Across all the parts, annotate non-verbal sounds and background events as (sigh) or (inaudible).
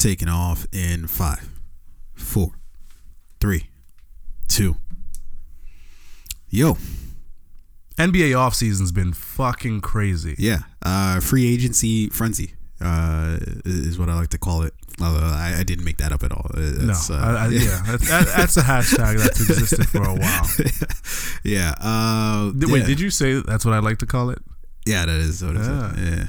taking off in five, four, three, two. Yo, NBA offseason's been fucking crazy. yeah, uh, free agency frenzy uh, is what I like to call it. Although I, I didn't make that up at all. Uh, No, That's, uh, I, I, yeah, that's, that, that's a hashtag that's existed for a while. (laughs) yeah. Uh, Wait, yeah. did you say that's what I like to call it? Yeah, that is what Yeah. is. Yeah.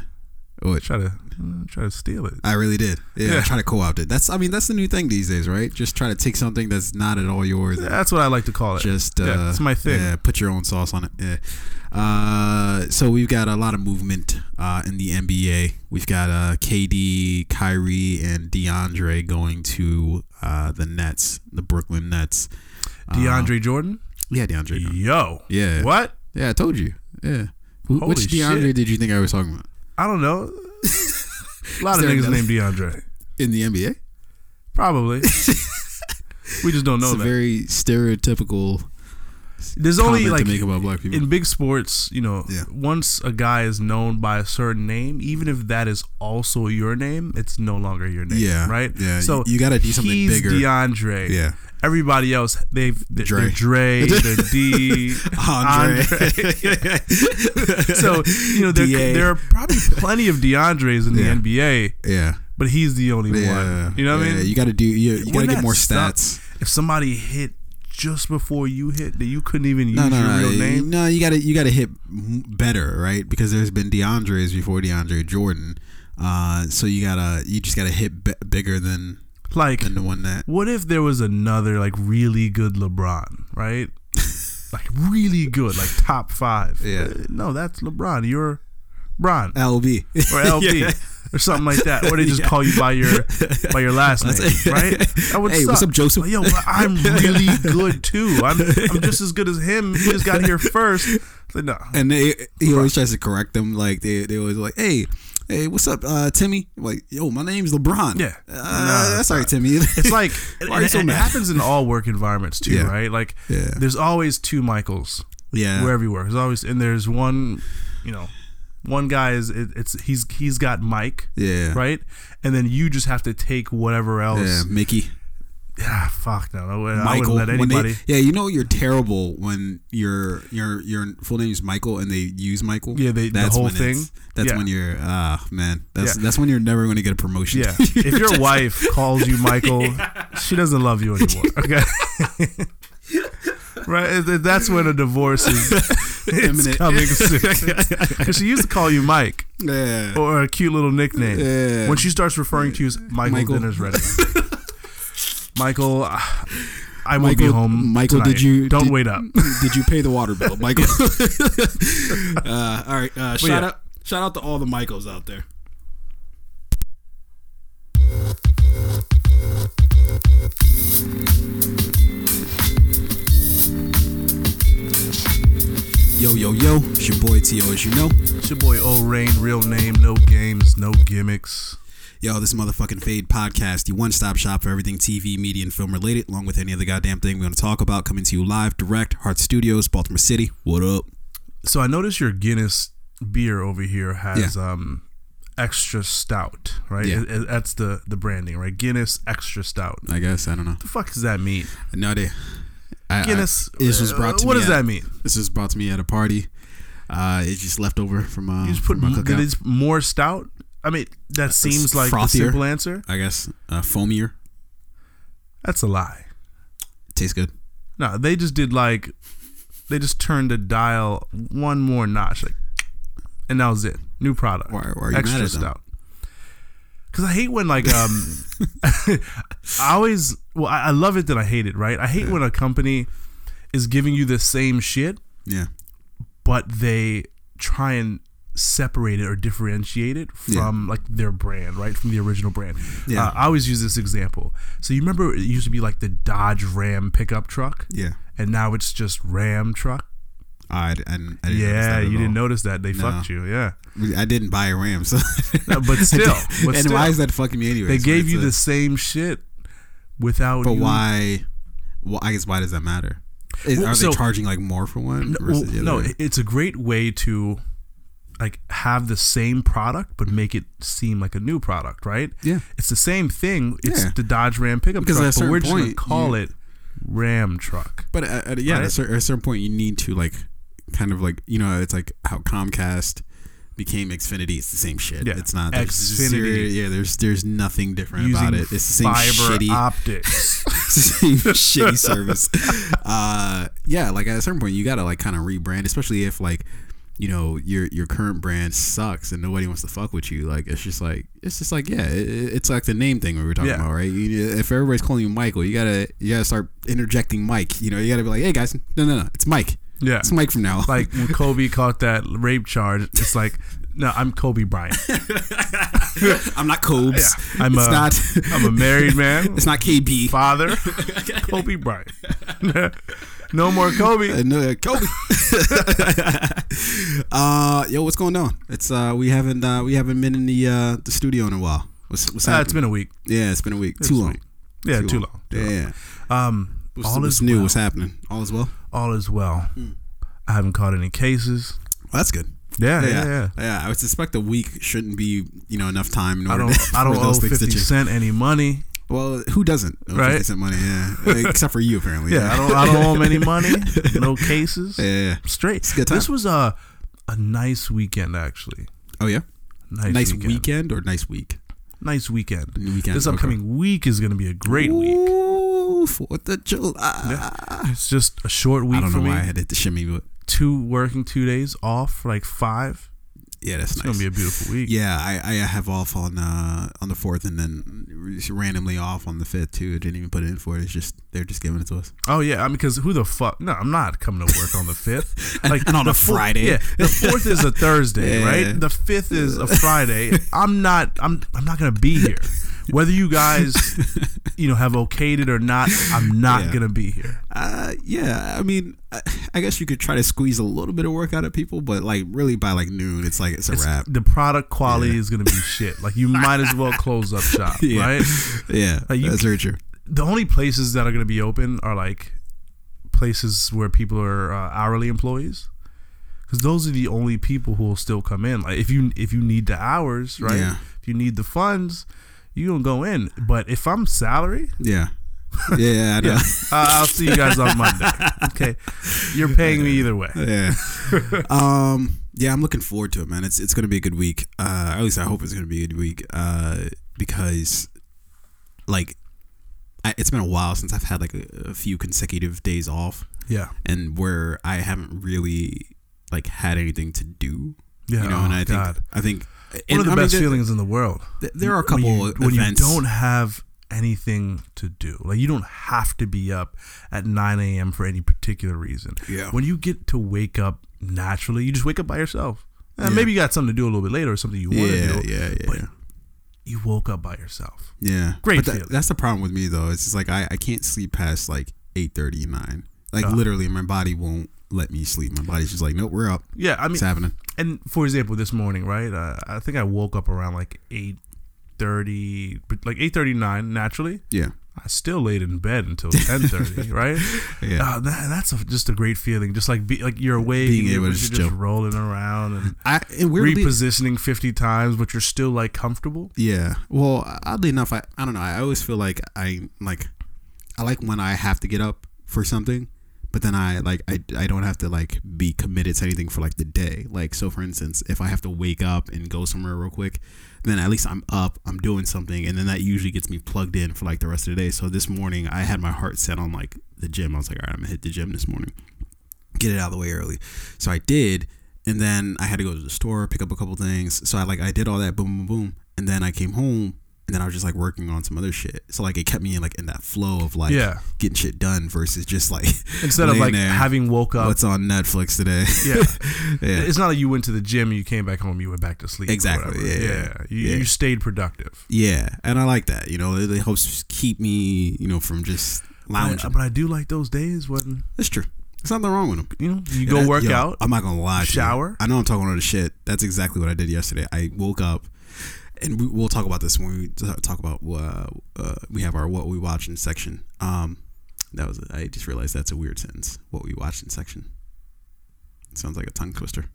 What? Try to uh, try to steal it. I really did. Yeah, Yeah. try to co-opt it. That's I mean that's the new thing these days, right? Just try to take something that's not at all yours. and That's what I like to call it. Just uh, yeah, it's my thing. Yeah, put your own sauce on it. Yeah. Uh, so we've got a lot of movement uh, in the NBA. We've got uh, KD, Kyrie, and DeAndre going to uh, the Nets, the Brooklyn Nets. Uh, DeAndre Jordan. yeah, DeAndre. Yo. Yeah. What? Yeah, I told you. Yeah. Holy which DeAndre shit. did you think I was talking about I don't know. a lot of niggas named DeAndre. in the NBA? Probably. (laughs) we just don't know it's a that. very stereotypical There's only like to make about black people. in big sports, you know, Yeah. once a guy is known by a certain name, even if that is also your name, it's no longer your name. Yeah, Right? yeah, So you- you gotta do something he's bigger. DeAndre. yeah. Everybody else, they've they're Dre. Dre, (laughs) they're D, Andre. (laughs) so you know there, DA. there are probably plenty of DeAndres in the NBA, yeah. but he's the only Yeah. one. You know what I mean? You got to do. You, you got to get more stats. If somebody hit just before you hit, that you couldn't even use No, no, your no. real name. No, you got to you got to hit better, right? Because there's been DeAndre's before DeAndre Jordan. Uh, so you gotta you just gotta hit b- bigger than Like the one that. What if there was another like really good LeBron, right? (laughs) like really good, like top five. Yeah. Uh, no, that's LeBron. You're Bron LB or LB (laughs) or something like that. Or they just (laughs) Yeah. call you by your by your last name, right? That would Hey, suck. what's up, Joseph? Like, Yo, I'm really good too. I'm I'm just as good as him. He just got here first. Like, no. and they he always tries to correct them. Like they they always like, hey. Hey, what's up, uh, Timmy? Like, yo, my name's LeBron. Yeah. uh, No, that's all right, Timmy. It's (laughs) like Why so it mad? happens in all work environments too, Yeah. right? Like Yeah. there's always two Michaels. yeah, wherever you work. There's always and there's one, you know, one guy is it, it's he's he's got Mike, yeah, right? And then you just have to take whatever Yeah, else. Mickey. Yeah, fuck no, I wouldn't Michael. let when they- anybody. yeah, you know you're terrible when your your your full name is Michael and they use Michael. Yeah, they- the that's whole when thing. That's Yeah. when you're ah man. That's Yeah. that's when you're never going to get a promotion. yeah, (laughs) if your wife calls you Michael, (laughs) she doesn't love you anymore. (laughs) Okay. Right, that's when a divorce is Imminent. coming soon. she used to call you Mike yeah. or a cute little nickname. Yeah. When she starts referring to you as Michael, Michael. dinner's ready. Michael, ah, I won't be home. Michael, tonight. did you- Don't did- wait up. Did you pay the water bill, (laughs) Michael? (laughs) uh, all right. Uh, shout yeah. out shout out to all the Michaels out there. Yo, yo, yo, it's your boy T.O. as you know. It's your boy O Rain, real name, no games, no gimmicks. Yo, this motherfucking Fade Podcast, the one stop shop for everything TV, media, and film related, along with any other goddamn thing we want to talk about. Coming to you live, direct, Heart Studios, Baltimore City. What up? So I noticed your Guinness beer over here has um extra stout, right? Yeah. It- it- that's the the branding, right? Guinness extra stout. I guess, I don't know. What the fuck does that mean? No idea. I, Guinness. I, this was brought to uh, What me does at- that mean? This was brought to me at a party. Uh, it's just leftover from uh, You just put from m- cookout. that is more stout. I mean, that seems like the frothier. simple answer. I guess uh, foamier. That's a lie. Tastes good. No, they just did like they just turned the dial one more notch, like, and that was it. New product. Why- why are you Extra mad at them? stout. Because I hate when like um, (laughs) I always well I, I love it that I hate it. Right? I hate when a company is giving you the same shit, Yeah. but they try and separate it or differentiate it from like their brand, right? From the original brand. Yeah. Uh, I always use this example. So you remember it used to be like the Dodge Ram pickup truck, Yeah. and now it's just Ram truck. I, I, didn't- I didn't notice yeah, you didn't notice that they fucked you. Yeah, I didn't buy a Ram, so. (laughs) No, but still, but and still. why is that fucking me anyway? they gave you the same shit without. But you- why? Well, I guess why does that matter? Is, Well, are so- they charging like more for one? No, versus well, the no, it's a great way to like have the same product but make it seem like a new product, right? Yeah. It's the same thing. It's Yeah. the Dodge Ram pickup Because truck, but we're certain just gonna call you- it Ram truck. But at, at- yeah, at, a Right? cer- at a certain point, you need to like kind of like you know, it's like how Comcast became Xfinity. It's the same shit. Yeah. It's not there's Xfinity. zero- yeah, there's there's nothing different Using about it. It's the same fiber shitty, optics. (laughs) it's the same shitty service. (laughs) Uh, yeah, like at a certain point, you gotta like kind of rebrand, especially if like you know your your current brand sucks and nobody wants to fuck with you. Like it's just like it's just like yeah, it, it's like the name thing we were talking Yeah. about, right? You, if everybody's calling you Michael, you gotta you gotta start interjecting Mike. You know, you gotta be like, hey guys, no no no, it's Mike. yeah. It's Mike from now. on. Like when (laughs) Kobe caught that rape charge, it's like, no, I'm Kobe Bryant. (laughs) I'm not Cobes. Yeah, I'm it's a- not. I'm a married man, (laughs) it's not KB. father, Kobe Bryant. No more Kobe. (laughs) No, Kobe. (laughs) uh, yo, what's going on? It's uh, we haven't uh, we haven't been in the uh, the studio in a while. What's what's Uh, happening? it's been a week. yeah, it's been a week. It's Too long. week. Yeah, too, long. Too Yeah, long. Um, What's, all what's is new? well. What's happening? All is well. All is well. Hmm. I haven't caught any cases. Well, that's good. Yeah, yeah, yeah, yeah. yeah. I would suspect a week shouldn't be you know enough time in I order don't. to, I don't (laughs) owe those things to Fifty. Cent any money. Well, who doesn't? owe Right. 50 cent money, yeah. Except for you, apparently. Yeah, I don't. I don't owe him any (laughs) money. No cases. Yeah, yeah, yeah. Straight. a good time. This was a a nice weekend actually. Oh yeah. Nice, Nice weekend. weekend or nice week? Nice weekend. Weekend. This okay. upcoming week is going to be a great week. Fourth of July. It's just a short week I don't know me. why I had to shimmy, but Two working two days off, like five. Yeah, that's nice. It's nice. gonna be a beautiful week. yeah, I, I have off on uh on the fourth and then randomly off on the fifth too. I didn't even put it in for it. It's just they're just giving it to us. Oh yeah, I mean, because who the fuck? No, I'm not coming to work on the fifth. (laughs) Like and on the a Friday. Yeah, the fourth is a (laughs) Thursday, Yeah. right? The fifth is a Friday. I'm not. I'm. I'm not gonna be here. Whether you guys, (laughs) you know, have okayed it or not, I'm not Yeah. gonna be here. Uh, yeah. I mean, I, I guess you could try to squeeze a little bit of work out of people, but like really by like noon, it's like it's a It's- wrap. the product quality Yeah. is gonna be shit. Like you might as well close up (laughs) shop, Yeah. right? Yeah, Like, you that's very true. the only places that are going to be open are like places where people are uh, hourly employees because those are the only people who will still come in like if you if you need the hours right Yeah. if you need the funds you don't go in but if i'm salary Yeah, yeah, I (laughs) yeah. Uh, I'll see you guys on monday okay you're paying me either way Yeah. (laughs) um. Yeah, I'm looking forward to it, man. It's it's gonna be a good week. Uh, at least I hope it's gonna be a good week. Uh, because, like, I, it's been a while since I've had like a, a few consecutive days off, yeah and where I haven't really like had anything to do. yeah You know, oh, and I think God. I think one and of the I best there- feelings in the world th- There are a couple when you, when you don't have anything to do. Like you don't have to be up at 9 a.m. for any particular reason. Yeah. When you get to wake up naturally, you just wake up by yourself. And Yeah. Maybe you got something to do a little bit later or something you want to yeah, do. yeah, yeah, but yeah. you woke up by yourself. Yeah, Great But tha- that's the problem with me though. It's just like I, I can't sleep past like eight thirty nine. Like Oh. literally, my body won't let me sleep. My body's just like, nope, we're up. Yeah, I mean, It's happening. And for example, this morning, right? Uh, I think I woke up around like 8:30, like 8:39 naturally. Yeah, I still laid in bed until 10:30, (laughs) right? yeah. Uh, that, that's a, just a great feeling. Just like be, like you're awake, Being and you're, able to just just rolling around and I and repositioning 50 times, but you're still like comfortable. yeah. Well, oddly enough, I I don't know. I always feel like I like I like when I have to get up for something, but then I like I I don't have to like be committed to anything for like the day. Like so, for instance, if I have to wake up and go somewhere real quick, then at least I'm up, I'm doing something, and then that usually gets me plugged in for like the rest of the day. So this morning, I had my heart set on like the gym. I was like, all right, I'm gonna hit the gym this morning, get it out of the way early. So I did, and then I had to go to the store, pick up a couple things. So I like I did all that, boom, boom, boom, and then I came home. And then I was just like working on some other shit. So like it kept me in like in that flow of like Yeah. getting shit done versus just like (laughs) Instead of like there, having woke up. what's on Netflix today. (laughs) yeah. (laughs) yeah. It's not like you went to the gym and you came back home, you went back to sleep. Exactly, yeah, Yeah. You, Yeah. you stayed productive. Yeah, and I like that. You know, it, it helps keep me, you know, from just lounging. but I do like those days when, That's true. There's nothing wrong with them. you know, you go work out. I'm not gonna lie. to you. shower. I know I'm talking all the shit. That's exactly what I did yesterday. I woke up, and we, we'll talk about this when we talk about uh, uh, we have our what we watch in section. Um, that was I just realized that's a weird sentence. What we watching section. sounds like a tongue twister.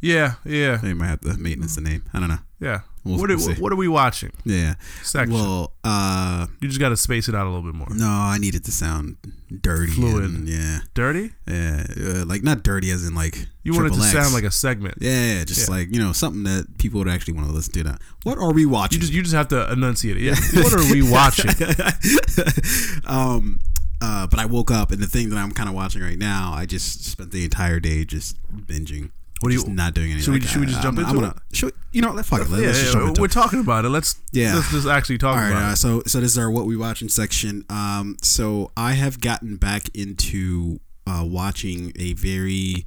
Yeah, yeah, They might have to maintenance the name. I don't know. yeah. We'll- what, are, we'll what are we watching? Yeah. Section. Well, uh, you just got to space it out a little bit more. no, I need it to sound dirty. Fluid. and- yeah. Dirty? Yeah. Uh, like not dirty as in like. You want it to X. sound like a segment. Yeah, yeah, just Yeah. like you know something that people would actually want to listen to. Now, what are we watching? You just you just have to enunciate it. Yeah. (laughs) what are we watching? (laughs) um, uh, but I woke up and the thing that I'm kind of watching right now, I just spent the entire day just binging. What are you- just not doing anything? should we- like should we just jump I'm, into I'm gonna, Should we, you know, let's fuck it. Let's yeah, just yeah, jump into we're it. talking about it. Let's Yeah. let's just actually talk All right, about uh, it. so so this is our what we watching section. Um, so I have gotten back into uh, watching a very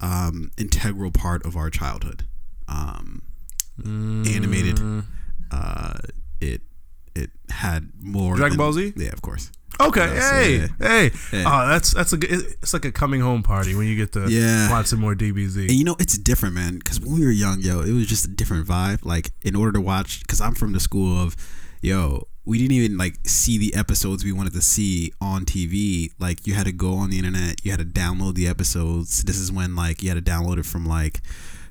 um, integral part of our childhood. Um, animated. Mm. uh, it it had more Dragon than- Ball Z? Yeah, of course. Okay, hey, yeah. hey. Yeah. Oh, that's that's a good. It's like a coming home party when you get to Yeah. watch some more And DBZ. you know, it's different, man. Because when we were young, yo, it was just a different vibe. Like, in order to watch, because I'm from the school of, yo, we didn't even like see the episodes we wanted to see on TV. Like, you had to go on the internet, you had to download the episodes. This is when like you had to download it from like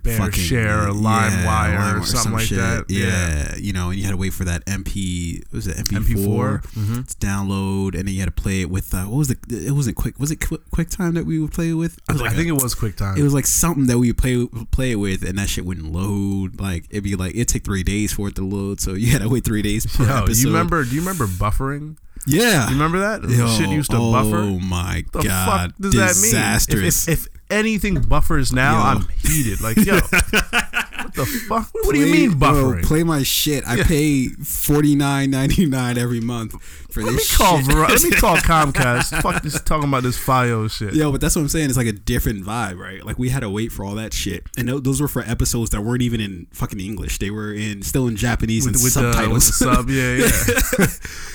BearShare or LimeWire or something like that. Yeah. Yeah. you know, and you had to wait for that MP. What was it MP4? MP4. Mhm. to download, and then you had to play it with. Uh, what was the? It wasn't quick. Was it Qu- QuickTime that we would play it with? It I, was like think a- it was QuickTime. it was like something that we play play it with, and that shit wouldn't load. Like it'd be like it'd take three days for it to load, so you had to wait three days per Yo, episode. you remember? Do you remember buffering? Yeah. You remember that? Yo, Shit used to oh buffer. Oh my the god! fuck does that mean? If, if, if anything buffers now, Yo. I'm heated. Like, yo, (laughs) what the fuck? What do you Play- mean bro, buffering? play my shit. I pay forty nine ninety nine every month for let me this call shit. Ver- let me call (laughs) Comcast. Fuck this talking about this Fios shit. Yo, but that's what I'm saying. It's like a different vibe, right? Like we had to wait for all that shit, and those were for episodes that weren't even in fucking English. They were in still in Japanese With, and with the, subtitles. with the sub, yeah,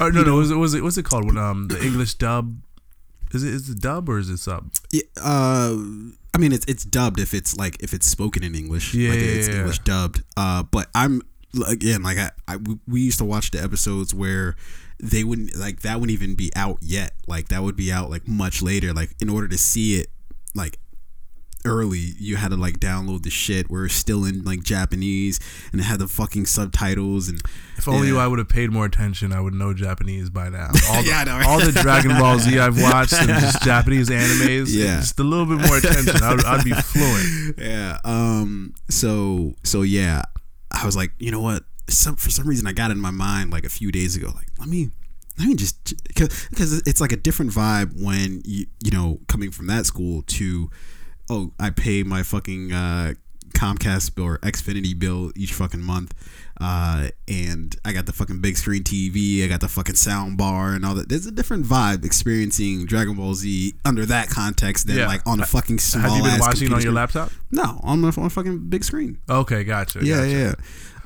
yeah. (laughs) or no, no, was it was it what's it called? When um the English dub, is it is it dub or is it sub? Yeah, uh, I mean, it's it's dubbed if it's like if it's spoken in English. Yeah, like it's yeah. English dubbed. Uh, but I'm again like I, I we used to watch the episodes where they wouldn't like that wouldn't even be out yet. Like that would be out like much later. Like in order to see it, like early you had to like download the shit where it's still in like Japanese and it had the fucking subtitles and If only Yeah. I would have paid more attention, I would know Japanese by now. (laughs) All the, Yeah, know, right? all the Dragon Ball Z I've (laughs) watched and just Japanese animes. Yeah. just a little bit more attention. I'd, I'd be fluent. (laughs) yeah um so so yeah i was like you know what some for some reason i got it in my mind like a few days ago like let me let me just because it's like a different vibe when you you know coming from that school to oh i pay my fucking uh comcast bill or xfinity bill each fucking month uh and i got the fucking big screen tv i got the fucking sound bar and all that there's a different vibe experiencing dragon ball z under that context than Yeah. like on a fucking small Have you been watching it on your screen. laptop? No, on my on a fucking big screen. Okay, gotcha. Yeah, gotcha. yeah.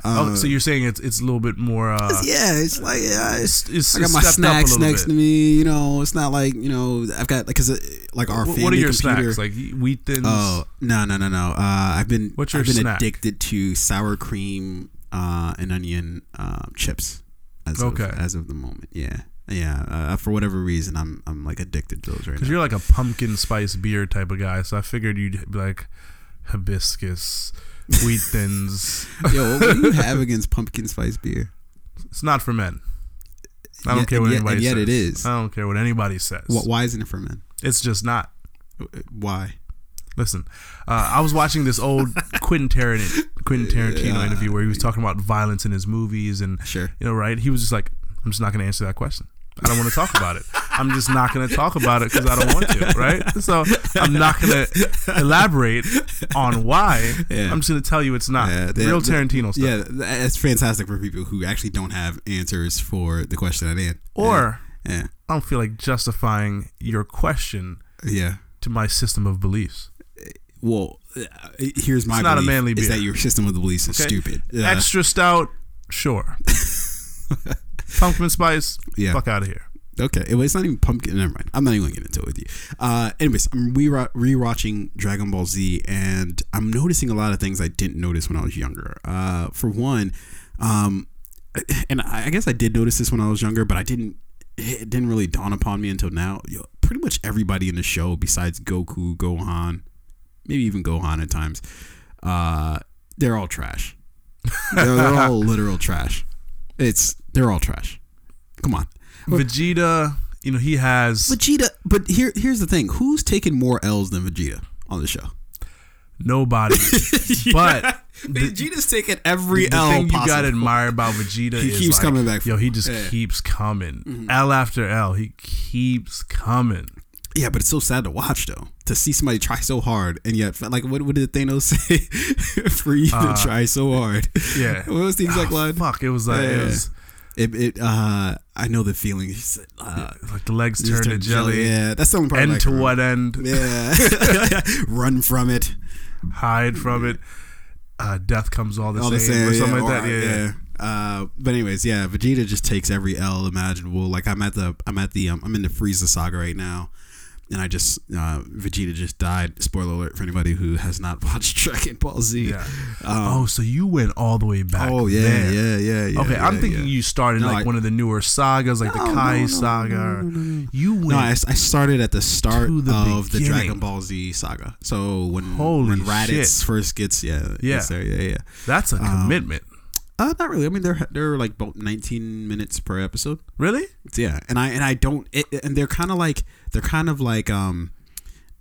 Oh, Uh, so you're saying it's it's a little bit more. Uh, yeah, it's like yeah, it's, it's, I got my stepped up a snacks next bit. to me. You know, it's not like you know I've got like because like our Wh- family what are your computer. snacks? Like wheat thins? oh no no no no! Uh, I've been What's your I've been snack? addicted to sour cream uh, and onion uh, chips. As Okay. of, as of the moment, yeah, yeah. Uh, for whatever reason, I'm I'm like addicted to those right now. Because you're like a pumpkin spice beer type of guy, so I figured you'd be like hibiscus, wheat thins. Yo, what do you have (laughs) against pumpkin spice beer? It's not for men. I don't Yet- care what yet- anybody yet says. it is. I don't care what anybody says. Wh- Why isn't it for men? It's just not. Why? Listen, uh, I was watching this old (laughs) Quentin Tarantino, Quentin Tarantino Yeah. interview where he was talking about violence in his movies, and Sure. you know, right? He was just like, "I'm just not going to answer that question. I don't want to talk about it. I'm just not going to talk about it because I don't want to, right? So I'm not going to elaborate on why. Yeah. I'm just going to tell you it's not Yeah, they- real Tarantino stuff. Yeah, that's fantastic for people who actually don't have answers for the question at hand. Or yeah, I don't feel like justifying your question yeah. to my system of beliefs. Well, uh, here's my It's not a manly is beer. that your system of the beliefs is Okay. stupid. Uh, Extra stout, sure. (laughs) Pumpkin spice, Yeah. fuck out of here. Okay, well, it's not even pumpkin. Never mind. I'm not even gonna get into it with you. Uh, anyways, I'm re rewatching Dragon Ball Z, and I'm noticing a lot of things I didn't notice when I was younger. Uh, for one, um, and I I guess I did notice this when I was younger, but I didn't. It didn't really dawn upon me until now. Yo, pretty much everybody in the show, besides Goku, Gohan, maybe even Gohan at times, uh, they're all trash. (laughs) They're, they're all literal trash. It's they're all trash. Come on, Vegeta, you know, he has Vegeta. But here here's the thing: who's taken more L's than Vegeta on the show? nobody. (laughs) But (laughs) Vegeta's taken every the L thing you gotta admire about Vegeta He is keeps like, coming back Yo, he just Yeah. keeps coming. Mm-hmm. L after L, he keeps coming. Yeah, but it's so sad to watch though to see somebody try so hard and yet like what, what did Thanos (laughs) say for you Uh, to try so hard? Yeah. (laughs) What was the exact Oh, line? Fuck, it was like it was It, it uh I know the feeling. Uh, like the legs turn to turned jelly. Yeah, that's the only part. End like to what end? (laughs) Yeah, run from it. Hide from it. Uh, death comes all the All same, the same, or something yeah, like that. or- Yeah, yeah. Uh, but anyways, yeah, Vegeta just takes every L imaginable. Like I'm at the, I'm at the, um, I'm in the Frieza saga right now, and I just, uh, Vegeta just died. Spoiler alert for anybody who has not (laughs) watched Dragon Ball Z. Yeah. Um, oh, so you went all the way back. oh yeah, yeah, yeah, yeah. Okay, I'm thinking yeah. you started No, like I- one of the newer sagas, like the Kai no, no, saga. no, no, no, no. You went. No, I, I started at the start the of the. Dragon Ball Z saga. So when Holy when Raditz shit. first gets yeah Yeah. gets there, yeah yeah. that's a um, commitment. Uh, not really. I mean, they're they're like about 19 minutes per episode. Really? Yeah, and I and I don't it, and they're kind of like they're kind of like um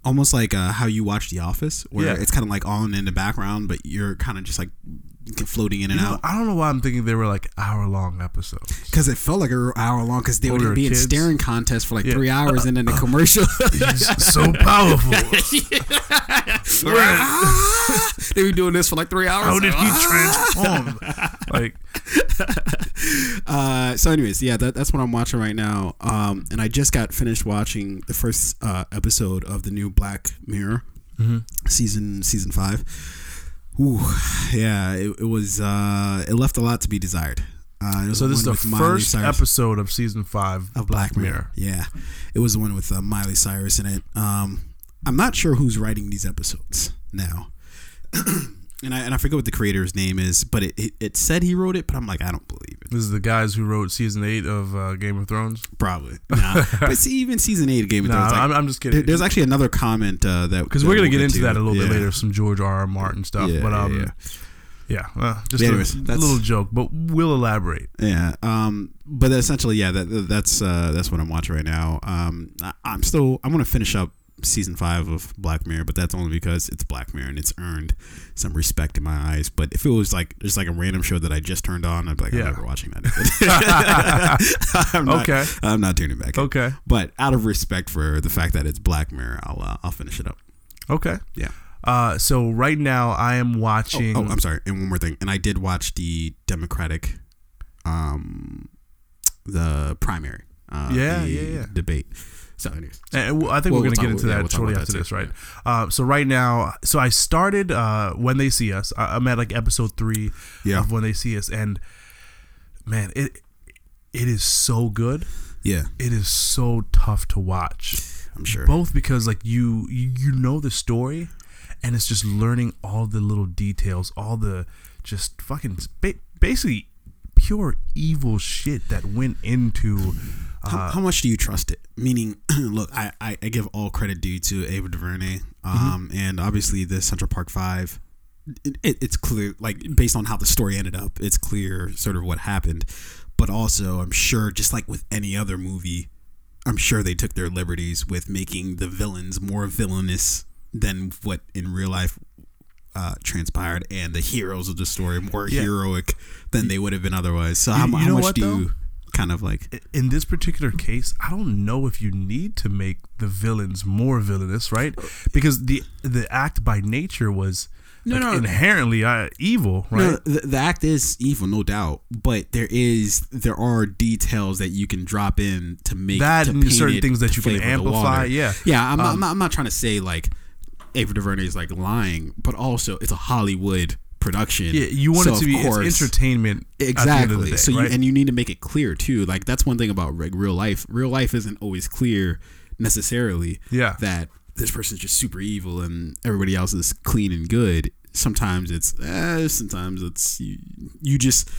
almost like uh, how you watch The Office, where Yeah. it's kind of like on in the background, but you're kind of just like floating in and You know, out. I don't know why I'm thinking they were like hour long episodes. Because it felt like an hour long. Because they Older would be in staring contests for like Yeah. three hours, and then the commercial. (laughs) He's so powerful. (laughs) they were doing this for like three hours. How did he Ah! (laughs) transform? like, Uh, so, anyways, yeah, that, that's what I'm watching right now. Um, and I just got finished watching the first uh, episode of the new Black Mirror season season five. Ooh, yeah, it, it was. Uh, it left a lot to be desired. Uh, so this is the first Cyrus episode of season five of Black Mirror. Yeah, it was the one with uh, Miley Cyrus in it. Um, I'm not sure who's writing these episodes now. (clears throat) And I, and I forget what the creator's name is, but it, it, it said he wrote it, but I'm like, I don't believe it. This is the guys who wrote season eight of uh, Game of Thrones. Probably. (laughs) Nah. but see, even season eight of Game of Nah, Thrones, like, I'm, I'm just kidding. there's actually another comment uh, that because we're gonna we'll get into to. that a little bit later, some George R. R. Martin stuff. Yeah, but yeah, um, yeah. yeah, uh, just Yeah, a, anyways, that's- little joke, but we'll elaborate. Yeah. Um. But essentially, yeah. That that's uh that's what I'm watching right now. Um. I, I'm still. I'm gonna finish up season five of Black Mirror, but that's only because it's Black Mirror and it's earned some respect in my eyes. But if it was like just like a random show that I just turned on, I'd be like, Yeah. I'm never watching that. (laughs) I'm not, Okay. I'm not tuning back. in. Okay, But out of respect for the fact that it's Black Mirror, I'll uh, I'll finish it up. okay. Yeah. Uh, so right now I am Oh, watching. oh, I'm sorry. And one more thing. And I did watch the Democratic, um, the primary. Uh, Yeah, the yeah, yeah. Debate. So, anyways. And w- I think Well, we're we'll going to get talk- into yeah, that we'll shortly after this, right? Uh, so right now, so I started uh, when they see us. I- I'm at like episode three Yeah. of when they see us, and man, it it is so good. Yeah, It is so tough to watch, I'm sure. both because like you you, you know the story, and it's just learning all the little details, all the just fucking ba- basically pure evil shit that went into. how, Uh, how much do you trust it? Meaning, (clears throat) look, I, I, I give all credit due to Ava DuVernay, um, and obviously the Central Park Five. It, it, it's clear, like based on how the story ended up, it's clear sort of what happened. But also, I'm sure, just like with any other movie, I'm sure they took their liberties with making the villains more villainous than what in real life uh, transpired, and the heroes of the story more Yeah. heroic than they would have been otherwise. So, how, You- you how much what, do though? you kind of like? in this particular case, I don't know if you need to make the villains more villainous, right? Because the the act by nature was No, like, no. inherently uh, evil, right? No, the, the act is evil, no doubt, but there is there are details that you can drop in to make That to paint certain it things that you can amplify, yeah. yeah. I'm, not, I'm Um, not. I'm not trying to say like Ava DuVernay is like lying, but also it's a Hollywood production. Yeah, you want so it to be it's course- entertainment. End of Exactly. day, so right? you and you need to make it clear too. Like that's one thing about like real life. Real life isn't always clear necessarily. Yeah. That this person's just super evil and everybody else is clean and good. Sometimes it's eh, sometimes it's you, you just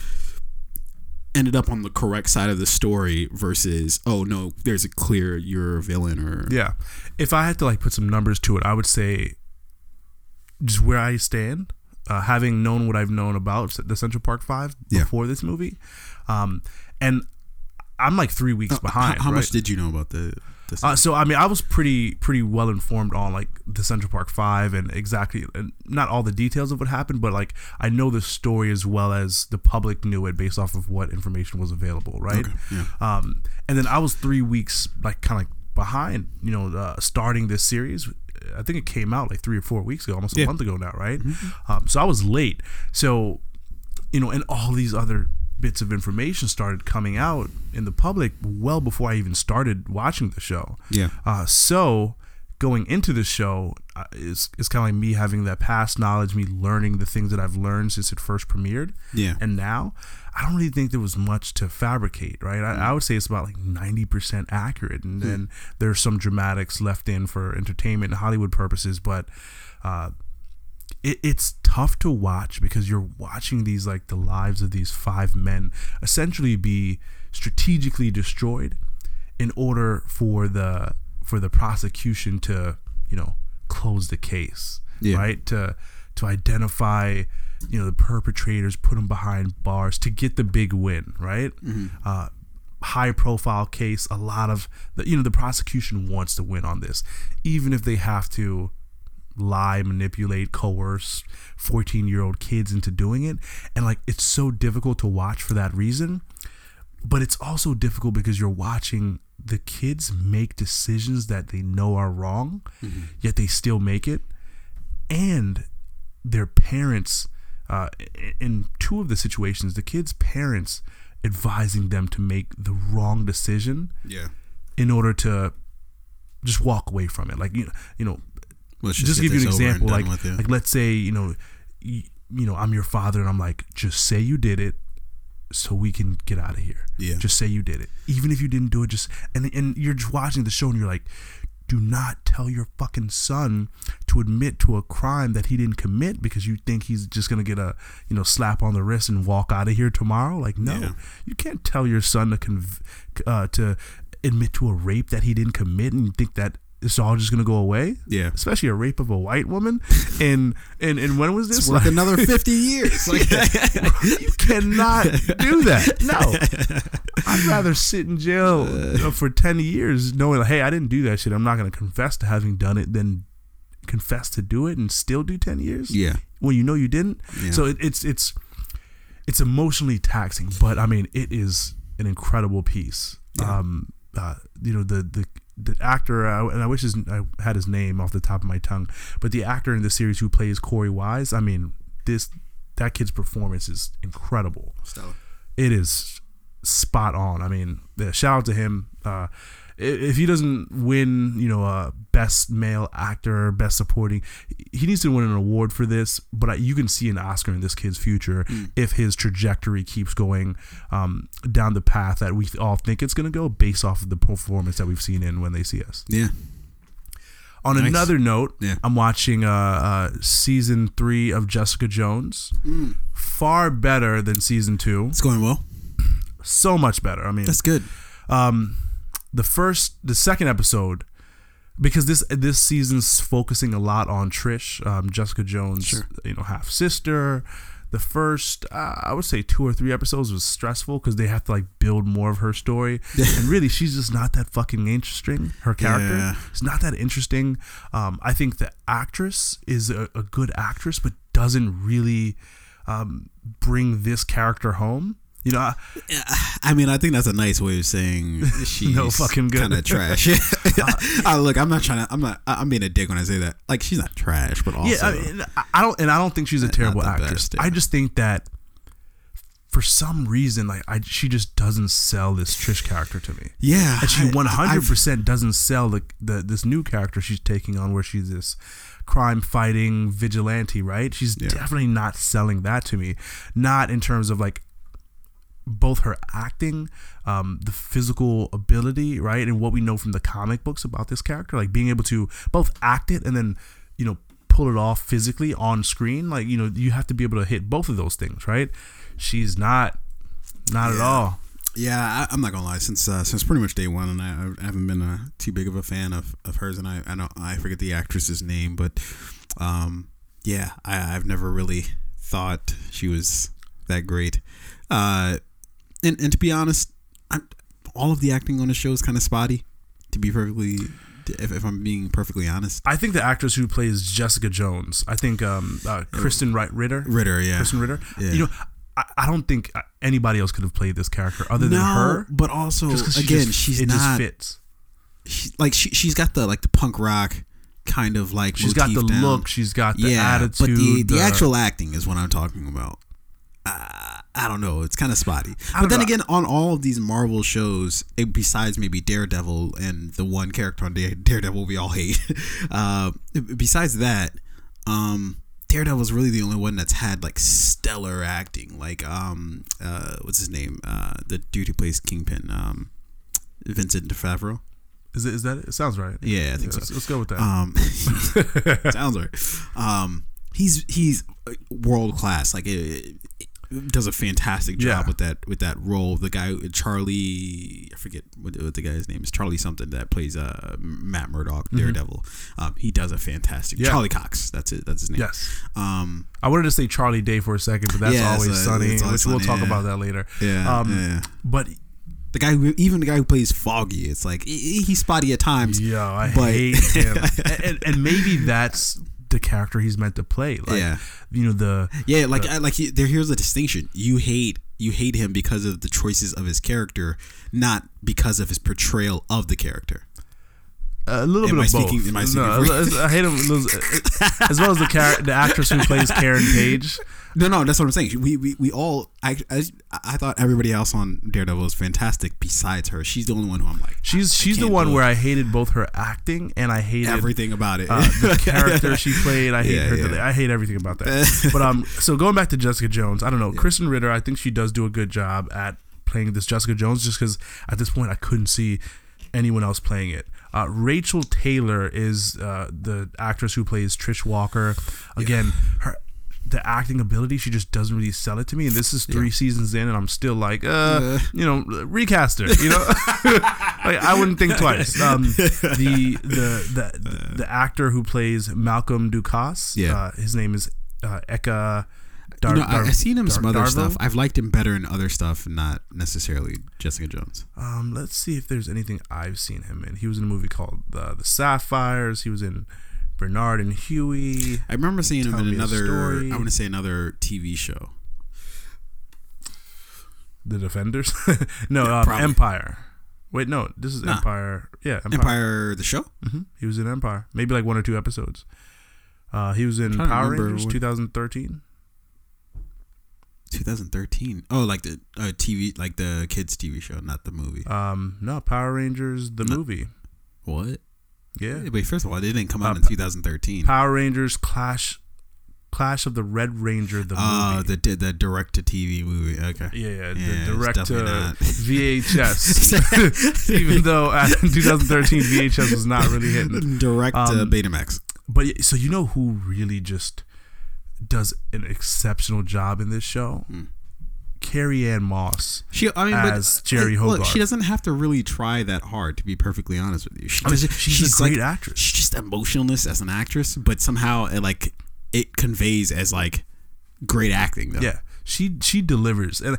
ended up on the correct side of the story versus oh no, there's a clear you're a villain or yeah. If I had to like put some numbers to it, I would say just where I stand. uh, having known what I've known about the Central Park Five Yeah. before this movie, um, and I'm like three weeks behind. How, how right? much did you know about the? Uh, so I mean, I was pretty pretty well informed on like the Central Park Five and exactly, and not all the details of what happened, but like I know the story as well as the public knew it based off of what information was available, right? Okay, yeah. Um, and then I was three weeks like kind of like behind, you know, uh, starting this series. I think it came out like three or four weeks ago, almost a Yeah. month ago now, right? Um, so I was late. So you know, and all these other bits of information started coming out in the public well before I even started watching the show. Yeah. Uh, so going into the show uh, is is kind of like me having that past knowledge, me learning the things that I've learned since it first premiered. Yeah. And now, I don't really think there was much to fabricate, right? I, I would say it's about like ninety percent accurate, and then there's some dramatics left in for entertainment and Hollywood purposes, but. Uh, it, it's tough to watch because you're watching these like the lives of these five men essentially be strategically destroyed in order for the for the prosecution to you know close the case Yeah. right? To to identify you know the perpetrators put them behind bars to get the big win right? Uh, high profile case a lot of the you know the prosecution wants to win on this even if they have to lie, manipulate, coerce 14 year old kids into doing it. And like it's so difficult to watch for that reason. But it's also difficult because you're watching the kids make decisions that they know are wrong, yet they still make it. And their parents, uh, in two of the situations, the kids' parents advising them to make the wrong decision Yeah. in order to just walk away from it. Like, you know, you know Let's just, just, give you an this over and example like like let's say you know you, you know i'm your father and i'm like just say you did it so we can get out of here Yeah. just say you did it even if you didn't do it just and and you're just watching the show and you're like do not tell your fucking son to admit to a crime that he didn't commit because you think he's just gonna get a you know slap on the wrist and walk out of here tomorrow. Like no, Yeah. you can't tell your son to conv- uh, to admit to a rape that he didn't commit and you think that it's all just gonna go away. Yeah. especially a rape of a white woman. And and and when was this? It's worth another (laughs) 50 years. (laughs) Like, you cannot do that. No, I'd rather sit in jail uh, for ten years knowing, like, hey, I didn't do that shit. I'm not going to confess to having done it, than confess to do it and still do ten years. yeah. when you know you didn't. Yeah. So it, it's it's it's emotionally taxing, but I mean, it is an incredible piece. Yeah. Um, uh, you know the the the actor, uh, and I wish his, I had his name off the top of my tongue, but the actor in the series who plays Korey Wise, I mean, this that kid's performance is incredible. Stella. It is spot on. I mean, yeah, shout out to him. Uh, if he doesn't win, you know, uh, best male actor, best supporting, he needs to win an award for this. But I, you can see an Oscar in this kid's future if his trajectory keeps going um, down the path that we all think it's going to go, based off of the performance that we've seen in When They See Us. Yeah. On Nice. another note, Yeah. I'm watching uh, uh, season three of Jessica Jones. Mm. Far better than season two. It's going well. So much better. I mean, That's good. um, the first, the second episode, because this this season's focusing a lot on Trish, um, Jessica Jones, Sure. you know, half sister. The first, uh, I would say, two or three episodes was stressful because they have to like build more of her story, (laughs) and really, she's just not that fucking interesting. Her character, Yeah. it's not that interesting. Um, I think the actress is a, a good actress, but doesn't really um, bring this character home. You know, I, I mean, I think that's a nice way of saying (laughs) she's No fucking good. kind of trash. (laughs) (laughs) look, I'm not trying to. I'm not. I'm being a dick when I say that. Like, she's not trash, but also, Yeah, I, mean, I- I don't, and I don't think she's a terrible actress. best, yeah. I just think that for some reason, like I, she just doesn't sell this Trish character to me, yeah, and she 100 percent doesn't sell the, the this new character she's taking on, where she's this crime fighting vigilante, right? She's Yeah. definitely not selling that to me. Not in terms of like both her acting, um, the physical ability, right, and what we know from the comic books about this character, like being able to both act it and then, you know, pull it off physically on screen. Like, you know, you have to be able to hit both of those things, right? She's not, not at all. Yeah, I, I'm not gonna lie. Since uh, since pretty much day one, and I, I haven't been uh, too big of a fan of, of hers, and I I don't I forget the actress's name, but um, yeah, I, I've never really thought she was that great. Uh, and and to be honest, I'm, all of the acting on the show is kind of spotty. To be perfectly, if, if I'm being perfectly honest, I think the actress who plays Jessica Jones, I think um, uh, Krysten Wright Ritter, Ritter, yeah, Krysten Ritter. Yeah. You know, I, I don't think anybody else could have played this character other than no, her. but also 'cause she again, just- she's it not just fits. she, like she she's got the like the punk rock kind of like She's got the down. look. She's got the yeah, attitude. but the the actual acting is what I'm talking about. Uh, I don't know. It's kind of spotty. But then know. again, on all of these Marvel shows, eh, besides maybe Daredevil and the one character on Dare- Daredevil we all hate, (laughs) uh, besides that, um, Daredevil's really the only one that's had like stellar acting. Like, um, uh, what's his name? Uh, the dude who plays Kingpin, um, Vincent DeFavro. is it? Is that? It sounds right. Yeah, I think so. let's, let's go with that. Um, (laughs) (laughs) sounds right. Um, he's he's world class. Like it, it does a fantastic job Yeah. with that with that role. The guy Charlie, I forget what, what the guy's name is. Charlie something that plays uh Matt Murdock, Daredevil. Um, he does a fantastic. Mm-hmm. Yeah. Charlie Cox. That's it. That's his name. yes. Um. I wanted to say Charlie Day for a second, but that's Yeah, always uh, sunny, always which we'll talk yeah. about that later. Yeah. Um, yeah. But The guy who even the guy who plays Foggy. It's like he- he's spotty at times. yo, I But- hate him, (laughs) and, and maybe that's the character he's meant to play. Like, Yeah. you know the Yeah, like I, like he, there. Here's the distinction: you hate you hate him because of the choices of his character, not because of his portrayal of the character. a little Am bit I of both. speaking- am I no, I hate him as- (laughs) as well as the character, the actress who plays Karen Page. No, no, that's what I'm saying. We we, we all I, I I thought everybody else on Daredevil was fantastic besides her. She's the only one who I'm like She's I she's the one do it. where I hated both her acting and I hated everything about it. uh, the (laughs) character she played. I hate Yeah, her. yeah. I hate everything about that. (laughs) but um, so going back to Jessica Jones, I don't know. Krysten Ritter, I think she does do a good job at playing this Jessica Jones. Just because at this point I couldn't see anyone else playing it. Uh, Rachel Taylor is uh, the actress who plays Trish Walker. Again, her the acting ability she just doesn't really sell it to me. And this is three seasons in, and I'm still like, uh, you know, recast her. You know, (laughs) like I wouldn't think twice. Um, (laughs) the the the the actor who plays Malcolm Ducasse, Yeah. uh, his name is uh, Eka. Dar- you know, Dar- I've seen him some other Darvo? stuff. I've liked him better in other stuff, not necessarily Jessica Jones. Um, let's see if there's anything I've seen him in. He was in a movie called uh, The Sapphires. He was in Bernard and Huey. I remember seeing him in another. story. I want to say another TV show. The Defenders? (laughs) no, Yeah, um. Empire. Wait, no, this is Nah. Empire. Yeah, Empire. Empire, the show. hmm He was in Empire. Maybe like one or two episodes. Uh, he was in Power Rangers when- 2013. 2013. Oh, like the uh, TV, like the kids TV show, not the movie. Um, no, Power Rangers the No. movie. what? Yeah, Wait, first of all, it didn't come out Uh, in 2013. Power Rangers Clash, Clash of the Red Ranger the movie. Oh, movie. the the direct to TV movie. Okay. yeah, yeah, Yeah, the direct to. VHS. (laughs) (laughs) Even though uh, in 2013 VHS was not really hitting. direct to Um, Betamax. But so you know who really just does an exceptional job in this show? Hmm. Carrie Ann Moss. She, I mean, as but, Jerry look, she doesn't have to really try that hard. To be perfectly honest with you, she I mean, does- she's, a great like, actress. She's just emotionless as an actress, but somehow it like it conveys as like great acting. Though. Yeah, she she delivers, and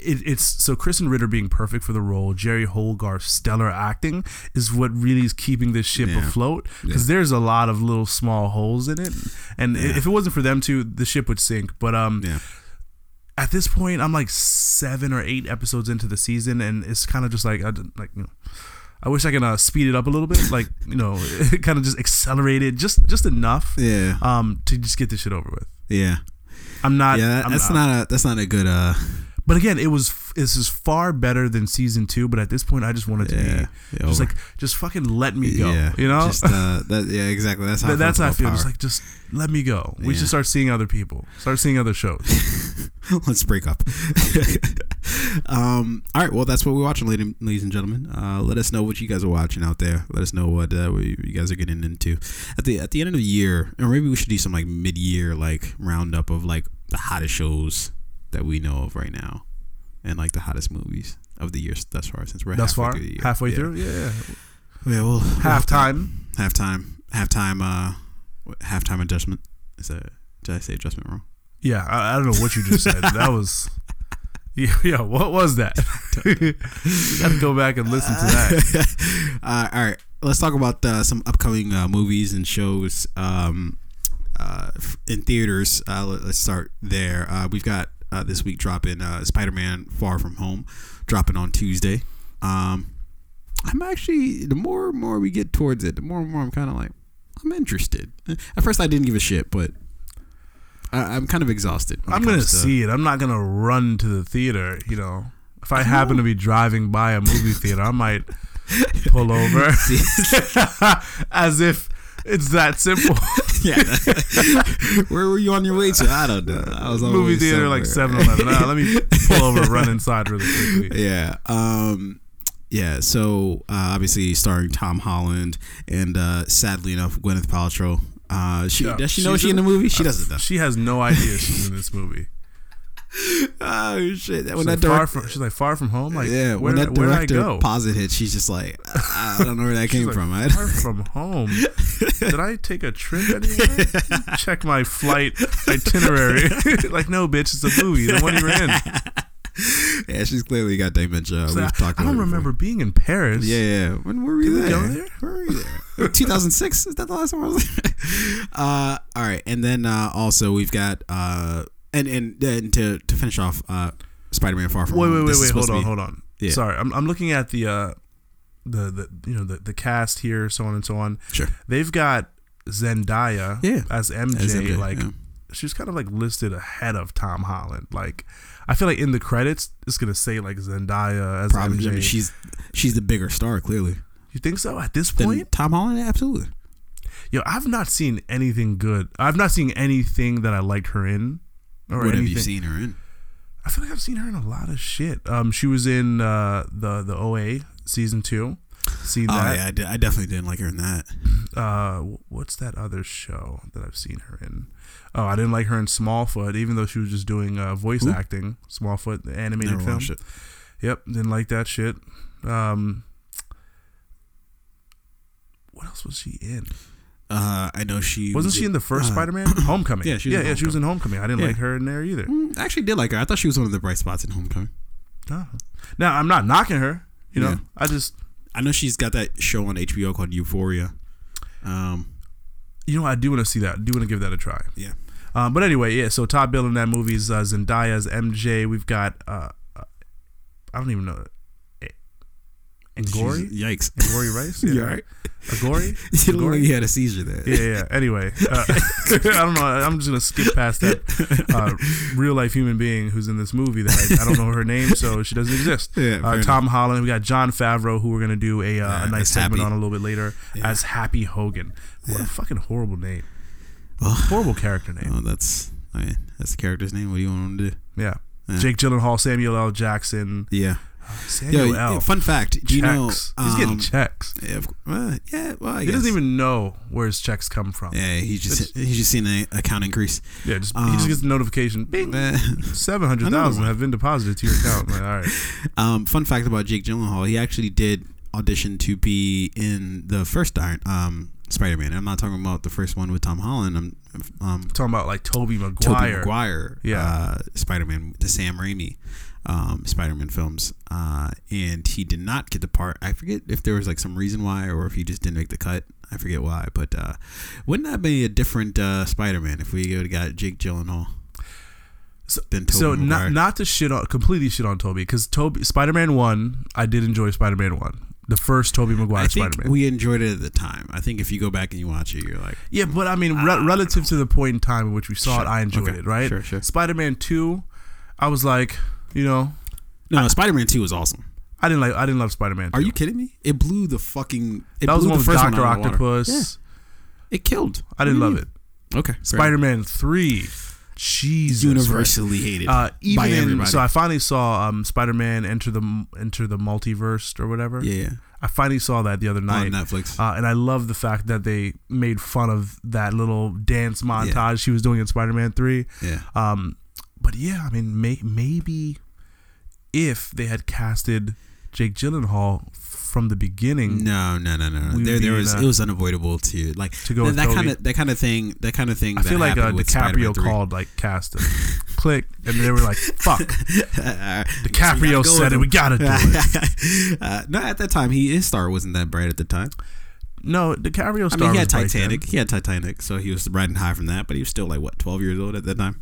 it, it's so Krysten Ritter being perfect for the role. Jeri Hogarth's stellar acting is what really is keeping this ship Yeah. afloat because there's a lot of little small holes in it, and Yeah. if it wasn't for them two, the ship would sink. But um, yeah. At this point, I'm like seven or eight episodes into the season, and it's kind of just like I like you know. I wish I could uh, speed it up a little bit, like you know, (laughs) kind of just accelerate it just just enough, Yeah, um, to just get this shit over with. yeah, I'm not. yeah. I'm That's not a that's not a good. uh But again, it was this is far better than season two. But at this point, I just wanted to Yeah, be yeah, just over. like just fucking let me go. Yeah, you know, Just, uh, that, yeah, exactly. That's how. Th- that's how I feel. about Just like just let me go. We should start seeing other people. Start seeing other shows. (laughs) Let's break up. (laughs) um, all right. Well, that's what we're watching, ladies, ladies and gentlemen. Uh, let us know what you guys are watching out there. Let us know what, uh, what you guys are getting into at the at the end of the year, or maybe we should do some like mid year like roundup of like the hottest shows that we know of right now, and like the hottest movies of the year thus far. Since we're Thus halfway far, through the year. halfway Yeah. through, yeah. Yeah. Well, Halftime. halftime, halftime, uh, halftime adjustment. Is that did I say adjustment wrong? Yeah, I, I don't know what you just said. (laughs) that was. Yeah, yeah, what was that? (laughs) Got to go back and listen to that. (laughs) uh, all right, let's talk about uh, some upcoming uh, movies and shows um, uh, in theaters. Uh, let, us start there. Uh, we've got uh, this week dropping uh, Spider-Man: Far From Home, dropping on Tuesday. Um, I'm actually the more and more we get towards it, the more and more I'm kind of like I'm interested. At first, I didn't give a shit, but I, I'm kind of exhausted. I'm gonna to, see it. I'm not gonna run to the theater. You know, if I happen to be driving by a movie theater, I might pull over, (laughs) (laughs) as if it's that simple. (laughs) yeah. (laughs) Where were you on your way to? I don't know. I was on movie theater like somewhere. 7-Eleven. Ah, let me pull over, run (laughs) inside really quickly. Yeah. Um yeah, so uh, obviously starring Tom Holland and uh, sadly enough Gwyneth Paltrow. Uh, she Yeah, does she know she's she in the movie? She doesn't know. She has no idea she's in this movie. (laughs) Oh shit! When She's that like, far direct, from, she's like far from home. Like yeah, where, when that where director posit hit, she's just like, I I don't know where that came like, from. I, far from home. (laughs) Did I take a trip anywhere? Check my flight itinerary. (laughs) like, no, bitch, it's a movie. The one you were in. yeah, she's clearly got dementia. So We've I, talked I don't remember being in Paris. Yeah, yeah. When were we Did we there? go there? Where were we there? 2006? Is that the last one I was? Uh, all right. And then uh, also we've got, uh, and, and then to, to finish off uh, Spider Man Far From Wait, Home. wait, wait, wait. Hold on, be- hold on. Yeah. Sorry, I'm, I'm looking at the uh, the the you know the the cast here, so on and so on. Sure. They've got Zendaya Yeah. as MJ. As MJ, like yeah. she's kind of like listed ahead of Tom Holland. Like I feel like in the credits it's gonna say like Zendaya as Probably. MJ. I mean, she's, she's the bigger star, clearly. you think so? At this Then point, Tom Holland? Absolutely. yo, I've not seen anything good. I've not seen anything that I liked her in. Or what anything. have you seen her in? I feel like I've seen her in a lot of shit. Um, she was in uh the the OA season two. Seen Oh, that. yeah. I, did, I definitely didn't like her in that. uh what's that other show that I've seen her in? Oh, I didn't like her in Smallfoot, even though she was just doing uh, voice Who? acting. Smallfoot, the animated Never film. Yep, didn't like that shit. Um, what else was she in? Uh, I know she Wasn't was she in the first uh, Spider-Man? (clears throat) Homecoming. yeah, she was yeah, in yeah, she was in Homecoming. I didn't Yeah. like her in there either. Mm, I actually did like her. I thought she was one of the bright spots in Homecoming. No. Now I'm not knocking her. You know, Yeah. I just I know she's got that show on HBO called Euphoria. Um, you know I do want to see that. I do want to give that a try. yeah. Um, but anyway, yeah. So top bill in that movie is uh, Zendaya as MJ. We've got uh, uh, I don't even know. She's- Yikes. (laughs) Angourie Rice? Yeah. alright? Agori? (laughs) You look like you had a seizure there. Yeah, yeah. Anyway, (laughs) uh, I don't know. I'm just gonna skip past that uh, real life human being who's in this movie that I, I don't know her name, so she doesn't exist. Yeah, uh, enough. Tom Holland. We got Jon Favreau, who we're gonna do a, uh, Yeah, a nice segment Happy. on a little bit later Yeah. as Happy Hogan. What a fucking horrible name. Oh. Horrible character name. Oh, that's I mean, that's the character's name. What do you want him to do? Yeah. Yeah. Jake Gyllenhaal, Samuel L. Jackson, Yeah. Samuel Yo, fun fact. Do you know? checks. He's getting um, checks. Yeah, of- uh, yeah. Well, I He doesn't even know where his checks come from. Yeah, he just he's just seen an account increase. Yeah, just he Um, just gets a notification. Bing, (laughs) seven hundred thousand have been deposited to your account. Like, all right, (laughs) um, fun fact about Jake Gyllenhaal: he actually did audition to be in the first Iron um, Spider-Man. I'm not talking about the first one with Tom Holland. I'm um, talking about like Toby Tobey Maguire. Maguire, Yeah. uh, Spider-Man, the Sam Raimi um, Spider-Man films, uh, and he did not get the part. I forget if there was like some reason why, or if he just didn't make the cut. I forget why, but uh, wouldn't that be a different uh, Spider-Man if we would have got Jake Gyllenhaal So- so not not to shit on completely shit on Tobey because Tobey Spider Man one I did enjoy Spider Man one the first Tobey Maguire Spider Man. we enjoyed it at the time. I think if you go back and you watch it, you're like, yeah, but I mean re- relative to the point in time in which we saw Sure. it, I enjoyed Okay. it. Right? Sure, sure. Spider Man two, I was like, you know, no, no Spider-Man Two was awesome. I didn't like I didn't love Spider Man. Are you kidding me? It blew the fucking. It That was blew the one the first Doctor one out of the water. Octopus. It killed. I didn't love you it. Okay, Spider Man three, Jesus, universally hated Uh, even by in, so I finally saw um, Spider Man enter the enter the multiverse or whatever. yeah, yeah. I finally saw that the other night on. Netflix. Uh, and I love the fact that they made fun of that little dance montage she was doing in Spider Man 3. yeah, Um, but yeah, I mean, may, maybe if they had casted Jake Gyllenhaal from the beginning. No, no, no, no. There, there was a- it was unavoidable to like To go with that kind of that kind of thing. That kind of thing. I feel like uh, DiCaprio called. like cast him. (laughs) Click, and they were like, "Fuck." (laughs) DiCaprio said it. We gotta do it. (laughs) uh, no, at that time, he his star wasn't that bright at the time. No, DiCaprio I mean, he had was bright then. Titanic. He had Titanic, so he was riding high from that. But he was still like what, twelve years old at that time.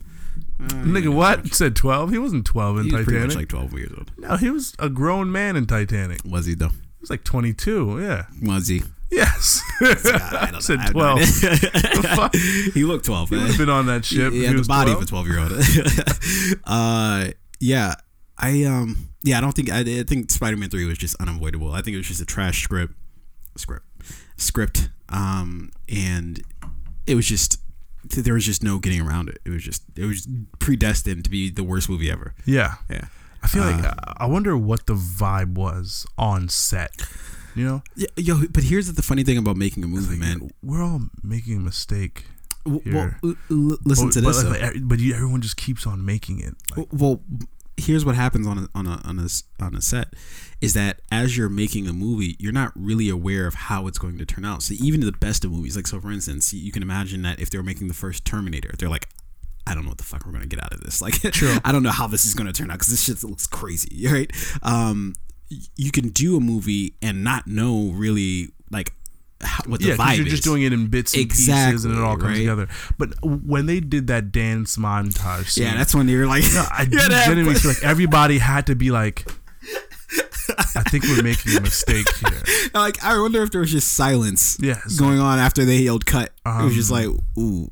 Uh, Nigga, what said twelve? He wasn't twelve in Titanic. He was pretty Titanic. much like twelve years old. no, he was a grown man in Titanic. He Was he though? He was like twenty two. Yeah. Was he? Yes. (laughs) I don't know. said I have no twelve. idea. (laughs) fuck? (laughs) he looked twelve. He would have been on that ship. He if had he the was body 12. of a twelve year old. uh, yeah, I um, yeah, I don't think I, I think Spider Man three was just unavoidable. I think it was just a trash script, script, script. Um, and it was just there was just no getting around it. It was just it was predestined to be the worst movie ever. Yeah. Yeah. I feel like Uh, I wonder what the vibe was on set. You know, Yeah, yo, but here's the funny thing about making a movie, man. we're all making a mistake. W- Well, l- listen but, to this. like, though. like, but you, everyone just keeps on making it. Like, well here's what happens on a on a on a on a set is that as you're making a movie you're not really aware of how it's going to turn out so even the best of movies like so for instance you can imagine that if they were making the first terminator they're like I don't know what the fuck we're gonna get out of this. (laughs) Like, True. I don't know how this is gonna turn out because this shit looks crazy, (laughs) right? Um, you can do a movie and not know really like what the yeah, vibe you're is. just doing it in bits and pieces, and it all comes right? together. But when they did that dance montage, scene, yeah, that's when you're like, No, I (laughs) you genuinely feel like everybody had to be like, (laughs) I think we're making a mistake here. (laughs) like I wonder if there was just silence Yes. going on after they yelled cut. it was just Um, like, ooh,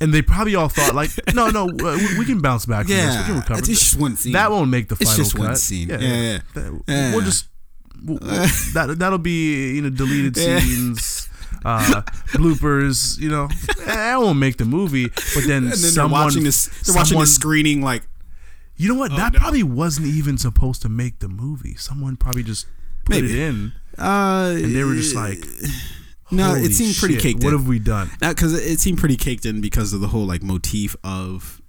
And they probably all thought like, no, no, we, we can bounce back. From this. We can recover. it's just one scene. that won't make the final It's just cut. one scene. Yeah, yeah. That- Yeah. We'll just that that'll be you know deleted scenes. Uh, bloopers, you know, that won't make the movie. But then, then someone, they're watching this. They're watching someone- the screening like, You know what? that no. probably wasn't even supposed to make the movie. Someone probably just put Maybe. it in, uh, and they were just like, (sighs) no, "Holy it seemed pretty shit, caked What in. have we done? because it seemed pretty caked in because of the whole like motif of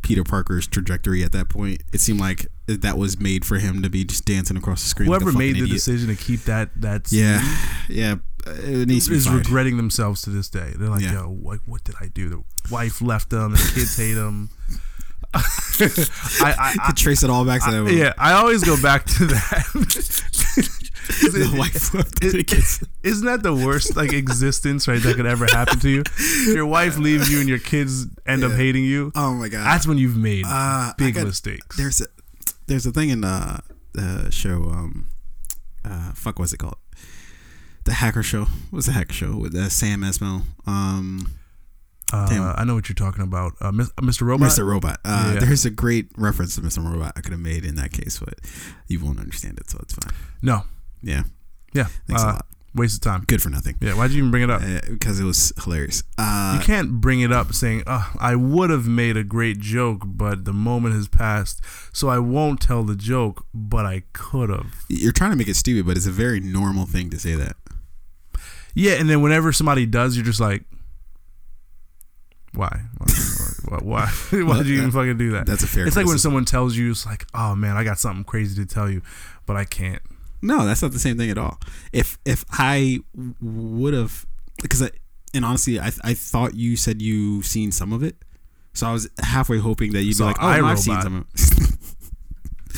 Peter Parker's trajectory at that point. It seemed like that was made for him to be just dancing across the screen. like Whoever made the idiot. decision to keep that that Yeah, scene yeah, uh, it needs to be is regretting themselves to this day. They're like, Yeah. yo, like, what did I do? The wife left them, the kids hate them. (laughs) I, I, I, Could trace it all back to that. movie. yeah, I always go back to that. (laughs) the wife left the kids. Isn't that the worst like existence right that could ever happen to you? Your wife leaves you and your kids end up hating you. Oh my god, That's when you've made Uh, big got- mistakes. there's a there's a thing in the the show um uh fuck what's it called the hacker show what's the hacker show with uh, Sam Esmail um Uh, I know what you're talking about, uh, Mr. Robot. Mr. Robot uh, Yeah. there's a great reference to Mr. Robot I could have made in that case but you won't understand it so it's fine No, yeah yeah, thanks uh, a lot waste of time. good for nothing Yeah, why'd you even bring it up? uh, because it was hilarious uh you can't bring it up saying, uh, "I would have made a great joke, but the moment has passed, so I won't tell the joke, but I could have." you're trying to make it stupid but it's a very normal thing to say that Yeah, and then whenever somebody does, you're just like, "Why? Why? Why? Why did (laughs) you even fucking do that?" that's a fair It's like when someone tells you, "It's like, oh man, I got something crazy to tell you, but I can't." No, that's not the same thing at all. If if I would have, because I, and honestly, I I thought you said you seen some of it, so I was halfway hoping that you'd Saw be like, oh, I've seen some of it. (laughs)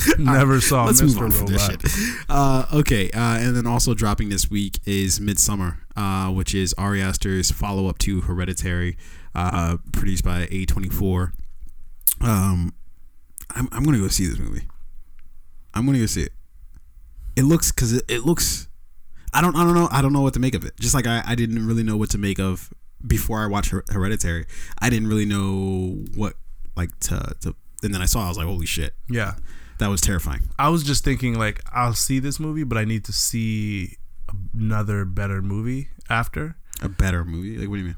(laughs) Never saw Let's Mr. move on from this shit. Uh, okay, uh, and then also dropping this week is Midsommar, uh, which is Ari Aster's follow up to Hereditary, uh, produced by A24. Um, I'm I'm gonna go see this movie. I'm gonna go see it. It looks because it, it looks. I don't I don't know I don't know what to make of it. Just like I, I didn't really know what to make of before I watched Her- Hereditary. I didn't really know what like to to. And then I saw I was like, holy shit, Yeah, that was terrifying. I was just thinking like, I'll see this movie, but I need to see another better movie after. A better movie? Like, what do you mean?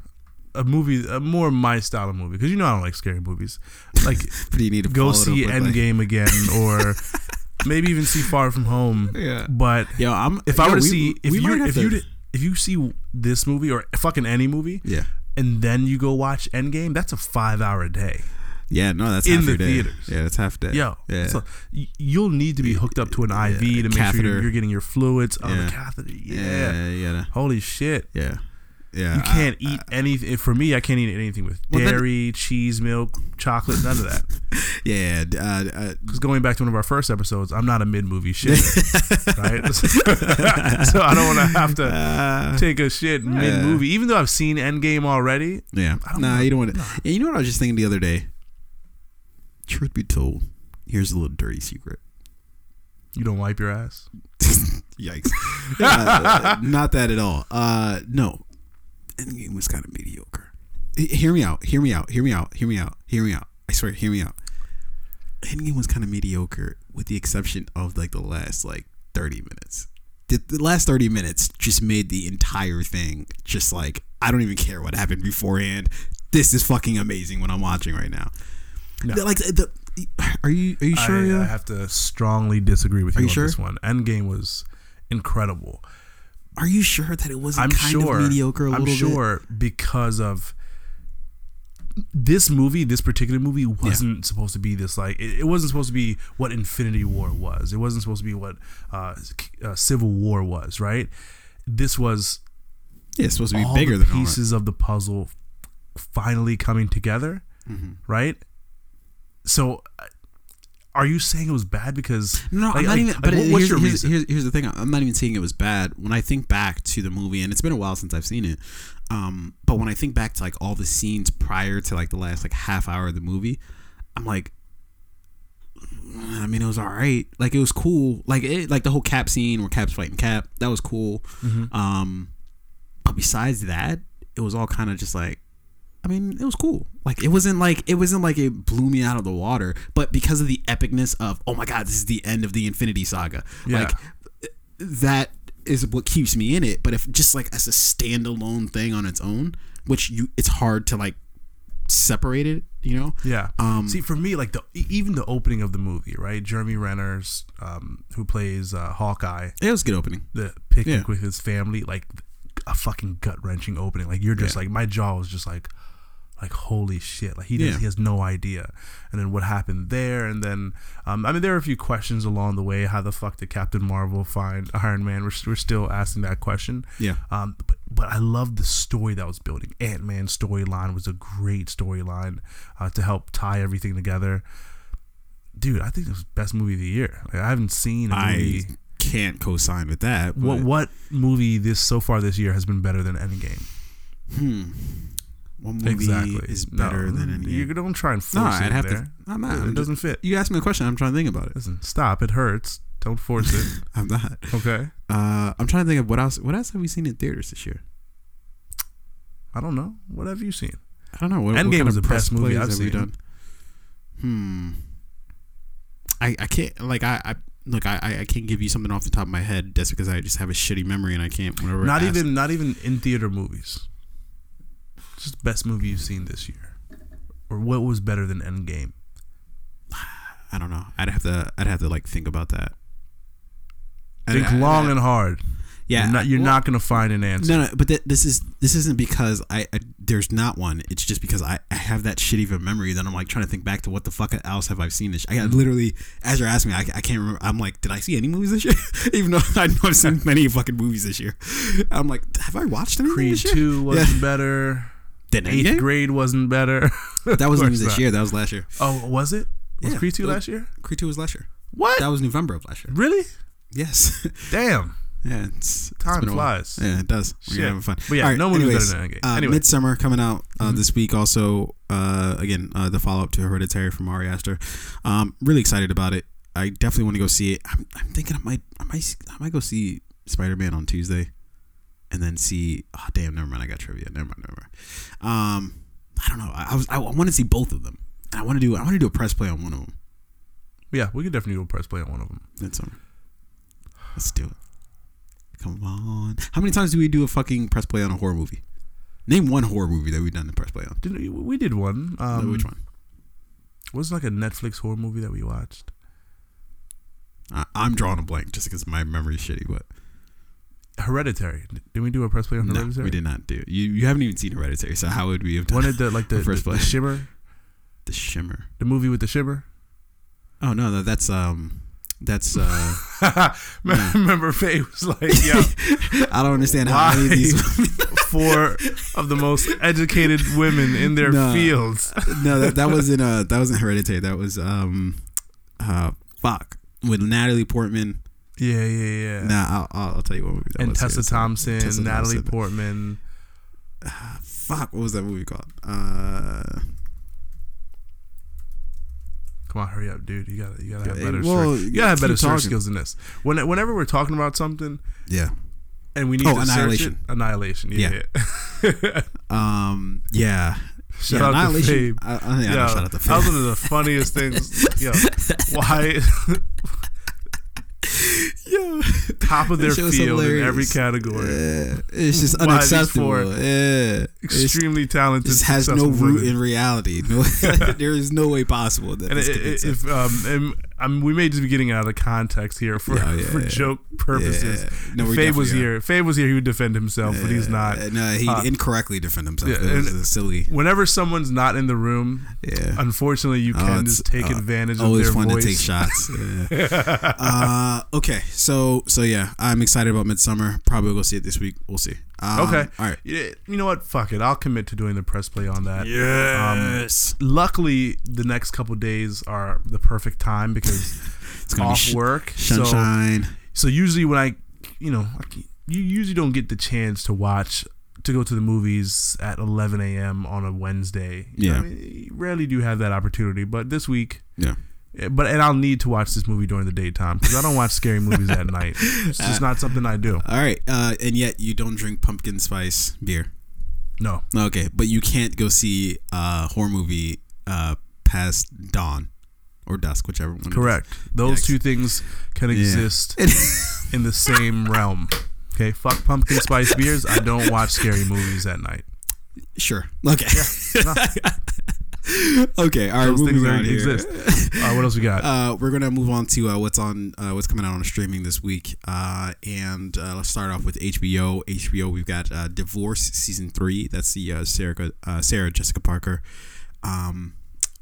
A movie, a more my style of movie, because you know I don't like scary movies. Like, (laughs) do you need to go see with, like- again, or (laughs) maybe even see Far From Home. Yeah. But Yo, I'm. if I yo, were to we- see, if you if to- you if you see this movie or fucking any movie, yeah, and then you go watch Endgame, that's a five hour day. Yeah, no, that's In half the your day. theaters. Yeah, that's half day. Yo, yeah. so you'll need to be hooked up to an IV Yeah, to make sure catheter. you're, you're getting your fluids. Oh, Yeah. the catheter. Yeah. yeah, yeah, Holy shit. yeah, yeah. You can't I- eat anything. For me, I can't eat anything with Well, dairy, cheese, milk, chocolate, none of that. (laughs) Yeah, d- uh, uh, Because going back to one of our first episodes, I'm not a mid movie shit. (laughs) right? (laughs) so I don't want to have to uh, take a shit mid movie, even though I've seen Endgame already. yeah. Nah, know. you don't want to. Yeah, you know what I was just thinking the other day. Truth be told, here's a little dirty secret. You don't wipe your ass. Yikes! Uh, not that at all. Uh, no, Endgame was kind of mediocre. Hear me out. Hear me out. Hear me out. Hear me out. Hear me out. I swear. Hear me out. Endgame was kind of mediocre, with the exception of like the last like thirty minutes. The, the last thirty minutes just made the entire thing just like I don't even care what happened beforehand. This is fucking amazing when I'm watching right now. No. The- Like the, are you are you sure? I, yeah? I have to strongly disagree with you, you on sure? this one. Endgame was incredible. Are you sure that it wasn't I'm kind sure. of mediocre a I'm little bit? sure because of this movie, this particular movie wasn't supposed to be this like it, it wasn't supposed to be what Infinity War was. It wasn't supposed to be what uh, uh, Civil War was. Right? This was Yeah, it's supposed to be bigger than pieces of the puzzle finally coming together. Mhm. Right? So. Are you saying it was bad because No, like- I'm not like- even. like, But what- here's, here's, here's, here's the thing. I'm not even saying it was bad. When I think back to the movie, and it's been a while since I've seen it, um, but when I think back to like all the scenes prior to like the last like half hour of the movie, I'm like, I mean, it was all right. Like it was cool. Like it, like the whole Cap scene where Cap's fighting Cap, that was cool. Mm-hmm. Um, but besides that, it was all kind of just like, I mean, it was cool. Like it wasn't like it wasn't like it blew me out of the water, but because of the epicness of, oh my god, this is the end of the Infinity Saga. Yeah. Like that is what keeps me in it. But if just like as a standalone thing on its own, which you, it's hard to like separate it. You know. Yeah. Um, See, for me, like the even the opening of the movie, right? Jeremy Renner's, um, who plays uh, Hawkeye, It was a good opening. the picnic Yeah. with his family, like a fucking gut wrenching opening. Like you're just Yeah. like my jaw was just like, like holy shit! Like he does, Yeah. he has no idea. And then what happened there? And then, um, I mean, there are a few questions along the way. How the fuck did Captain Marvel find Iron Man? We're, we're still asking that question. Yeah. Um, but but I love the story that was building. Ant Man storyline was a great storyline uh, to help tie everything together. Dude, I think it was best movie of the year. Like, I haven't seen a I movie. can't co-sign with that. What what movie this so far this year has been better than Endgame? Hmm. What movie is better No, than any? You don't try and force No, I'd it have there. to. I'm not. It I'm doesn't just- fit. You asked me a question. I'm trying to think about it. Listen, stop. It hurts. Don't force it. (laughs) I'm not. Okay. Uh, I'm trying to think of what else. What else have we seen in theaters this year? I don't know. What have you seen? I don't know. What, Endgame what kind was of the press best movie I've seen. done? Hmm. I I can't like I I look I I can't give you something off the top of my head just because I just have a shitty memory and I can't whenever Not even not even in theater movies. Just best movie you've seen this year, or what was better than Endgame? (sighs) I don't know. I'd have to I'd have to like think about that. Think I- I- long I- and hard. yeah. you're not, you're well, not gonna find an answer. No, no, but th- this is this isn't because I, I there's not one. It's just because I, I have that shitty of a memory that I'm like trying to think back to what the fuck else have I seen this. I got literally as you're asking me, I, I can't remember. I'm like, did I see any movies this year? (laughs) Even though I know I've seen many fucking movies this year. I'm like, have I watched anything Creed this year? two wasn't better. Did Eighth grade wasn't better. (laughs) That (laughs) wasn't even this not. year. That was last year. Oh, was it? Was Yeah. Creed two last year? Creed two was last year. What? That was November of last year. really? Yes. (laughs) Damn. yeah. It's, it's Time while. flies. Yeah, it does. We're Shit. gonna fun. But yeah, All right, no was anyways, better than. Uh, Anyway. Midsommar coming out uh, Mhm. this week. Also, uh, again, uh, the follow up to Hereditary from Ari Aster. Um, really excited about it. I definitely want to go see it. I'm, I'm thinking I might, I might, I might go see Spider Man on Tuesday, and then see. Oh damn! Never mind. I got trivia. Never mind. Never mind. Um, I don't know. I, I was. I, want to see both of them. And I want to do. I want to do a press play on one of them. Yeah, we could definitely do a press play on one of them. That's Midsommar. Let's do it. Come on. How many times do we do a fucking press play on a horror movie? Name one horror movie that we've done the press play on. Didn't we, we did one? Um, Which one? Was it like a Netflix horror movie that we watched? I, I'm drawing a blank just because my memory is shitty. But Hereditary. Did we do a press play on no, Hereditary? we did not do. You you haven't even seen Hereditary, so how would we have done? Wanted the like (laughs) the, first the, play. the shimmer. the shimmer. The movie with the shimmer. Oh no, no that's um, that's uh, (laughs) Remember, Faye was like, "Yo, (laughs) I don't understand how any of these. four of the most educated women in their No. fields." no, that, that wasn't uh, that wasn't hereditary. That was um, uh, fuck with Natalie Portman. Yeah, yeah, yeah. Nah, I'll, I'll, tell you what movie that and was. Tessa It's, uh, Thompson, Tessa Natalie Thompson. Portman. Fuck, what was that movie called? Uh, Come on, hurry up, dude. You gotta, you gotta have better. well, search. You gotta have better search skills than this. When, whenever we're talking about something yeah. and we need Oh, to Annihilation. search it, annihilation. Yeah, yeah. (laughs) Um, yeah. Shout yeah, out to. Fabe. I, I, think I Yo, shout out to that was one of the funniest things. (laughs) Yo, why (laughs) (laughs) Yeah. top of their That shit was field in every category? Yeah. It's just Why unacceptable. Yeah. It's- Extremely talented. This has no root women. in reality. No, (laughs) there is no way possible that And this i- could i- if um, and, um, we may just be getting out of context here for Yeah, yeah, (laughs) for yeah. joke purposes. No, Fabe was are. here, Faye was here, he would defend himself, but he's not. No, he Uh, incorrectly defend himself. yeah, it was and- silly. Whenever someone's not in the room, Yeah. unfortunately, you Oh, can just take uh, advantage of Always their fun voice. to take shots. (laughs) Uh, okay, so so yeah, I'm excited about Midsommar. Probably go see it this week. We'll see. Um, Okay. All right. Yeah, You know what? Fuck it. I'll commit to doing the press play on that. Yes. Luckily, the next couple days are the perfect time because (laughs) it's gonna off be sh- work. So, sunshine. so usually when I, you know, you usually don't get the chance to watch to go to the movies at 11 a.m. on a Wednesday. You know, Yeah. I mean, you rarely do have that opportunity, but this week. Yeah. But and I'll need to watch this movie during the daytime because I don't watch scary movies at night. It's just not something I do. All right. Uh, and yet you don't drink pumpkin spice beer. No. Okay, but you can't go see a horror movie uh, past dawn or dusk, whichever one. Correct. Those Yikes. two things can Yeah. exist (laughs) in the same realm. Okay, fuck pumpkin spice beers. I don't watch scary movies at night. Sure. Okay. No. (laughs) (laughs) okay. All right. Those things already exist. (laughs) Uh, what else we got? Uh, we're gonna move on to uh, what's on uh, what's coming out on streaming this week, uh, and uh, let's start off with HBO. HBO, we've got uh, Divorce season three. That's the uh, Sarah uh, Sarah Jessica Parker um,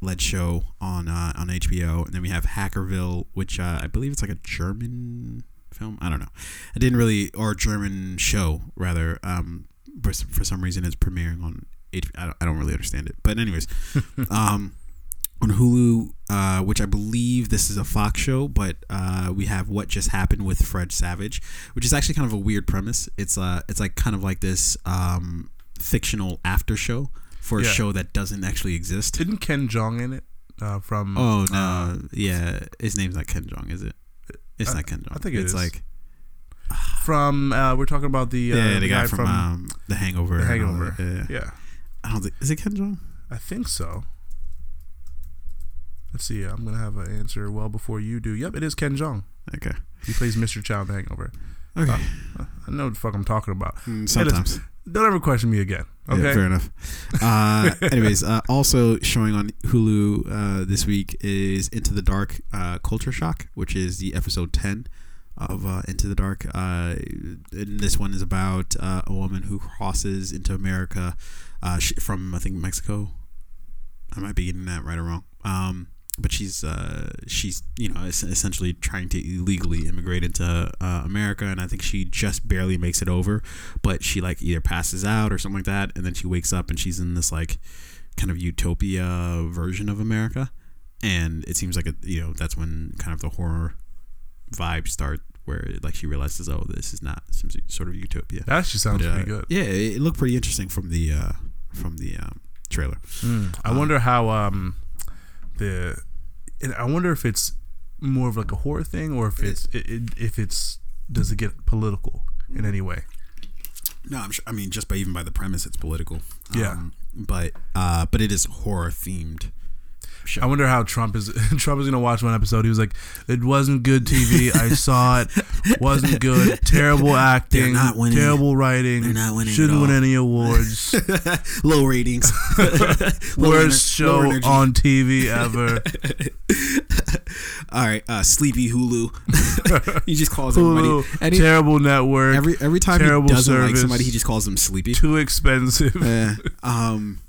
led show on uh, on HBO, and then we have Hackerville, which uh, I believe it's like a German film. I don't know. I didn't really or German show rather. Um, for, for some reason, it's premiering on. I don't, I don't really understand it, but anyways, (laughs) um, on Hulu, uh, which I believe this is a Fox show, but uh, we have what just happened with Fred Savage, which is actually kind of a weird premise. It's uh, it's like kind of like this um, fictional after show for a Yeah. show that doesn't actually exist. Isn't Ken Jeong in it? Uh, from Oh no, uh, yeah, his name's not Ken Jeong, is it? It's I- not Ken Jeong. I think it it's is. like from uh, we're talking about the uh, yeah, the, guy, from, um, The Hangover. The Hangover. Yeah. yeah, I don't think is it Ken Jeong. I think so. Let's see. I'm gonna have an answer well before you do. Yep, it is Ken Jeong. Okay. He plays Mr. Chow in Hangover. Okay. I know what the fuck I'm talking about. Mm, Hey, listen, sometimes. Don't ever question me again. Okay. Yeah, fair enough. Uh, (laughs) anyways, uh, also showing on Hulu uh, this week is Into the Dark uh, Culture Shock, which is the episode 10 of uh, Into the Dark. Uh, and this one is about uh, a woman who crosses into America uh, she, from, I think, Mexico. I might be getting that right or wrong. Um, but she's uh, she's you know es- essentially trying to illegally immigrate into uh, America, and I think she just barely makes it over. But she like either passes out or something like that, and then she wakes up and she's in this like kind of utopia version of America, and it seems like a, you know that's when kind of the horror vibes start, where like she realizes oh this is not some sort of utopia. That actually sounds But, uh, pretty good. Yeah, it, it looked pretty interesting from the uh, from the um, trailer. I wonder how um the and I wonder if it's more of like a horror thing or if it's it, it, if it's does it get political in any way? No, I'm sure. I mean, just by even by the premise, it's political. Yeah. Um, but uh, but it is horror themed. Show. I wonder how Trump is (laughs) Trump is gonna watch one episode. He was like, "It wasn't good TV. I saw it. Wasn't good. (laughs) Terrible acting. not winning terrible writing. They're not winning Shouldn't win any awards. (laughs) low ratings. Low Worst show on TV ever. All right, uh, sleepy Hulu. he just calls everybody. Any, terrible network. every every time he doesn't like somebody, he just calls them sleepy. too expensive. Uh, um,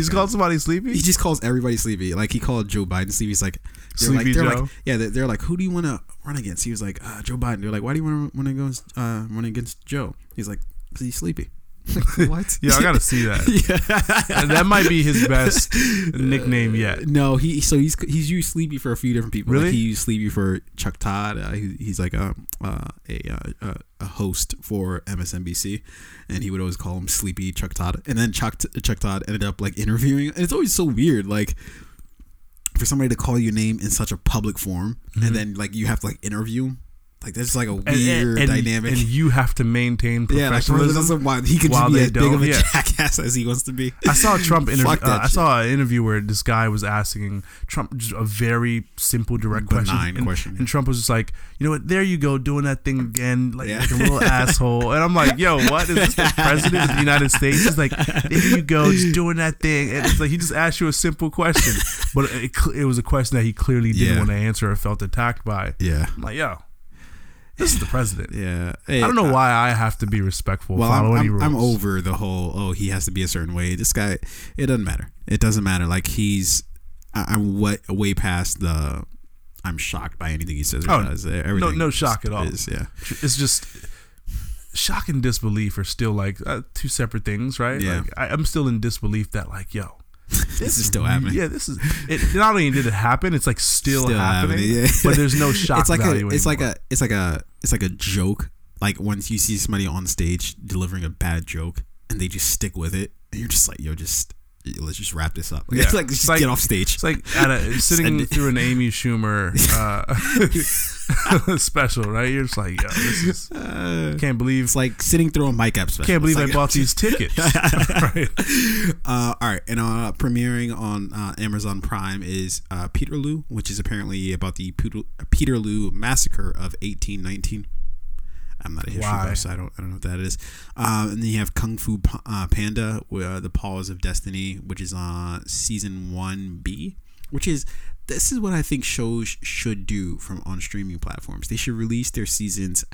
He's guy- called somebody sleepy. He just calls everybody sleepy. Like he called Joe Biden sleepy. He's like, they're like, Sleepy they're Joe? like, yeah, they're, they're like, who do you want to run against? He was like, uh, Joe Biden. They're like, why do you want to run against uh, run against Joe? He's like, because he's sleepy. (laughs) what? (laughs) Yeah, I gotta see that. (laughs) yeah. That might be his best nickname yet. No, he so he's he's used Sleepy for a few different people. Really? Like he used Sleepy for Chuck Todd. Uh, he, he's like a uh, a, uh, a host for MSNBC, and he would always call him Sleepy Chuck Todd. And then Chuck Chuck Todd ended up like interviewing, and it's always so weird, like for somebody to call your name in such a public form, and then like you have to like interview. Like there's like a weird. And, and, and, dynamic. and you have to maintain yeah, like professionalism. he could just be as big of a yeah. jackass as he wants to be. I saw a Trump (laughs) interview. Uh, I saw an interview where this guy was asking Trump just a very simple, direct question. Benign and, question. and Trump was just like, "You know what? There you go, doing that thing again, like, Yeah. like a little (laughs) asshole." And I'm like, "Yo, what is this? The (laughs) president of the United States?" He's like, "There you go, just doing that thing." And it's like he just asked you a simple question, but it, it was a question that he clearly didn't Yeah. want to answer or felt attacked by. Yeah, I'm like, "Yo, this is the president." yeah. I don't know why I have to be respectful. Well, follow I'm, any I'm, rules. I'm over the whole. Oh, he has to be a certain way. This guy, it doesn't matter. It doesn't matter. Like he's, I, I'm way, way past the. I'm shocked by anything he says or Oh, does. Everything no shock at all. Is, yeah, it's just shock and disbelief are still like uh, two separate things, right? Yeah. Like I, I'm still in disbelief that like, yo, (laughs) this is still happening. yeah, this is it. Not only did it happen, it's like still, Still happening, happening, yeah. but there's no (laughs) shock it's like a, it's like a, it's like a, it's like a joke. Like once you see somebody on stage delivering a bad joke and they just stick with it, and you're just like, yo, just let's just wrap this up. (laughs) Yeah. It's like It's just like- get off stage. It's like a, (laughs) sitting through an Amy Schumer (laughs) uh, special, right? You're just like, yo, this is Uh, can't believe it's like sitting through a mic up special. can't believe It's I bought these tickets. right. Uh, all right, and uh, premiering on uh, Amazon Prime is uh, Peterloo, which is apparently about the Peterloo massacre of 1819. I'm not a history Why? buff, so I don't I don't know what that is. Um, and then you have Kung Fu uh, Panda, uh, the Paws of Destiny, which is on season one B, which is this is what I think shows should do from on streaming platforms. They should release their seasons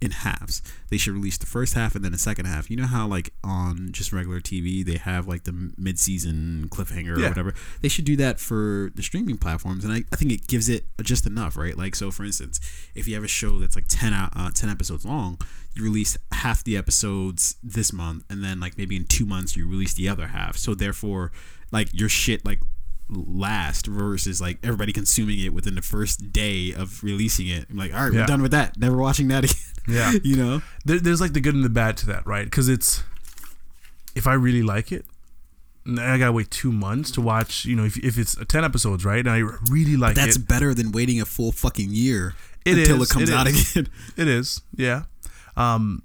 in halves. They should release the first half and then the second half. You know how like on just regular TV they have like the mid-season cliffhanger Yeah. or whatever. They should do that for the streaming platforms, and I, I think it gives it just enough, right? Like so, for instance, if you have a show that's like 10, out- uh, 10 episodes long, you release half the episodes this month, and then like maybe in two months you release the other half. So therefore, like your shit like last versus like everybody consuming it within the first day of releasing it. I'm like, all right, Yeah. we're done with that. Never watching that (laughs) again. Yeah. (laughs) you know. there, there's like the good and the bad to that, right? Because it's if I really like it, I gotta wait two months to watch. You know, if, if it's ten episodes, right? And I really like That's it. better than waiting a full fucking year It until is, it comes it out again. It is, yeah. Um,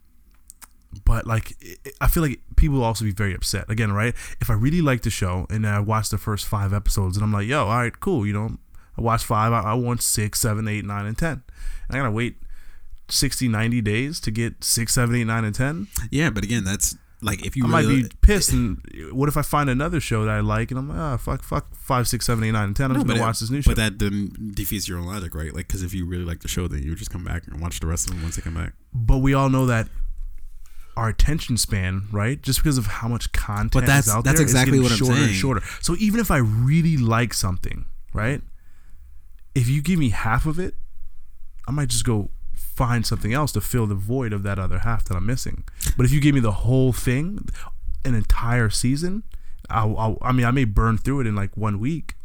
but like, it, I feel like people will also be very upset again, right? If I really like the show and I watch the first five episodes and I'm like, yo, all right, cool, you know, I watched five, I, I want six, seven, eight, nine, and ten. And I gotta wait 60, 90 days to get six, seven, eight, nine, and ten. Yeah, but again, that's like if you I might really, be pissed. And what if I find another show that I like and I'm like, ah, fuck, fuck, five, six, seven, eight, nine, and ten. I'm No, gonna it- watch this new show. But that then defeats your own logic, right? Like, because if you really like the show, then you would just come back and watch the rest of them once they come back. but we all know that our attention span, right? Just because of how much content But that's- is out that's there, exactly getting what I'm shorter and shorter. So even if I really like something, right? If you give me half of it, I might just go find something else to fill the void of that other half that I'm missing. But if you give me the whole thing, an entire season, I'll, I'll, I mean, I may burn through it in like one week,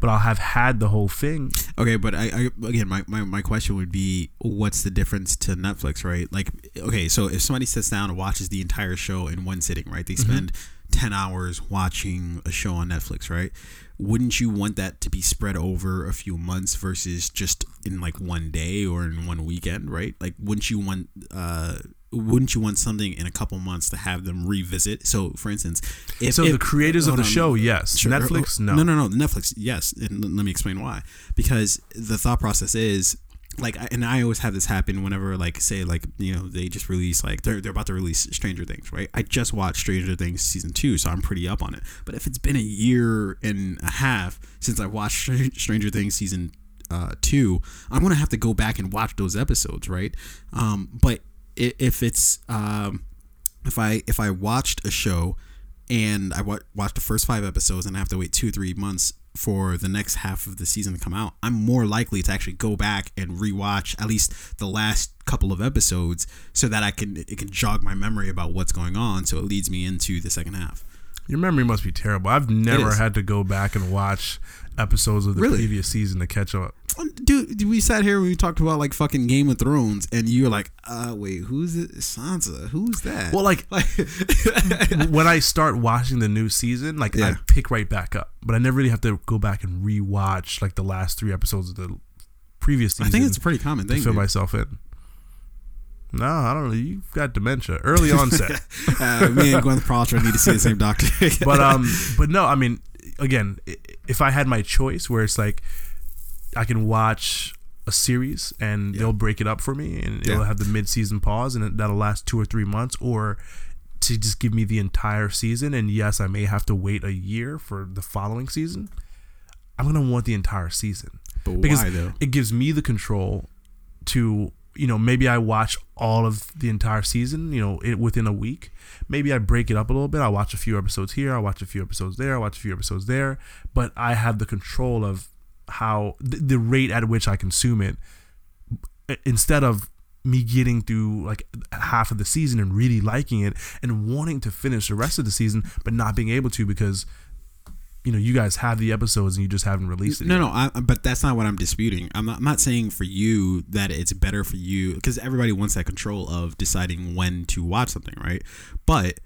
but I'll have had the whole thing. Okay, but I, I again, my, my, my question would be, what's the difference to Netflix, right? Like, okay, so if somebody sits down and watches the entire show in one sitting, right? They spend ten hours watching a show on Netflix, right? Wouldn't you want that to be spread over a few months versus just in like one day or in one weekend, right? Like, wouldn't you want uh wouldn't you want something in a couple months to have them revisit? So, for instance, if So if- the creators of the on. show, yes. Sure. Netflix, no. No, no, no. Netflix, yes. And l- let me explain why. Because the thought process is like, and I always have this happen whenever, like, say, like, you know, they just release, like, they're, they're about to release Stranger Things, right? I just watched Stranger Things season two, so I'm pretty up on it. But if it's been a year and a half since I watched Str- Stranger Things season uh, two, I'm gonna have to go back and watch those episodes, right? Um, but if it's um, if I if I watched a show and I wa- watched the first five episodes, and I have to wait two three months for the next half of the season to come out, I'm more likely to actually go back and rewatch at least the last couple of episodes so that I can it can jog my memory about what's going on, so it leads me into the second half. Your memory must be terrible. I've never had to go back and watch episodes of the Really? previous season to catch up. Dude, we sat here and we talked about like fucking Game of Thrones, and you were like, "Uh, wait, who's it? Sansa? Who's that?" Well, like (laughs) like, when I start watching the new season, like I pick right back up, but I never really have to go back and rewatch like the last three episodes of the previous season. I think it's a pretty common to thing. fill dude. myself in. No, I don't know. You've got dementia, early (laughs) onset. (laughs) uh, me and Gwyneth Paltrow need to see the same doctor. but um, but no, I mean, again, if I had my choice, where it's like I can watch a series and they'll break it up for me, and it'll have the mid-season pause, and that'll last two or three months, or to just give me the entire season, and yes, I may have to wait a year for the following season. I'm gonna want the entire season. But because why though? it gives me the control to you know maybe I watch all of the entire season you know it, within a week. Maybe I break it up a little bit. I watch a few episodes here. I watch a few episodes there. I watch a few episodes there. But I have the control of how the, the rate at which I consume it instead of me getting through like half of the season and really liking it and wanting to finish the rest of the season but not being able to because you know you guys have the episodes and you just haven't released it No, yet. no, I, but that's not what I'm disputing. I'm not, I'm not saying for you that it's better for you because everybody wants that control of deciding when to watch something, right? But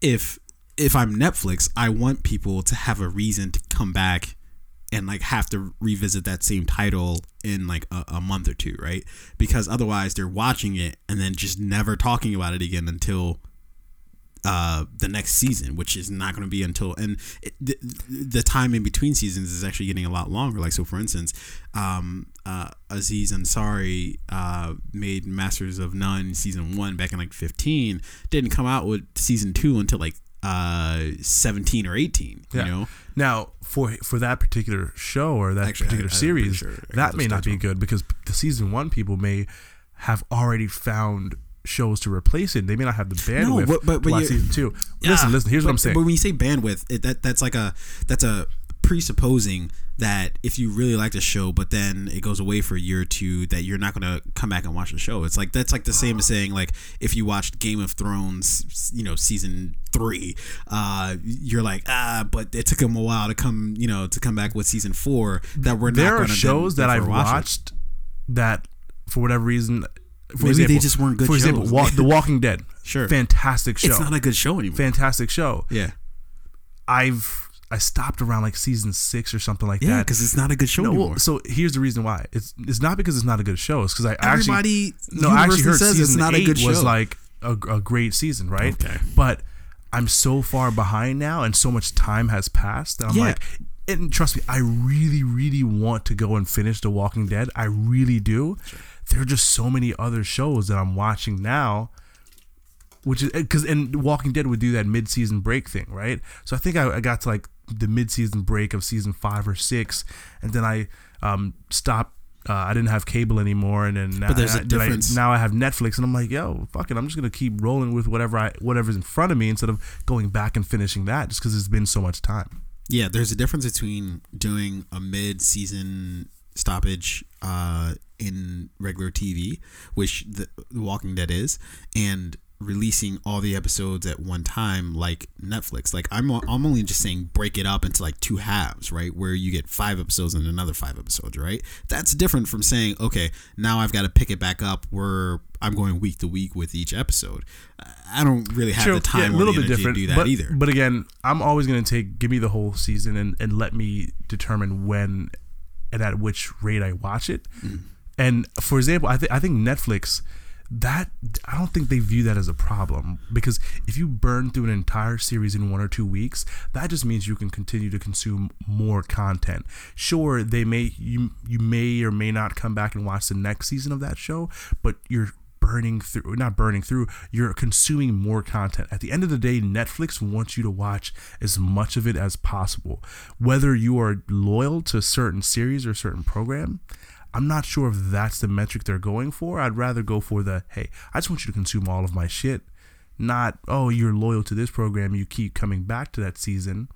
if if I'm Netflix, I want people to have a reason to come back and like have to revisit that same title in like a, a month or two, right? Because otherwise they're watching it and then just never talking about it again until uh the next season which is not going to be until and it, the, the time in between seasons is actually getting a lot longer like so for instance um uh aziz ansari uh made masters of none season one back in like 15 didn't come out with season two until like uh 17 or 18 Yeah. you know Now, for for that particular show or that Actually, particular I'm series, sure that may not be wrong. good because the season one people may have already found shows to replace it. They may not have the bandwidth but- but- to watch season two. listen, listen. Here's but, what I'm saying. But when you say bandwidth, it, that that's like a that's a presupposing that if you really like the show, but then it goes away for a year or two, that you're not gonna come back and watch the show. It's like that's like the same as saying like if you watched Game of Thrones, you know, season three, uh, you're like ah, but it took them a while to come, you know, to come back with season four. That we're not there gonna are then- shows that I've therefore watch it. watched that, for whatever reason, for Maybe they just weren't good For example, shows. Wa- The Walking Dead, (laughs) Sure. fantastic show, It's not a good show anymore. fantastic show. yeah, I've I stopped around like season six or something like yeah, that. Yeah, because it's not a good show No, anymore. so here's the reason why. It's it's not because it's not a good show. It's because I actually no, I actually heard says season it's not a eight good was like a, a great season, right? Okay. But I'm so far behind now, and so much time has passed that I'm Yeah. like, and trust me, I really, really want to go and finish The Walking Dead. I really do. There are just so many other shows that I'm watching now. Which is because and Walking Dead would do that mid-season break thing, right? So I think I, I got to like the mid-season break of season five or six, and then I um, stopped. Uh, I didn't have cable anymore, and then now, But there's a I- then I- now I have Netflix, and I'm like, yo, fuck it, I'm just gonna keep rolling with whatever I whatever's in front of me instead of going back and finishing that, just because it's been so much time. Yeah, there's a difference between doing a mid-season stoppage uh, in regular TV, which the, the Walking Dead is, and releasing all the episodes at one time like Netflix. Like I'm I'm only just saying break it up into like two halves, right? Where you get 5 episodes and another 5 episodes, right? That's different from saying, okay, now I've got to pick it back up where I'm going week to week with each episode. I don't really have the time or the energy to do that but, either. But again, I'm always gonna take give me the whole season and, and let me determine when and at which rate I watch it. Mm. And for example, I think I think Netflix that I don't think they view that as a problem because if you burn through an entire series in one or two weeks, that just means you can continue to consume more content. Sure, they may you you may or may not come back and watch the next season of that show, but you're burning through not burning through you're consuming more content at the end of the day netflix wants you to watch as much of it as possible whether you are loyal to a certain series or a certain program i'm not sure if that's the metric they're going for i'd rather go for the hey i just want you to consume all of my shit not oh you're loyal to this program, you keep coming back to that season.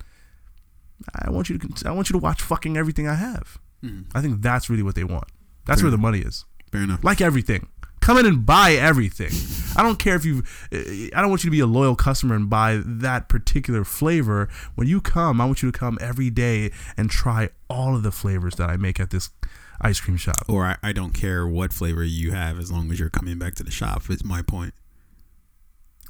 I want you to I want you to watch fucking everything I have. Mhm. I think that's really what they want. That's Fair where the money is. Fair enough. Like everything. Come in and buy everything. I don't care if you I don't want you to be a loyal customer and buy that particular flavor. When you come, I want you to come every day and try all of the flavors that I make at this ice cream shop. Or I, I don't care what flavor you have as long as you're coming back to the shop. Is my point.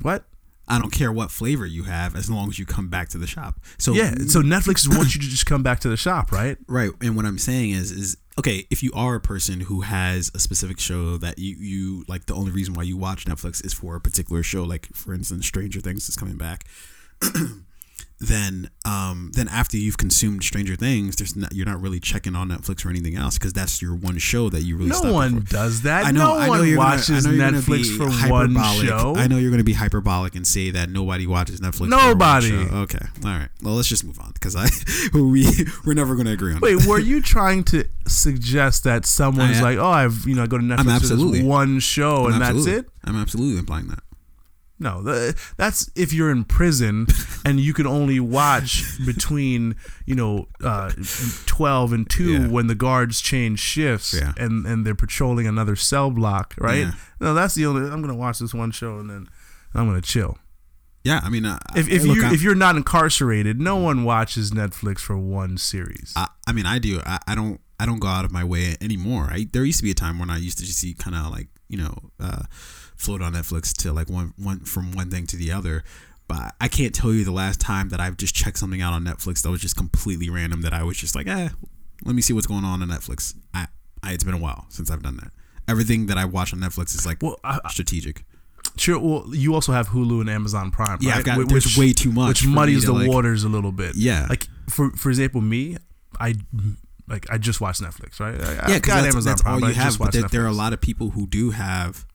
What? I don't care what flavor you have as long as you come back to the shop. So Yeah, so Netflix wants you to just come back to the shop, right? (coughs) Right, and what I'm saying is, is okay. If you are a person who has a specific show that you you like, the only reason why you watch Netflix is for a particular show, like for instance, Stranger Things is coming back. (clears throat) then, um, then after you've consumed Stranger Things, there's not, you're not really checking on Netflix or anything else because that's your one show that you really. No one for. does that. I know. no I know one you're gonna- I know Netflix be for one hyperbolic. show. I know you're going to be hyperbolic and say that nobody watches Netflix. for one Nobody. Okay. All right. Well, let's just move on because I (laughs) we we're never going to agree on. It. Wait, that. were you trying to suggest that someone's like, oh, I've you know I go to Netflix for one show I'm and that's it? I'm absolutely implying that. No, the, that's if you're in prison (laughs) and you can only watch between you know uh, twelve and two Yeah. when the guards change shifts Yeah. and and they're patrolling another cell block, right? Yeah. No, that's the only. I'm gonna watch this one show and then I'm gonna chill. Yeah, I mean, uh, If if look, you I'm- if you're not incarcerated, no one watches Netflix for one series. I, I mean, I do. I, I don't. I don't go out of my way anymore. I, there used to be a time when I used to just see kind of like you know, uh, float on Netflix to like one one from one thing to the other. But I can't tell you the last time that I've just checked something out on Netflix that was just completely random. That I was just like, eh, let me see what's going on on Netflix. I, I it's been a while since I've done that. Everything that I watch on Netflix is like well, I, strategic. sure. Well, you also have Hulu and Amazon Prime. Yeah, right? I've got Wh- there's way too much. which muddies the like- waters a little bit. Yeah, Like for for example, me, I like I just watch Netflix, right? I, yeah, because that's, Amazon that's Prime, all you have. But there, there are a lot of people who do have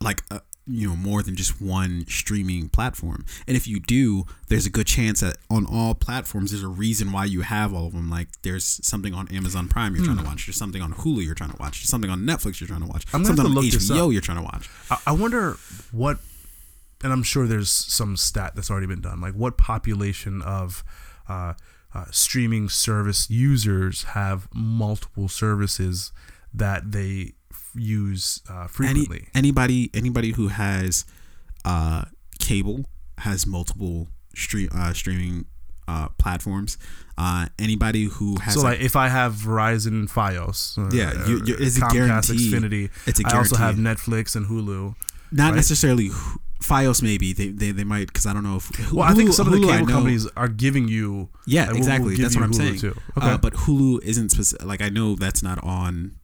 like uh you know more than just one streaming platform. And if you do, there's a good chance that on all platforms, there's a reason why you have all of them. Like there's something on Amazon Prime you're trying to watch. There's something on Hulu you're trying to watch. There's something on Netflix you're trying to watch. I'm something on look this HBO up. you're trying to watch. I, I wonder what, and I'm sure there's some stat that's already been done. Like what population of uh, uh, streaming service users have multiple services that they use uh, Any, frequently? anybody anybody who has uh, cable has multiple stream uh, streaming uh, platforms. Uh, anybody who has so like, like if I have Verizon and FiOS, uh, Yeah, you- you- it's a Comcast, guarantee. Xfinity, it's a I also have. Netflix and Hulu. not right? necessarily FiOS. Maybe they they, they might because I don't know if Well, I think Hulu- some of the cable companies are giving you. Yeah, like, exactly. give That's you what I'm Hulu saying. too. Okay. Uh, but Hulu isn't specific. Like I know that's not on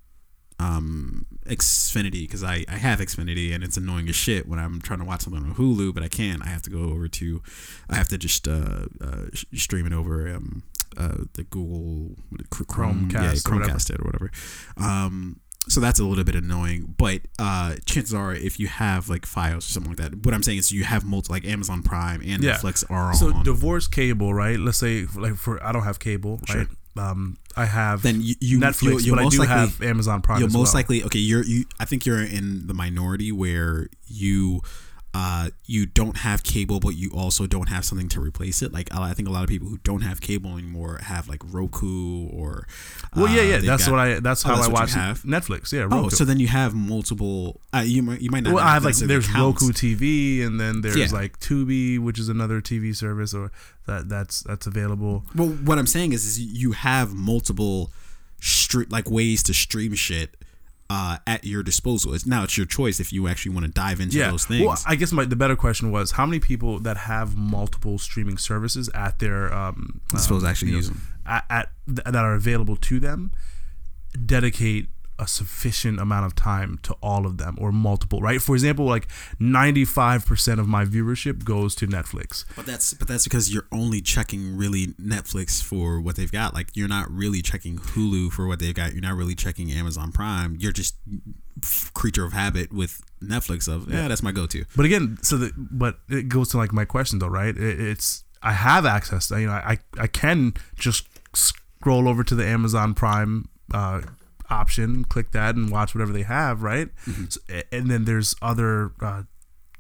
um Xfinity because I I have Xfinity and it's annoying as shit when I'm trying to watch something on Hulu, but I can't. I have to go over to, I have to just uh, uh sh- stream it over um uh the Google what, Chr- Chrome yeah Chromecast or. Chromecast it or whatever. Um. So that's a little bit annoying, but uh, chances are, if you have like FiOS or something like that, what I'm saying is you have multi like Amazon Prime and Yeah. Netflix are so on. divorce cable, right? Let's say like for I don't have cable, Sure. Um, I have then you, you Netflix, you'll, you'll but I do likely, have Amazon Prime. as most well. likely okay you're you i think you're in the minority where you uh you don't have cable but you also don't have something to replace it like i think a lot of people who don't have cable anymore have like roku or Well, yeah, uh, yeah. they've that's got- what I. That's Oh, how that's I watch? Netflix. Yeah. oh Roku. so then you have multiple uh, you might you might not well, I have like there's counts. Roku TV, and then there's Yeah. like Tubi, which is another TV service, or that that's that's available. well what i'm saying is, is you have multiple street like ways to stream shit uh, at your disposal. It's now it's your choice if you actually want to dive into Yeah. those things. Well, I guess my the better question was how many people that have multiple streaming services at their um, I suppose um, actually you know, use them. at, at that are available to them dedicate a sufficient amount of time to all of them or multiple right for example like 95% of my viewership goes to netflix But that's but that's because you're only checking really Netflix for what they've got. Like you're not really checking Hulu for what they've got. You're not really checking Amazon Prime. You're just creature of habit with Netflix of yeah, that's my go-to. but again so the but it goes to like my question though right it, it's i have access to, you know i i can just scroll over to the amazon prime uh option click that and watch whatever they have right Mm-hmm. so, and then there's other uh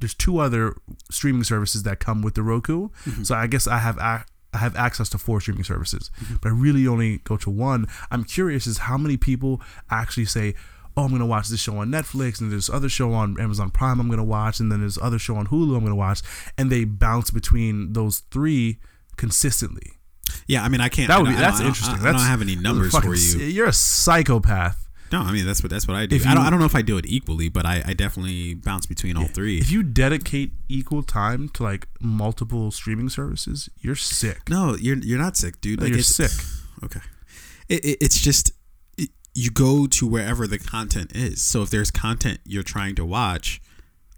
there's two other streaming services that come with the Roku. Mm-hmm. So I guess I have I have access to four streaming services, but I really only go to one. I'm curious is how many people actually say, "Oh, I'm gonna watch this show on Netflix, and there's other show on Amazon Prime I'm gonna watch, and then there's other show on Hulu I'm gonna watch," and they bounce between those three consistently. Yeah, I mean, I can't. That would be that's I interesting. I, I that's, don't have any numbers fucking for you. You're a psychopath. No, I mean that's what that's what I do. If I don't I don't know if I do it equally, but I, I definitely bounce between all three. If you dedicate equal time to like multiple streaming services, you're sick. no, you're you're not sick, dude. No, Like you're sick. Okay, it, it, it's just it, you go to wherever the content is. So if there's content you're trying to watch,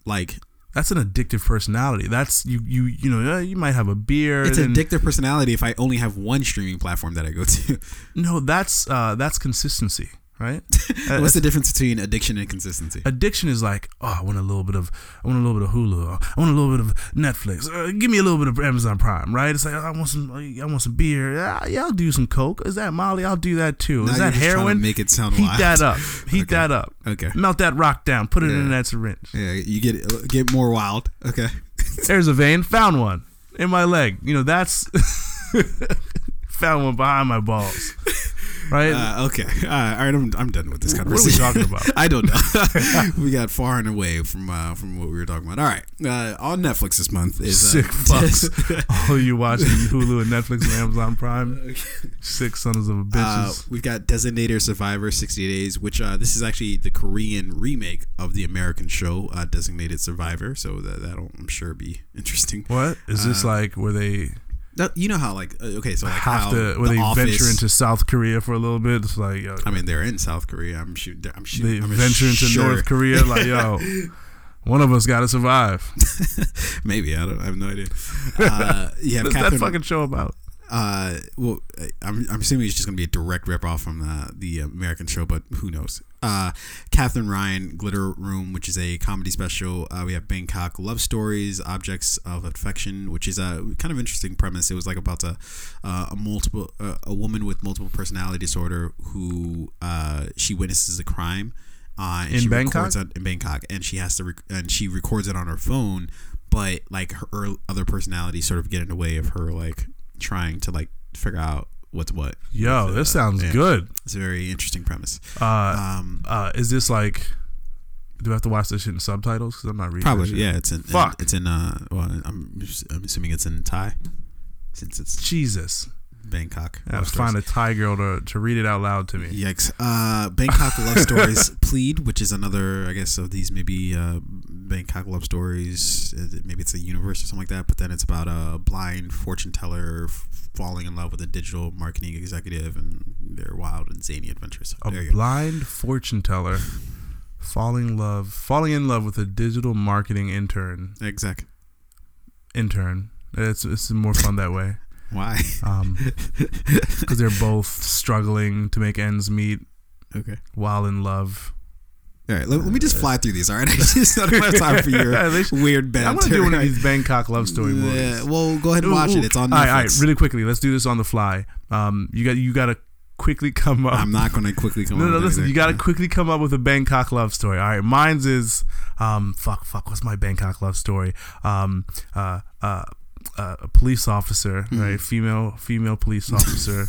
like That's an addictive personality. That's you you you know you might have a beer. it's an and- addictive personality. If I only have one streaming platform that I go to, No, that's uh that's consistency, right? (laughs) Uh, what's the difference between addiction and consistency? Addiction is like, oh, I want a little bit of, I want a little bit of Hulu, I want a little bit of Netflix. Uh, give me a little bit of Amazon Prime, right? It's like I want some, I want some beer. Yeah, yeah, I'll do some Coke. Is that Molly? I'll do that too. Now Is that just trying to heroin? make it sound Heat wild. that up. Heat Okay. that up. Okay. Melt that rock down. Put it in that syringe. Yeah, you get get more wild. Okay. (laughs) There's a vein. Found one in my leg. You know that's (laughs) found one behind my balls. Right? Uh, okay. (laughs) Uh, all right. I'm, I'm done with this conversation. What are we talking about? (laughs) I don't know. (laughs) we got far and away from uh, from what we were talking about. All right. Uh, on Netflix this month is uh, Sick fucks. All you watching Hulu and Netflix and Amazon Prime. Sick sons of a Uh, bitches. we've got Designated Survivor 60 Days, which uh, this is actually the Korean remake of the American show uh, Designated Survivor. So that, that'll, I'm sure, be interesting. what is this like? Where they That- you know how, like, uh, okay, so like have how to? Where the they office, venture into South Korea for a little bit? It's like yo, I mean, they're in South Korea. I'm sure. I'm sure. they I'm venture into sure- North Korea. Like yo, (laughs) one of us got to survive. (laughs) Maybe I don't. I have no idea. Uh, have (laughs) What's that Katherine. fucking show about? Uh, well, I'm, I'm assuming it's just gonna be a direct rip off from the the American show, but who knows? Uh, Katherine Ryan, Glitter Room, which is a comedy special. Uh, we have Bangkok Love Stories, Objects of Affection, which is a kind of interesting premise. It was like about a uh, a multiple uh, a woman with multiple personality disorder who uh, she witnesses a crime. Uh, In Bangkok? it in Bangkok, and she has to rec- and she records it on her phone, but like her other personalities sort of get in the way of her like trying to like figure out what's what. Yo, With, this sounds yeah. good. It's a very interesting premise. Uh, Um, uh, is this like? Do I have to watch this shit in subtitles? Because I'm not reading. probably yeah. It's in Fuck. it's in uh. Well, I'm I'm assuming it's in Thai, since it's Jesus. Bangkok. I have to find a Thai girl to, to read it out loud to me. Yikes. Uh, Bangkok Love (laughs) Stories Plead, which is another, I guess, of these maybe uh, Bangkok Love Stories. Maybe it's a universe or something like that, but then it's about a blind fortune teller falling in love with a digital marketing executive and their wild and zany adventures. A you go. blind fortune teller falling love falling in love with a digital marketing intern Exact. intern. It's it's more fun that way. (laughs) Why? Um, (laughs) because they're both struggling to make ends meet okay. while in love. All right. Let, let me just fly through these. All right. (laughs) I (laughs) just don't have time for your weird banter. I'm gonna do one of these Bangkok love story movies. Yeah, well, go ahead and watch Ooh, it. It's on. Netflix. All right, all right, really quickly. Let's do this on the fly. Um, you got you got to quickly come up. I'm not going to quickly come No, up no, with listen. You got to quickly come up with a Bangkok love story. All right, mine's is um, fuck, fuck. What's my Bangkok love story? Um, uh, uh, uh, a police officer, Mm-hmm. right? Female, female police (laughs) officer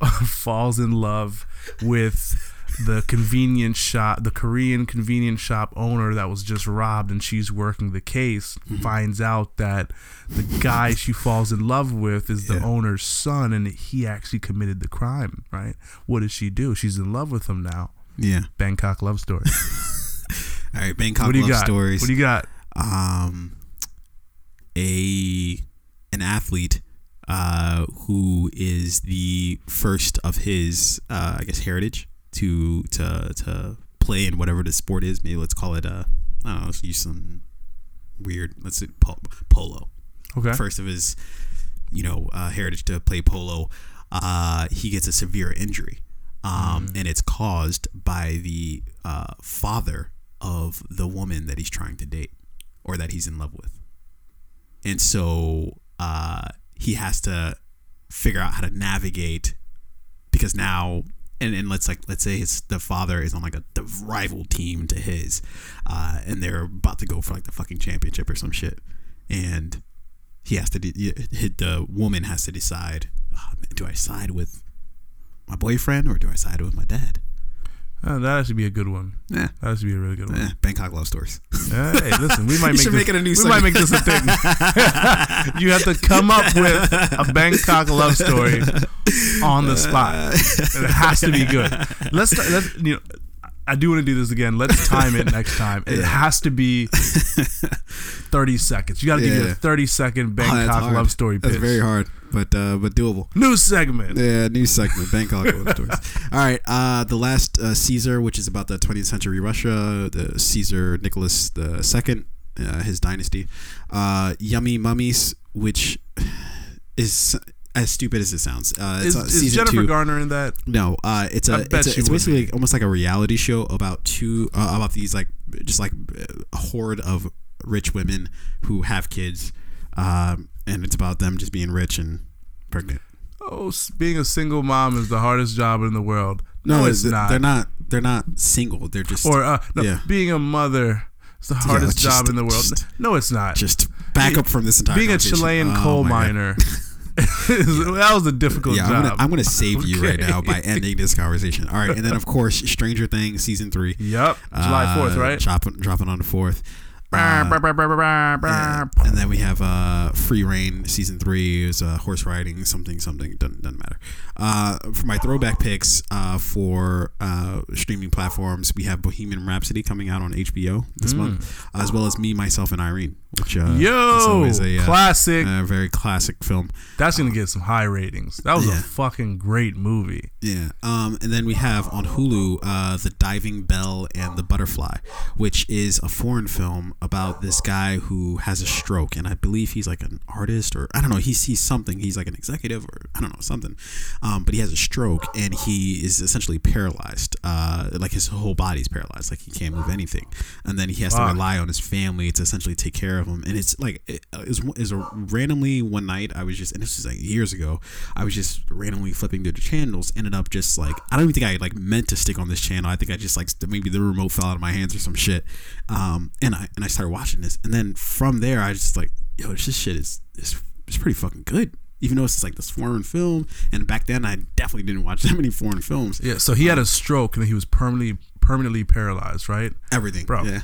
(laughs) falls in love with the convenience shop, the Korean convenience shop owner that was just robbed, and she's working the case. Mm-hmm. Finds out that the guy she falls in love with is the Yeah. owner's son, and he actually committed the crime. Right? What does she do? She's in love with him now. Yeah. Bangkok love story. (laughs) All right. Bangkok what do you Love got? Stories. What do you got? um, a an athlete uh, who is the first of his uh, I guess heritage to to to play in whatever the sport is. Maybe let's call it uh, I don't know. Let's use some weird. Let's say po- polo. Okay. First of his you know uh, heritage to play polo. Uh, he gets a severe injury. Um, and it's caused by the uh, father of the woman that he's trying to date or that he's in love with. And so uh, he has to figure out how to navigate because now and and let's like let's say his the father is on like a the rival team to his, uh, and they're about to go for like the fucking championship or some shit, and he has to de- the woman has to decide, oh, do I side with my boyfriend or do I side with my dad? Uh, that should be a good one. Yeah, That should be a really good one. eh, Bangkok love stories. Hey, listen, we (laughs) might make this, make it a new We segment. might make this a thing. (laughs) you have to come up with a Bangkok love story on the spot. (laughs) It has to be good. Let's let's you know. I do want to do this again. Let's time it next (laughs) time. It has to be (laughs) thirty seconds. You got to give me Yeah. a thirty second Oh, Bangkok hard. love story That's pitch. very hard, but uh, but doable. New segment. Yeah, new segment, Bangkok love (laughs) stories. All right, uh, the last uh, Caesar, which is about the 20th century Russia, the Caesar Nicholas the Second, uh, his dynasty. Uh, Yummy Mummies, which (sighs) is as stupid as it sounds. Uh, it's Is, uh, is Jennifer two. Garner in that? No, uh, it's a it's, a, it's basically be. almost like a reality show about two uh, about these like just like a horde of rich women who have kids, um, and it's about them just being rich and pregnant. Oh, being a single mom is the hardest job in the world. No, it's th- not. They're not. They're not single. They're just Or uh, no, Yeah. being a mother is the hardest just- job in the world. just- no, it's not. just back up from this entire. being a. Chilean Oh coal miner. (laughs) (laughs) that was a difficult Yeah, I'm job. gonna, I'm gonna save you right now by ending this conversation. All right, and then of course Stranger Things season three. Yep, July fourth, uh, right? Dropping dropping on the fourth. Uh, and, and then we have uh, Free Rein season three is uh, horse riding something something doesn't, doesn't matter. Uh, for my throwback picks uh, for uh, streaming platforms, we have Bohemian Rhapsody coming out on HBO this month, as well as Me, Myself, and Irene, which uh, is Yo, always a uh, classic. a very classic film. That's gonna get some high ratings. That was Yeah. a fucking great movie. Yeah. Um, and then we have on Hulu uh, The Diving Bell and the Butterfly, which is a foreign film about this guy who has a stroke. And I believe he's like an artist or I don't know. He sees something. He's like an executive or I don't know, something. Um, but he has a stroke and he is essentially paralyzed. Uh, like his whole body's paralyzed. Like he can't move anything. And then he has to rely on his family to essentially take care of him. And it's like, it, it, was, a randomly one night, I was just, and this was like years ago, I was just randomly flipping through the channels, ended up just like, I don't even think I like meant to stick on this channel. I think I just like, maybe the remote fell out of my hands or some shit. Um, and I, and I started watching this. And then from there, I just like, yo, this shit is, is, is pretty fucking good. Even though it's like this foreign film, and back then I definitely didn't watch (laughs) that many foreign films. Yeah, so he had a stroke and he was permanently permanently paralyzed, right? Everything, Bro. Yeah,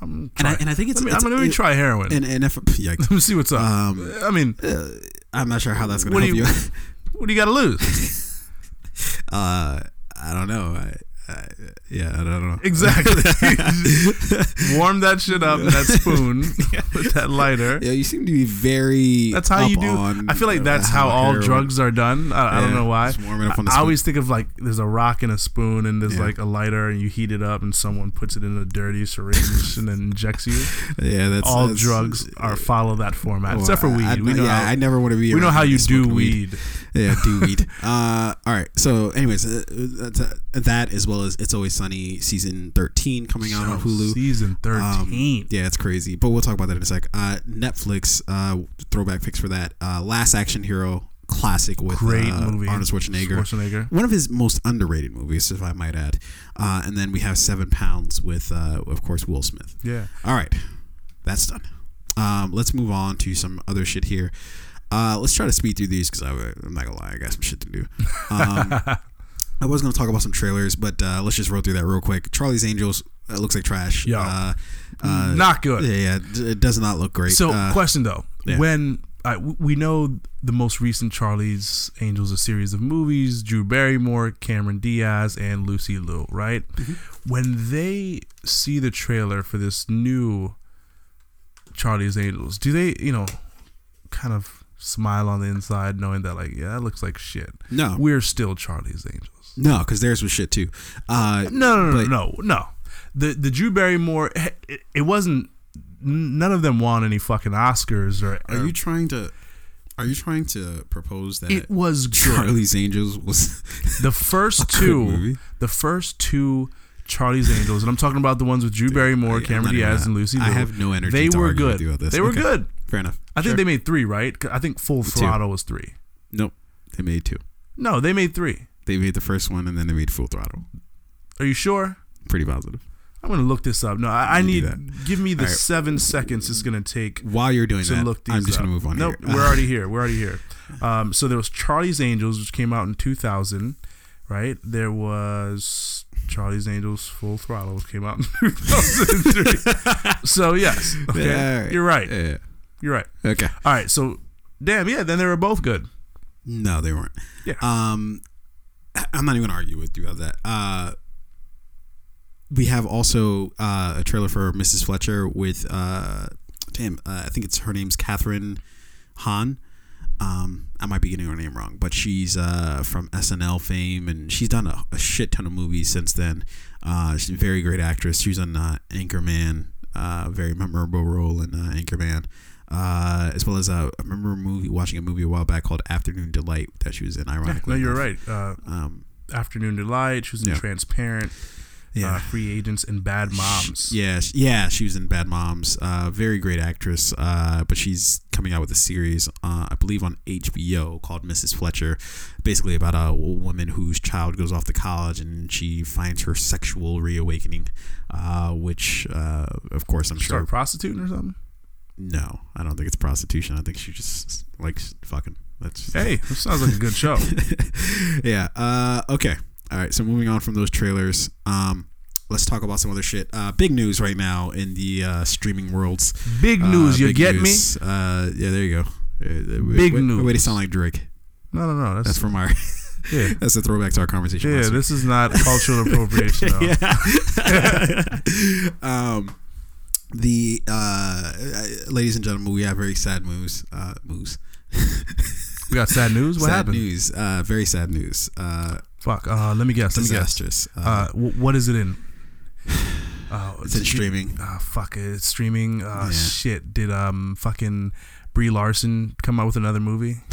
I'm and I, and I think it's, let me, it's I'm gonna it- try heroin. And and if yikes, (laughs) let me see what's up. um, I mean, uh, I'm not sure how that's gonna what do help you, you. (laughs) what do you got to lose? (laughs) uh, I don't know. I, I, yeah, I don't know. Exactly. (laughs) Warm that shit up in that spoon (laughs) with that lighter. Yeah, you seem to be very. That's how you do. I feel like uh, that's how all heroin- drugs are done. I, I don't know why. just up on the I, I always think of like there's a rock and a spoon, and there's Yeah. like a lighter, and you heat it up, and someone puts it in a dirty syringe and then injects you. (laughs) Yeah, that's all that's- drugs are follow that format, well, except for weed. I, we know yeah, how, I never want to be. we know how you do smoking weed. Yeah, do weed. Uh, all right. So, anyways, uh, uh, that as well as It's Always Sunny season thirteen coming out on Hulu. season Um, thirteen. yeah, it's crazy, but we'll talk about that in a sec. Uh, Netflix uh, throwback picks for that. Uh, Last Action Hero classic with Great uh, movie. Arnold Schwarzenegger. Schwarzenegger. One of his most underrated movies, if I might add. Uh, and then we have Seven Pounds with, uh, of course, Will Smith. Yeah. All right, that's done. Um, let's move on to some other shit here. Uh, let's try to speed through these because I'm not gonna lie, I got some shit to do. Um, (laughs) I was gonna talk about some trailers, but uh, let's just roll through that real quick. Charlie's Angels uh, looks like trash. Yeah. Uh, uh, Not good. Yeah, yeah, it does not look great. So, uh, question though, yeah. when w- we know the most recent Charlie's Angels, a series of movies, Drew Barrymore, Cameron Diaz, and Lucy Liu, right? Mm-hmm. When they see the trailer for this new Charlie's Angels, do they, you know, kind of smile on the inside, knowing that, like, yeah, that looks like shit. no, We're still Charlie's Angels. No, because theirs was shit too. Uh, No, no, no, no, no. The the Drew Barrymore, it, it wasn't. None of them won any fucking Oscars or. Are or- you trying to? Are you trying to propose that It was good. Charlie's Angels was (laughs) The first two, movie? the first two Charlie's Angels, and I'm talking about the ones with Drew Barrymore, I- Cameron Diaz, and Lucy. I Liu. have no energy They to were good. you about this. They were Okay. good. Fair enough. I think they made three, right? I think Full Throttle was three. Nope, they made two. No, they made three. They made the first one and then they made Full Throttle. Are you sure? Pretty positive. I'm gonna look this up. No, I, I need give me the right. seven seconds it's gonna take While you're doing to that, look these I'm just up. gonna move on Nope, we're already (laughs) here. We're already here. Um, so there was Charlie's Angels, which came out in 2000, right? There was Charlie's Angels Full Throttle, which came out in (laughs) 2003. (laughs) so yes, okay, Yeah, right. you're right. Yeah. You're right. Okay. All right, so damn, yeah, then they were both good. No, they weren't. Yeah. Um, I'm not even gonna argue with you about that. Uh, we have also uh, a trailer for Mrs. Fletcher with uh, damn, uh, I think it's her name's Kathryn Hahn. Um, I might be getting her name wrong, but she's uh, from SNL fame, and she's done a, a shit ton of movies since then. Uh, she's a very great actress. She's on uh, Anchorman, uh, very memorable role in uh, Anchorman, uh, as well as uh, I remember a movie watching a movie a while back called Afternoon Delight that she was in. Yeah, Ironically, no, you're enough. right. Uh, Um, Afternoon Delight. She was in Yeah. Transparent. yeah. Uh, Free Agents and Bad Moms. Yeah, yeah, she was in Bad Moms. Uh, very great actress. Uh, but she's coming out with a series, uh, I believe, on HBO called Mrs. Fletcher. Basically about a woman whose child goes off to college and she finds her sexual reawakening. Uh, which, uh, of course, I'm Start sure. prostituting or something. No, I don't think it's prostitution. I think she just likes fucking. That's Hey, (laughs) this sounds like a good show. (laughs) yeah. Uh, okay. All right. So moving on from those trailers, um, let's talk about some other shit. Uh, big news right now in the uh, streaming worlds. Big Uh, news, you big get news. Uh, yeah, there you go. Uh, Big way, news. Way to sound like Drake. No, no, no. That's That's, from our. (laughs) yeah. that's a throwback to our conversation. Yeah, this is not cultural appropriation. Yeah. um, the uh, uh, ladies and gentlemen, we have very sad news. Uh, news. We got sad news. What sad happened? news. Uh, very sad news. Uh, Fuck. Uh, let me guess. Let me guess. Uh, Uh, w- what is it in? (sighs) Uh, it's in streaming. Uh, fuck it. It's streaming. Uh, Yeah. Shit. Did um fucking Brie Larson come out with another movie? (laughs)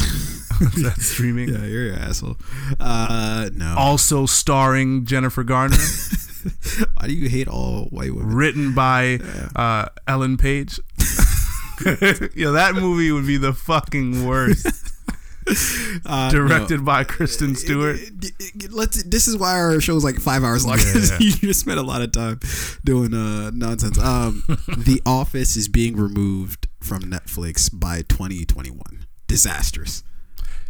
Is that streaming? Yeah, you're an asshole. Uh, no. Also starring Jennifer Garner, (laughs) (laughs) Why do you hate all white women? written by uh, Ellen Page. (laughs) yeah, that movie would be the fucking worst. (laughs) Uh, Directed by Kristen no. Stewart. Let's. This is why our show is like five hours long. Yeah. you just spent a lot of time doing uh, nonsense. Um, the Office is being removed from Netflix by 2021. Disastrous.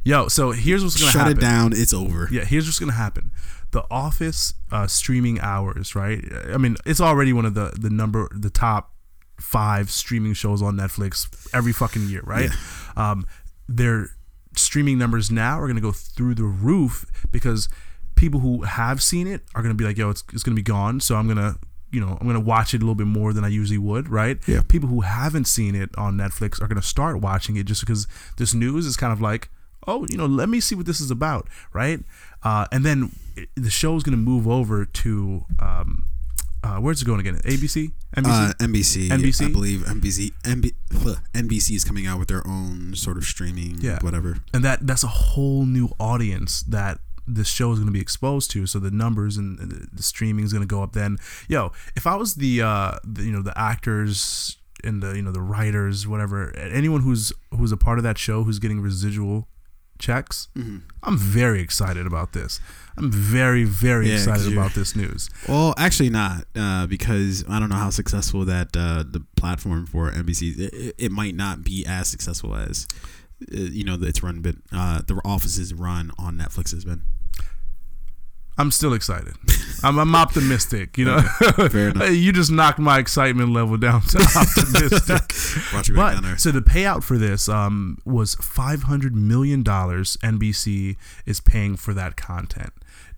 Yo, so here's what's gonna Shut happen. it down. It's over. Yeah, here's what's gonna happen. The Office uh, streaming hours, right? I mean, it's already one of the the number the top five streaming shows on Netflix every fucking year, right? Yeah. Um, their streaming numbers now are gonna go through the roof because people who have seen it are gonna be like, "Yo, it's it's gonna be gone," so I'm gonna you know I'm gonna watch it a little bit more than I usually would, right? Yeah. People who haven't seen it on Netflix are gonna start watching it just because this news is kind of like oh, you know, let me see what this is about, right? Uh, and then it, the show is going to move over to um, uh, where's it going again? ABC, NBC. Uh, NBC, NBC? I believe NBC, NB, ugh, NBC is coming out with their own sort of streaming, Yeah. whatever. and that that's a whole new audience that this show is going to be exposed to. So the numbers and and the streaming is going to go up. Then, yo, if I was the, uh, the you know the actors and the you know the writers, whatever, anyone who's who's a part of that show who's getting residual checks, Mm-hmm. I'm very excited about this. I'm very very Yeah, excited about this news. Well, actually not, uh, because I don't know how successful that uh, the platform for NBC. It, it- it might not be as successful as uh, you know it's run, but uh, the offices run on Netflix has been. I'm still excited. I'm, I'm optimistic. You know, (laughs) you just knocked my excitement level down to (laughs) optimistic. (laughs) Brought you back down but there. so the payout for this um, was 500 million dollars. NBC is paying for that content.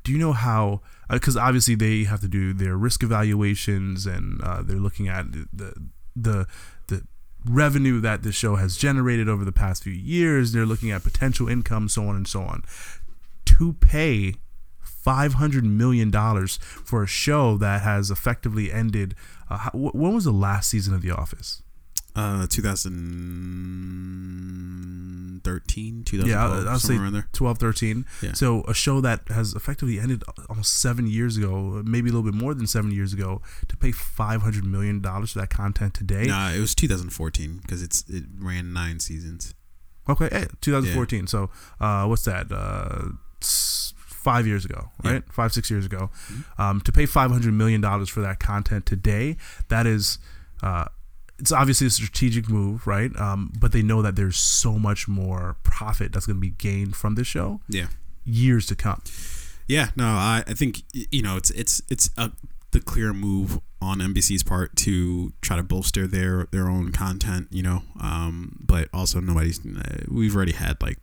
Do you know how? Because obviously they have to do their risk evaluations and uh, they're looking at the the the revenue that the show has generated over the past few years. They're looking at potential income, so on and so on. To pay five hundred million dollars for a show that has effectively ended. Uh, how, when was the last season of The Office? Uh, 2013, 2012, Yeah, I'll- say somewhere around there. 12, 13. Yeah. So a show that has effectively ended almost seven years ago, maybe a little bit more than seven years ago, to pay five hundred million dollars for that content today. Nah, it was 2014 because it's it ran nine seasons. Okay, hey, 2014. So uh, what's that? Uh, five years ago, Yeah. right? Five six years ago, um, to pay five hundred million dollars for that content today, that is. Uh, it's obviously a strategic move, right? Um, but they know that there's so much more profit that's going to be gained from this show Yeah. years to come. Yeah, no, I, I think you know it's it's it's a, the clear move on NBC's part to try to bolster their their own content, you know. Um, but also nobody's uh, we've already had like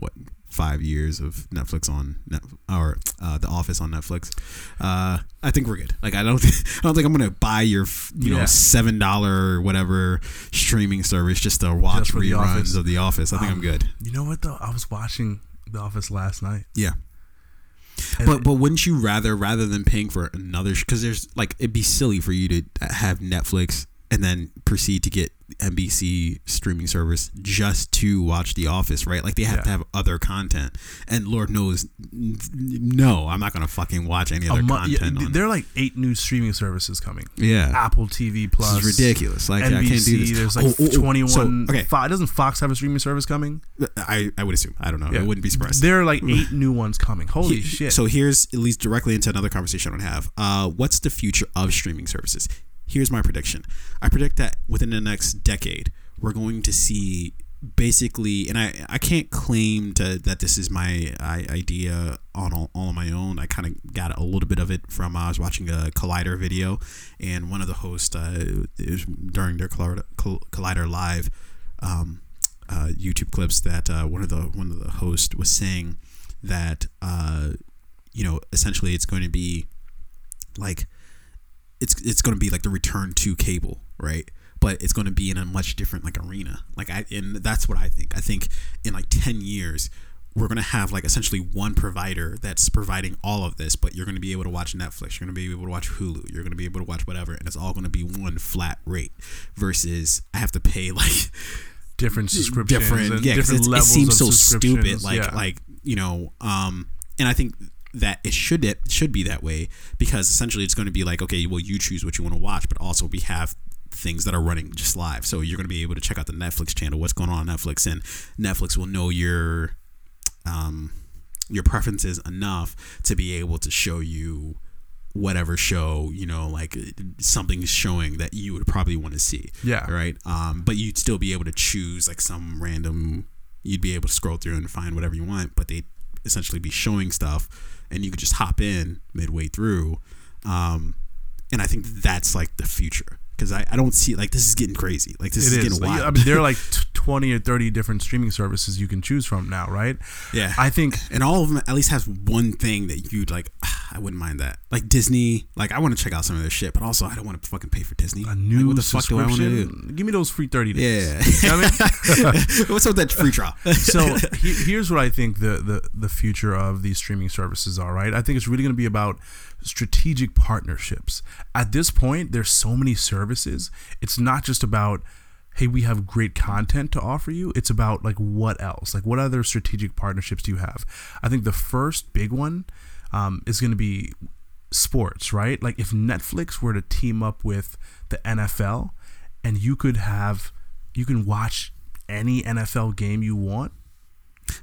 what five years of Netflix on net or uh, The Office on Netflix. Uh, I think we're good. Like I don't think, (laughs) I don't think I'm gonna buy your you Yeah. know seven dollar whatever streaming service just to watch Just for The reruns of The Office. I think Um, I'm good. You know what though? I was watching The Office last night. Yeah. and But but wouldn't you rather rather than paying for another because there's like it'd be silly for you to have Netflix and then proceed to get NBC streaming service just to watch The Office, right? Like they have Yeah. to have other content, and Lord knows, no, I'm not gonna fucking watch any other yeah, content. on, there are like eight new streaming services coming. yeah, Apple TV Plus. this is ridiculous. Like NBC, I can't do this. There's like Oh, oh, oh. 21. So, okay, doesn't Fox have a streaming service coming? I I would assume. I don't know. Yeah. I wouldn't be surprised. There are like eight new ones coming. Holy He- shit! So here's at least directly into another conversation I to have. Uh, what's the future of streaming services? Here's my prediction. I predict that within the next decade, we're going to see basically, and I I can't claim to that this is my I, idea on all, all on my own. I kind of got a little bit of it from uh, I was watching a Collider video, and one of the hosts uh, during their Collider, Collider live. Um, uh, YouTube clips that uh, one of the one of the hosts was saying that uh, you know essentially it's going to be like it's it's going to be like the return to cable, right? But it's going to be in a much different like arena. Like I and that's what I think. I think in like ten years we're going to have like essentially one provider that's providing all of this, but you're going to be able to watch Netflix, you're going to be able to watch Hulu, you're going to be able to watch whatever, and it's all going to be one flat rate. Versus I have to pay (laughs) like different subscriptions, different and yeah different levels it seems so stupid like yeah. like you know um and i think that it should it should be that way because essentially it's going to be like okay well you choose what you want to watch but also we have things that are running just live. So you're going to be able to check out the netflix channel what's going on on netflix and netflix will know your um your preferences enough to be able to show you whatever show you know like something's showing that you would probably want to see. Yeah. right? Um but you'd still be able to choose like some random you'd be able to scroll through and find whatever you want but they'd essentially be showing stuff and you could just hop in midway through um and i think that's like the future because I, I don't see like this is getting crazy like this is, is. getting wild I mean, there are like (laughs) t- twenty or thirty different streaming services you can choose from now, right? yeah I think and all of them at least has one thing that you'd like "Ah, (sighs) i wouldn't mind that like disney like i want to check out some of their shit but also i don't want to fucking pay for disney a Like, what the fuck do i want to do. Give me those free thirty days. yeah You know I mean? (laughs) what's up with that free trial (laughs) so he, here's what I think the, the the future of these streaming services are. Right, I think it's really going to be about strategic partnerships. At this point, there's so many services. It's not just about hey, we have great content to offer you. It's about like what else? Like what other strategic partnerships do you have? I think the first big one um, is going to be sports. Right, like if Netflix were to team up with the NFL, and you could have you can watch any NFL game you want.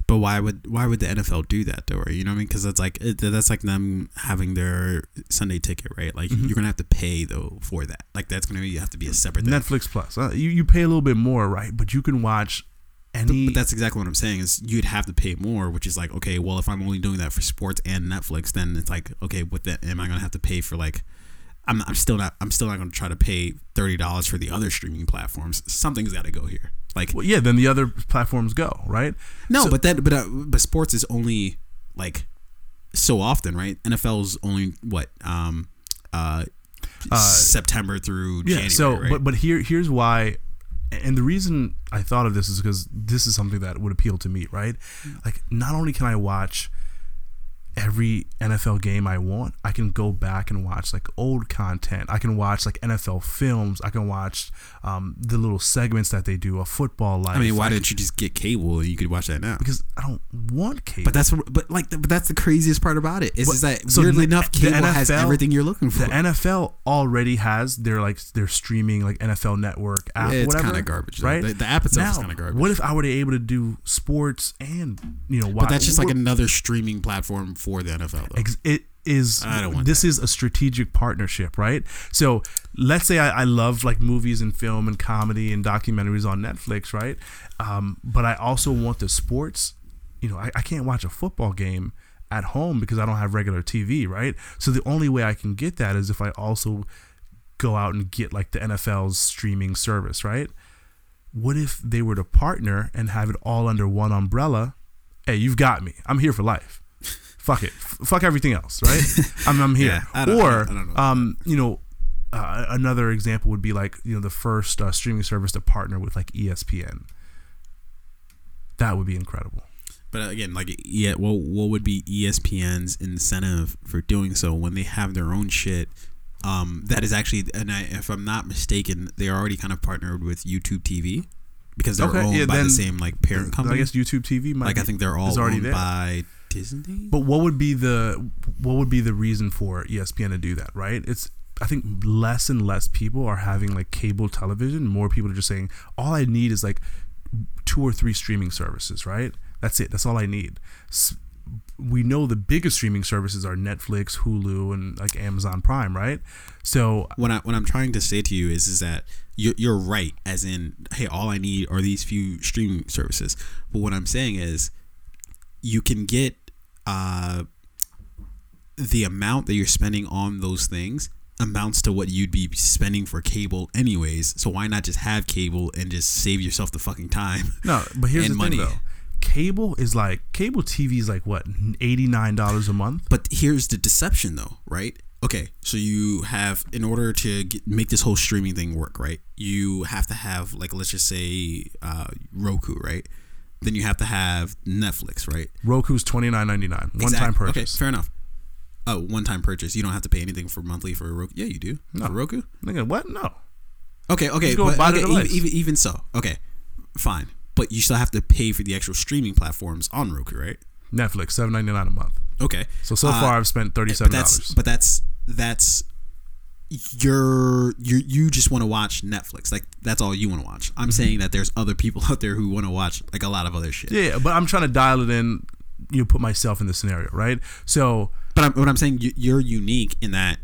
But why would why would the NFL do that though? You know what I mean? Because it's like it, that's like them having their Sunday ticket, right? Like Mm-hmm. you're gonna have to pay though for that. Like that's gonna be, have to be a separate thing. Netflix Plus. Uh, you you pay a little bit more, right? But you can watch any. But that's exactly what I'm saying. Is you'd have to pay more, which is like okay, well if I'm only doing that for sports and Netflix, then it's like okay, what that am I gonna have to pay for like? I'm, I'm still not I'm still not gonna try to pay thirty dollars for the other streaming platforms. Something's got to go here. Like well, yeah, then the other platforms go right. No, So- but that but uh, but sports is only like so often, right? NFL's only what um uh, Uh, September through Yeah. January, so, right? but but here here's why, and the reason I thought of this is because this is something that would appeal to me, right? Like, not only can I watch every NFL game I want, I can go back and watch like old content. I can watch like NFL films. I can watch um, the little segments that they do, a football life. I mean, why didn't you just get cable and you could watch that now? Because I don't want cable. But that's what, but like but that's the craziest part about it is, What- is that so weirdly the- enough the cable has NFL everything you're looking for. the NFL already has their like their streaming like NFL Network app. it's whatever, kind of garbage, right? The, the app itself is Now, kind of garbage. What if I were to able to do sports and you know watch? but that's just like another streaming platform for the NFL though. It is I don't want this that. is a strategic partnership right? So let's say I, I love like movies and film and comedy and documentaries on netflix right? Um, but i also want the sports. You know I, I can't watch a football game at home because i don't have regular tv right? So the only way i can get that is if i also go out and get like the nfl's streaming service right? What if they were to partner and have it all under one umbrella? Hey you've got me. I'm here for life fuck it F- fuck everything else right (laughs) i'm, I'm here Yeah, or I don't- I don't know about um you know uh, another example would be like you know the first uh, streaming service to partner with like espn that would be incredible But again, like yeah, well, what would be ESPN's incentive for doing so when they have their own shit? Um, that is actually, and I, if I'm not mistaken, they are already kind of partnered with YouTube TV because they're Okay, owned yeah, by the same like parent company. i guess youtube tv might like I think they're all already owned there. by Disney. But what would be the what would be the reason for ESPN to do that, right? It's I think less and less people are having like cable television. More people are just saying all I need is like two or three streaming services, right? That's it. That's all I need. S- We know the biggest streaming services are Netflix, Hulu, and like Amazon Prime, right? So what I what I'm trying to say to you is is that you're you're right, as in, hey, all I need are these few streaming services. But what I'm saying is, you can get uh, the amount that you're spending on those things amounts to what you'd be spending for cable anyways. So why not just have cable and just save yourself the fucking time? no, but here's the thing money. though. Cable is like cable TV is like what eighty nine dollars a month. But here's the deception, though, right? Okay, so you have, in order to get, make this whole streaming thing work, right? You have to have, like, let's just say, uh, Roku, right? Then you have to have Netflix, right? Roku's twenty nine ninety nine one time purchase. Okay, fair enough. Oh, one time purchase. You don't have to pay anything for monthly for Roku. Yeah, you do. No. For Roku. Nigga, what? No. Okay, okay, but, buy okay, even, even even so, okay, fine. But you still have to pay for the actual streaming platforms on Roku, right? Netflix, seven ninety nine a month. Okay. So so Uh, far I've spent thirty but dollars. but that's that's you're you you just want to watch Netflix. Like that's all you want to watch. I'm saying that there's other people (laughs) out there who want to watch like a lot of other shit. Yeah, but I'm trying to dial it in. You know, put myself in the scenario, right? So But I'm, what I'm saying, you, you're unique in that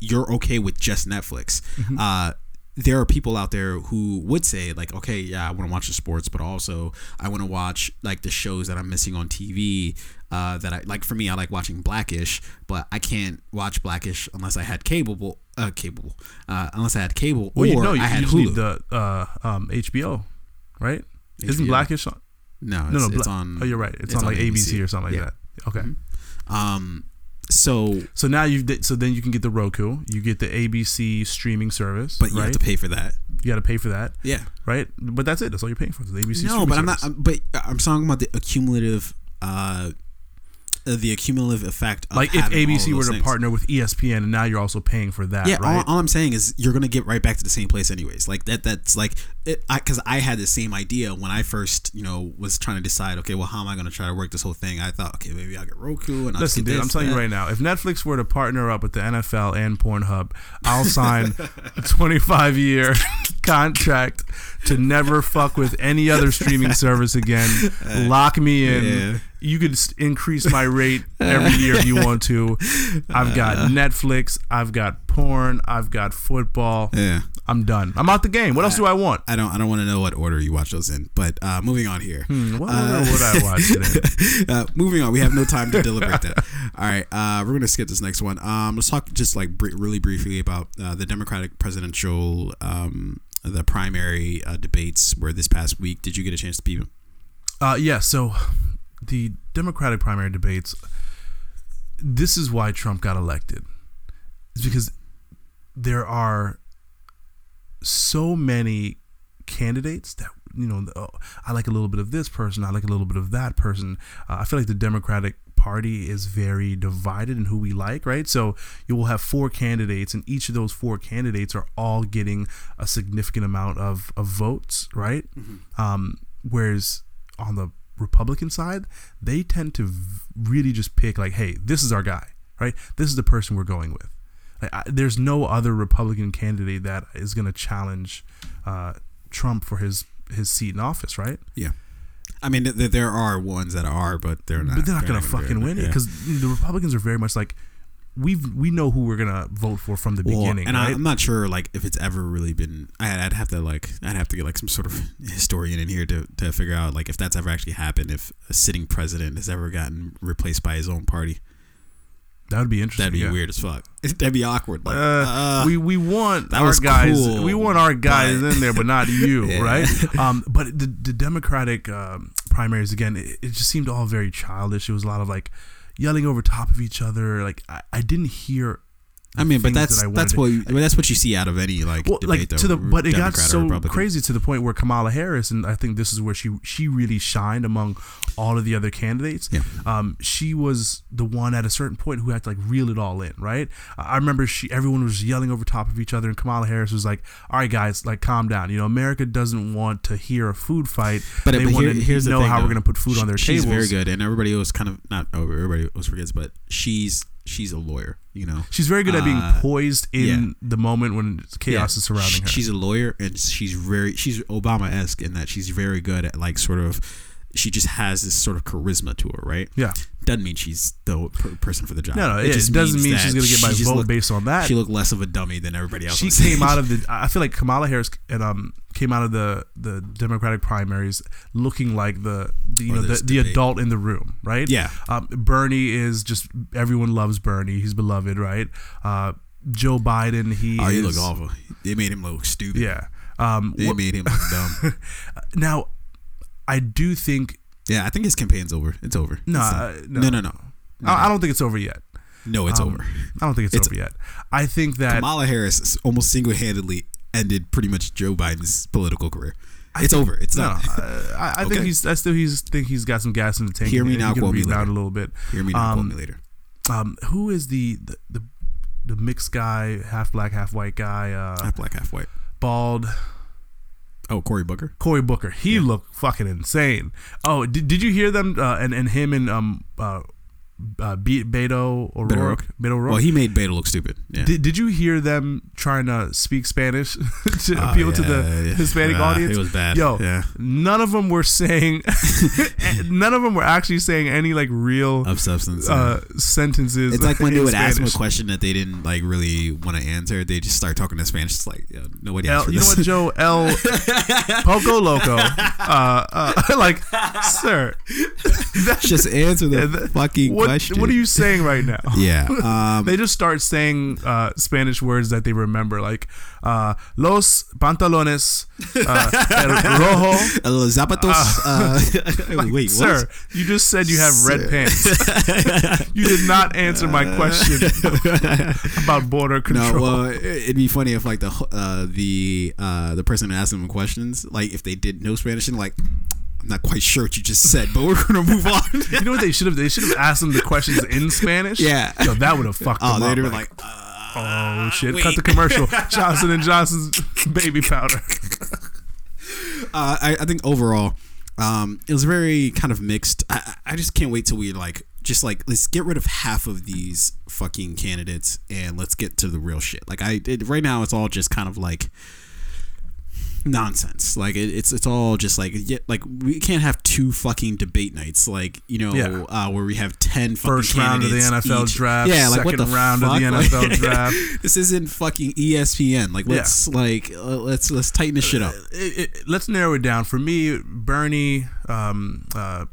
you're okay with just Netflix. Mm-hmm. Uh, there are people out there who would say like, okay, yeah, I want to watch the sports, but also I want to watch like the shows that I'm missing on TV. Uh, that I like. For me, I like watching Blackish, but I can't watch Blackish unless I had cable. Uh, cable. Uh, unless I had cable well, or you know, you I had Hulu. the uh, um, HBO, right? Isn't Blackish on? no, it's, No, no, it's Bla- on. Oh, you're right. It's, on, like ABC, or something like Yeah. that. Okay. Um. So, So now you have so then you can get the Roku, you get the ABC streaming service, but you right? have to pay for that. you got to pay for that, Yeah. right? But that's it. That's all you're paying for. The ABC. No, but I'm not. I'm- But I'm talking about the accumulative, uh, Uh, the accumulative effect. Of like if ABC were to things. partner with ESPN, and now you're also paying for that, Yeah, right? all, all I'm saying is you're gonna get right back to the same place, anyways. Like that. That's like, it, I because I had the same idea when I first, you know, was trying to decide. Okay, well, how am I gonna try to work this whole thing? I thought, okay, maybe I'll get Roku and I'll Listen, dude, this, I'm telling you right now, if Netflix were to partner up with the NFL and Pornhub, I'll sign a (laughs) 25 year contract to never fuck with any other streaming service again. (laughs) Uh, Lock me in. yeah. You could increase my rate every year if you (laughs) want to. I've got Netflix, I've got porn, I've got football. Yeah. I'm done. I'm out the game. What else do I want? I don't. I don't want to know what order you watch those in. But uh, moving on here. Hmm, what Uh, order would I watch today? (laughs) uh, moving on, we have no time to deliberate that. (laughs) All right, uh, we're gonna skip this next one. Um, let's talk just like br- really briefly about uh, the Democratic presidential, um, the primary uh, debates where this past week. Did you get a chance to be? Uh, yeah, so the Democratic primary debates, this is why Trump got elected. It's because there are so many candidates that, you know, oh, I like a little bit of this person, I like a little bit of that person. Uh, I feel like the Democratic Party is very divided in who we like, right? So you will have four candidates, and each of those four candidates are all getting a significant amount of, of votes, right? Um, whereas on the Republican side, they tend to v- really just pick like, hey, this is our guy, right? This is the person we're going with. Like, I, there's no other Republican candidate that is going to challenge uh, Trump for his his seat in office, right? Yeah. I mean, th- there are ones that are, but they're not. but they're not gonna fucking win it yeah. because the Republicans are very much like we we know who we're gonna vote for from the Well, beginning, and I, right? I'm not sure like if it's ever really been. I, I'd have to like I'd have to get like some sort of (laughs) historian in here to to figure out like if that's ever actually happened. If a sitting president has ever gotten replaced by his own party, that would be interesting. that'd be yeah. weird as fuck. (laughs) That'd be awkward. Like, Uh, uh, we we want that our was guys. cool, we want our guys but- in there, but not you, (laughs) Yeah. right? Um, but the the Democratic um, primaries again, it, it just seemed all very childish. It was a lot of like yelling over top of each other. Like I, I didn't hear. I mean, but that's that I that's what you, (laughs) well, that's what you see out of any like well, debate. like though, to the but it got so crazy to the point where Kamala Harris and I think this is where she she really shined among all of the other candidates. Yeah. Um, she was the one at a certain point who had to like reel it all in, right? I remember she everyone was yelling over top of each other, and Kamala Harris was like, "All right, guys, like calm down. You know, America doesn't want to hear a food fight. But, they but want here, to here's the know thing, how though. we're going to put food on their she's tables." very good, and everybody was kind of not oh, everybody always forgets, but she's she's a lawyer. You know, She's very good at being Uh, poised in yeah. the moment when chaos Yeah. is surrounding her. She's a lawyer, and she's very she's Obama esque in that she's very good at like sort of. She just has this sort of charisma to her, right? yeah. Doesn't mean she's the per- person for the job. No, no, it, just doesn't mean she's going to get my vote looked- based on that. She looked less of a dummy than everybody else. she came out of the I feel like Kamala Harris and um came out of the the Democratic primaries looking like the, the you Or know the, the adult in the room, right? Yeah. Um, Bernie is just everyone loves Bernie. He's beloved, right? Uh, Joe Biden, he Oh, he is, looked awful. They made him look stupid. Yeah. Um, They what- made him look dumb. (laughs) now, I do think Yeah, I think his campaign's over. It's over. no, It's uh, no, no, no, no. No, I, I don't think it's over yet. no, it's Um, over. I don't think it's, It's- over yet. I think that Kamala Harris almost single handedly ended pretty much Joe Biden's political career. I it's think- over. It's no, uh, I, I think he's. I still he's think he's got some gas in the tank. Hear me now, He quote me later. a little bit. Hear me now, quote um, me later. um, who is the the, the the mixed guy, half black, half white guy, uh, Half black, half white. bald Oh, Cory Booker. Cory Booker? He looked fucking insane. Oh, did, did you hear them? Uh, and and him and um uh, uh Be- Beto O'Rourke. O'Rourke? Beto O'Rourke. Well, he made Beto look stupid. Yeah. did, did you hear them trying to speak Spanish (laughs) to Oh, appeal to the yeah. Hispanic Uh, audience? It was bad. Yo, yeah. none of them were saying, (laughs) (laughs) none of them were actually saying any like real Of substance. uh, yeah. sentences. It's like when they would ask them a question that they didn't like really want to answer. They just start talking in Spanish. It's like yo, nobody asked El, you know what, Joe? El Poco Loco. Uh, uh, like, sir, that, just answer the Yeah, that- fucking what, question. what are you saying right now? (laughs) Yeah. (laughs) Um, They just start saying uh, Spanish words that they remember, like uh, los pantalones, uh, el rojo. (laughs) Los zapatos. Uh, wait, Sir, what? you just said you have red pants. you did not answer my question about border control. No, well, it- it'd be funny if like the uh, the uh, the person asking them questions, like if they did know Spanish and like, I'm not quite sure what you just said, but we're gonna move on. (laughs) you know what they should have? They should have asked them the questions in Spanish. Yeah. Yo, that would have fucked oh, them they'd up. have been like, like, uh, oh shit! wait. Cut the commercial. (laughs) Johnson and Johnson's baby powder. (laughs) uh, I, I think overall, um, it was very kind of mixed. I, I I just can't wait till we like just like let's get rid of half of these fucking candidates and let's get to the real shit. Like I it, right now, it's all just kind of like nonsense. Like it, it's it's all just like yeah, like we can't have two fucking debate nights. Like you know Yeah. uh, where we have ten fucking First round of the NFL each. draft, Yeah, like what the round of the fuck? NFL Like, (laughs) draft. this isn't fucking ESPN. Like let's like uh, let's let's tighten this shit up. It- it- let's narrow it down. For me, Bernie, um, uh,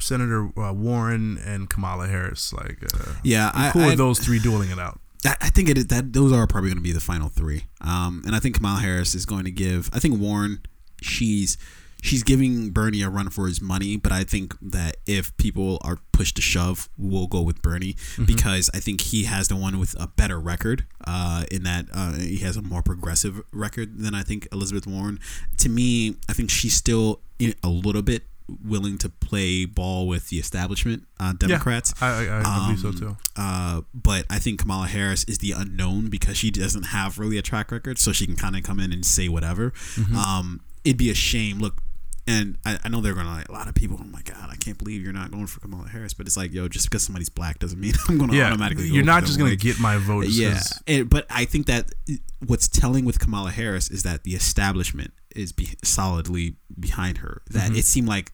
Senator uh, Warren, and Kamala Harris. Like, uh, Yeah, I, cool I, with those three dueling it out. I think it is that those are probably going to be the final three. Um, and I think Kamala Harris is going to give. I think Warren, she's she's giving Bernie a run for his money, but I think that if people are pushed to shove, we'll go with Bernie because I think he has the one with a better record. Uh, in that uh, he has a more progressive record than I think Elizabeth Warren. To me, I think she's still in a little bit willing to play ball with the establishment uh, Democrats. I, I, I believe so Um, too. Uh, but I think Kamala Harris is the unknown because she doesn't have really a track record, so she can kind of come in and say whatever. Mm-hmm. Um, it'd be a shame. Look, and I, I know they're gonna like a lot of people. Oh my god, I can't believe you're not going for Kamala Harris. But it's like, yo, just because somebody's black doesn't mean (laughs) I'm gonna Yeah, automatically. you're not just gonna Like, get my vote. yeah, and, but I think that what's telling with Kamala Harris is that the establishment is be, solidly behind her. That Mm-hmm. it seemed like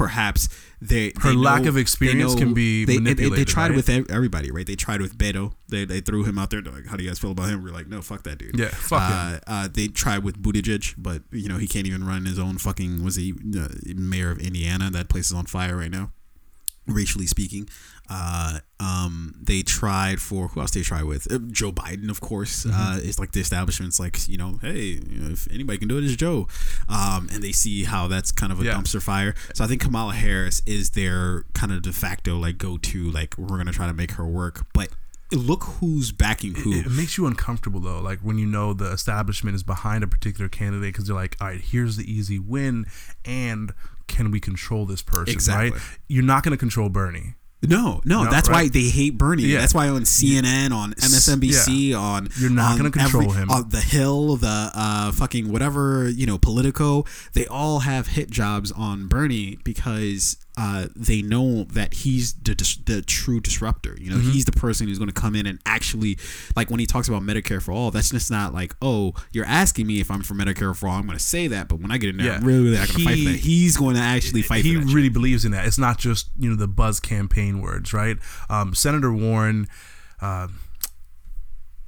perhaps they Her they lack know- of experience can be they, they- they, tried right? with everybody, right? They tried with Beto. They, they threw him out there. Like, how do you guys feel about him? We're like, no, fuck that dude. Yeah, fuck him. uh, uh, they tried with Buttigieg, but you know he can't even run his own fucking. Was he uh, mayor of Indiana? That place is on fire right now, racially speaking. Uh, um, they tried for who else? They tried with uh, Joe Biden, of course. Mm-hmm. Uh, it's like the establishment's like you know, hey, you know, if anybody can do it, it's Joe. Um, and they see how that's kind of a Yeah. dumpster fire. So I think Kamala Harris is their kind of de facto like go to like we're gonna try to make her work, but. Look who's backing who. It makes you uncomfortable though, like when you know the establishment is behind a particular candidate because they're like, all right, here's the easy win, and can we control this person? Exactly. Right? You're not going to control Bernie. No, no, No, that's why they hate Bernie. Yeah. That's why on CNN, on MSNBC, on You're not gonna control every- him. On the Hill, the uh, fucking whatever you know, Politico. They all have hit jobs on Bernie because uh, they know that he's the the true disruptor. You know, Mm-hmm. he's the person who's going to come in and actually, like when he talks about Medicare for all, that's just not like, oh, you're asking me if I'm for Medicare for all. I'm going to say that, but when I get in there, Yeah. I'm really, really not going to fight for that. He's going to actually fight. he for that shit. really believes in that. It's not just you know the buzz campaign words, right? Um, Senator Warren. Uh,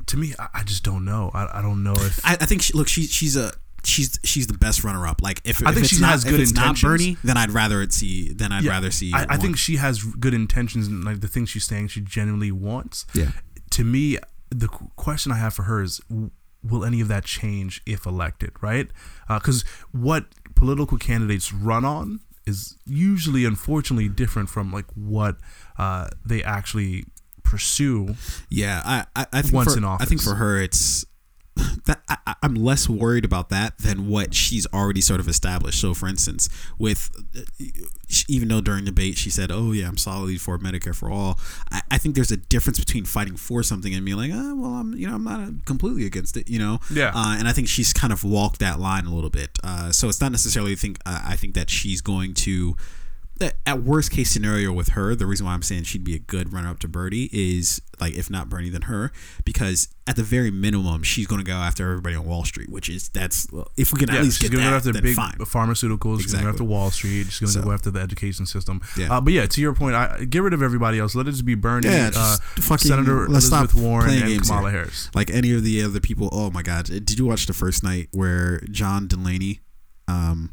to me, I, I just don't know. I, I don't know if I, I think she, look, she, she's a she's she's the best runner up. Like if, I if think it's she not, has if good it's not. Bernie, then I'd rather it see then I'd Yeah, rather see. I, I think she has good intentions and like the things she's saying she genuinely wants. Yeah. To me, the qu- question I have for her is, w- will any of that change if elected? Right? Because what political candidates run on is usually, unfortunately, different from like what uh, they actually pursue. Yeah, I I, I think Once for, in I think office. for her it's (clears throat) that I, I'm less worried about that than what she's already sort of established. So, for instance, with even though during debate she said, "Oh yeah, I'm solidly for Medicare for all," I, I think there's a difference between fighting for something and being like, "Oh well, I'm you know I'm not uh, completely against it," you know. Yeah. Uh, and I think she's kind of walked that line a little bit. Uh, so it's not necessarily think uh, I think that she's going to. That At worst case scenario with her, the reason why I'm saying she'd be a good runner up to Bernie is like if not Bernie then her, because at the very minimum she's going to go after everybody on Wall Street, which is that's if we can Yeah, at least she's get to that, go after then big fine. pharmaceuticals. She's going to go Exactly. after Wall Street. She's going to So- go after the education system. Yeah. Uh, but yeah, to your point, I, get rid of everybody else. Let it just be Bernie, Yeah, uh, fucking- Senator let's stop Elizabeth Warren, playing and games Kamala here. Harris. like any of the other people. Oh my God! Did you watch the first night where John Delaney um,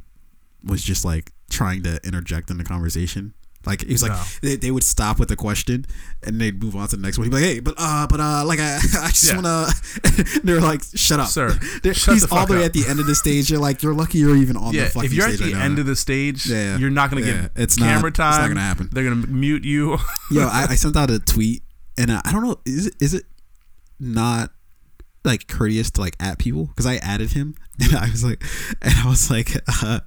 was just like trying to interject in the conversation? Like he was like No. they, they would stop with the question and they'd move on to the next one. He'd be like, "Hey, but uh, but uh, like I, (laughs) I just Yeah. wanna." (laughs) they're like, "Shut up, Sir, (laughs) They're- shut he's the all the way up. at the end of the stage. You're like, you're lucky you're even on Yeah, the fucking if you're at the right now. end of the stage, Yeah. you're not going to Yeah, get it's not- camera time. it's not gonna happen. They're going to mute you. Yo, I, I sent out a tweet, and uh, I don't know is it is it not like courteous to like at people because I added him, (laughs) and I was like, and I was like, (laughs) uh,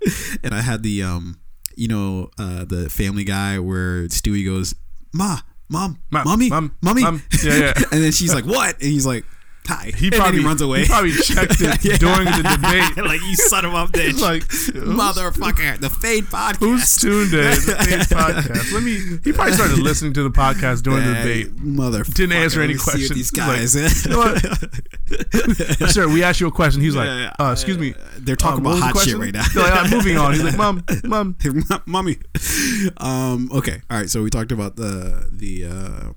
and I had the um, you know, uh, the Family Guy where Stewie goes, "Ma, mom, Ma- mommy, mom, mommy," mom." Yeah, yeah. (laughs) and then she's like, "What?" And he's like. Hi. He And probably runs away. He probably checked it (laughs) Yeah. during the debate. (laughs) like you son of a (laughs) bitch, like motherfucker. The Fade podcast. Who's tuned in? The Fade podcast. Let me. He probably started listening to the podcast during the debate. Mother Didn't answer any Let me see what questions. These He's like, guys. You know? Sir, we asked you a question. He's like, Yeah, uh, excuse me. They're talking um, about hot shit right now. They're like, "Uh, moving on. He's like, mom, mom. mommy. Um, okay, all right. So we talked about the the uh,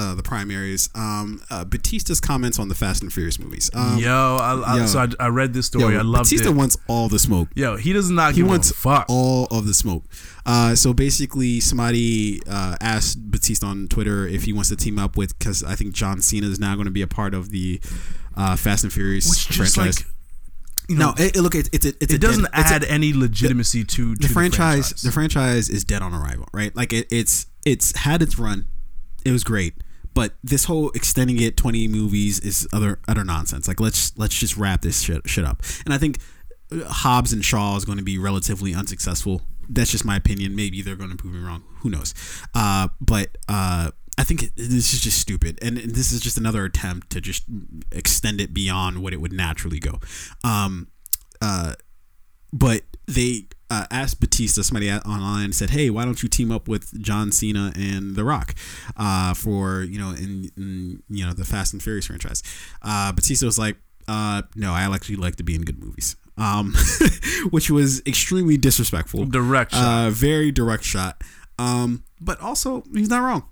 uh, the primaries. Um, uh, Batista's comments on the Fast and Furious movies. Um, yo, I, I, yo. so I, I read this story. yo, I loved it. Batista it. wants all the smoke. Yo, he does not. He wants all of the smoke. Uh, so basically, somebody uh, asked Batista on Twitter if he wants to team up with because I think John Cena is now going to be a part of the uh, Fast and Furious Which franchise. like, you know, no, it, look, it, it's it's it doesn't dead- it's a- add any legitimacy to, to the franchise, franchise. the franchise is dead on arrival, right? Like it, it's it's had its run, it was great, but this whole extending it twenty movies is other utter nonsense. Like let's let's just wrap this shit shit up. And I think uh, Hobbs and Shaw is going to be relatively unsuccessful. That's just my opinion. Maybe they're going to prove me wrong. Who knows? Uh, but uh, I think this is just stupid, and and this is just another attempt to just extend it beyond what it would naturally go. Um, uh, but they uh, asked Batista, somebody online said, "Hey, why don't you team up with John Cena and The Rock uh, for you know in, in you know the Fast and Furious franchise?" Uh, Batista was like, uh, "No, I actually like to be in good movies." um, (laughs) which was extremely disrespectful. Direct shot. Uh, very direct shot. Um, but also he's not wrong.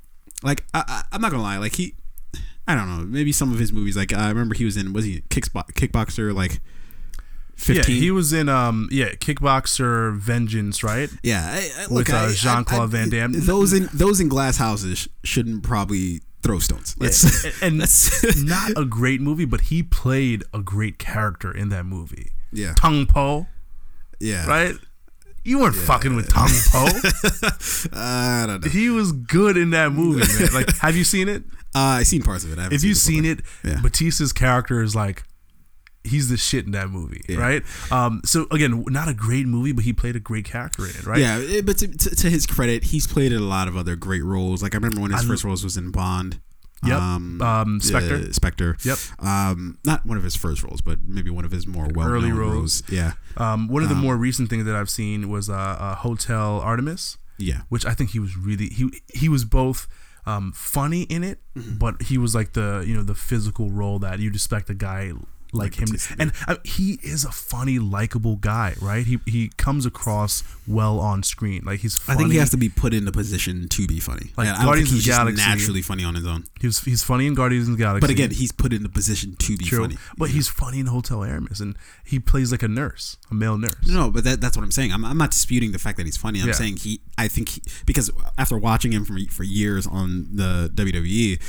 Like I, I, I'm not gonna lie. Like he, I don't know. Maybe some of his movies. Like I remember he was in was he kickbo- kickboxer like. 15? Yeah, he was in um yeah Kickboxer Vengeance, right? Yeah, I, I, With, uh, I- Jean-Claude Van Damme. Those in those in glass houses shouldn't probably throw stones. Let's, and and (laughs) let's- (laughs) not a great movie, but he played a great character in that movie. yeah, Tong Po, yeah. right? You weren't fucking with (laughs) Tong Po. I don't know. he was good in that movie, man. Like, have you seen it? Uh, I seen parts of it. I If you've seen seen it, Yeah. Batista's character is like he's the shit in that movie, Yeah. right? Um, so again, not a great movie, but he played a great character in it, right? Yeah, it- but to, to, to his credit, he's played in a lot of other great roles. Like I remember when his I- first roles was in Bond. Yep. Um, Um, Spectre. uh, Spectre. Yep. Um, not one of his first roles, but maybe one of his more well Early roles. roles. Yeah. Um, one of the Um, more recent things that I've seen was uh, uh, Hotel Artemis. Yeah. which I think he was really he he was both um, funny in it, Mm-hmm. but he was like the you know the physical role that you'd expect a guy like, Like him, Batista, and uh, he is a funny, likable guy, right? He he comes across well on screen, like he's. I think he has to be put in the position to be funny. Like Yeah, I don't Guardians think of he's the Galaxy. naturally funny on his own. He was he's funny in Guardians of the Galaxy, But again, he's put in the position to be true. funny. But he's funny in Hotel Artemis, and he plays like a nurse, a male nurse. No, but that, that's what I'm saying. I'm, I'm not disputing the fact that he's funny. I'm Yeah. saying he. I think he, because after watching him for for years on the WWE,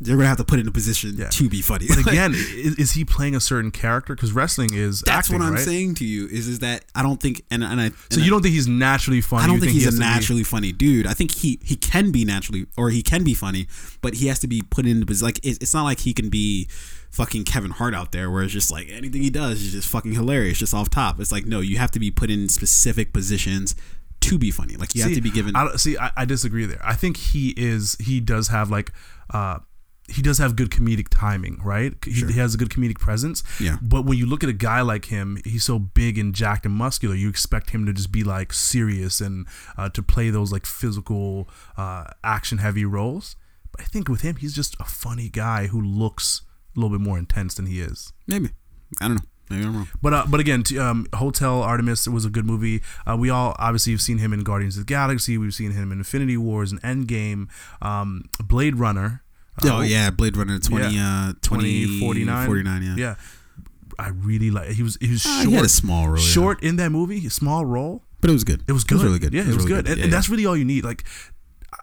they're gonna have to put in a position Yeah. to be funny. But again, (laughs) is, is he playing a certain character? Because wrestling is that's acting, what I'm right? saying to you. Is is that I don't think and and I. So and you don't think he's naturally funny? I don't think, he he's has a naturally funny dude. I think he he can be naturally or he can be funny, but he has to be put into position. Like it, it's not like he can be fucking Kevin Hart out there, where it's just like anything he does is just fucking hilarious, just off top. It's like no, you have to be put in specific positions to be funny. Like you have to be given. I, don't- see, I, I disagree there. I think he is. He does have like. uh he does have good comedic timing, right? He, Sure. he has a good comedic presence. Yeah. But when you look at a guy like him, he's so big and jacked and muscular. You expect him to just be like serious and uh, to play those like physical, uh, action-heavy roles. But I think with him, he's just a funny guy who looks a little bit more intense than he is. Maybe I don't know. Maybe I'm wrong. But uh, but again, t- um, Hotel Artemis was a good movie. Uh, we all obviously have seen him in Guardians of the Galaxy. We've seen him in Infinity Wars and Endgame. Um, Blade Runner. Oh uh, yeah, Blade Runner 20, uh, 20 2049. 49, yeah. yeah. I really like. He was he was Ah, short, he had a small role, yeah. short in that movie, small role. but it was good. It was good. really good. Yeah, it was, really good, And, Yeah, and that's really all you need. Like,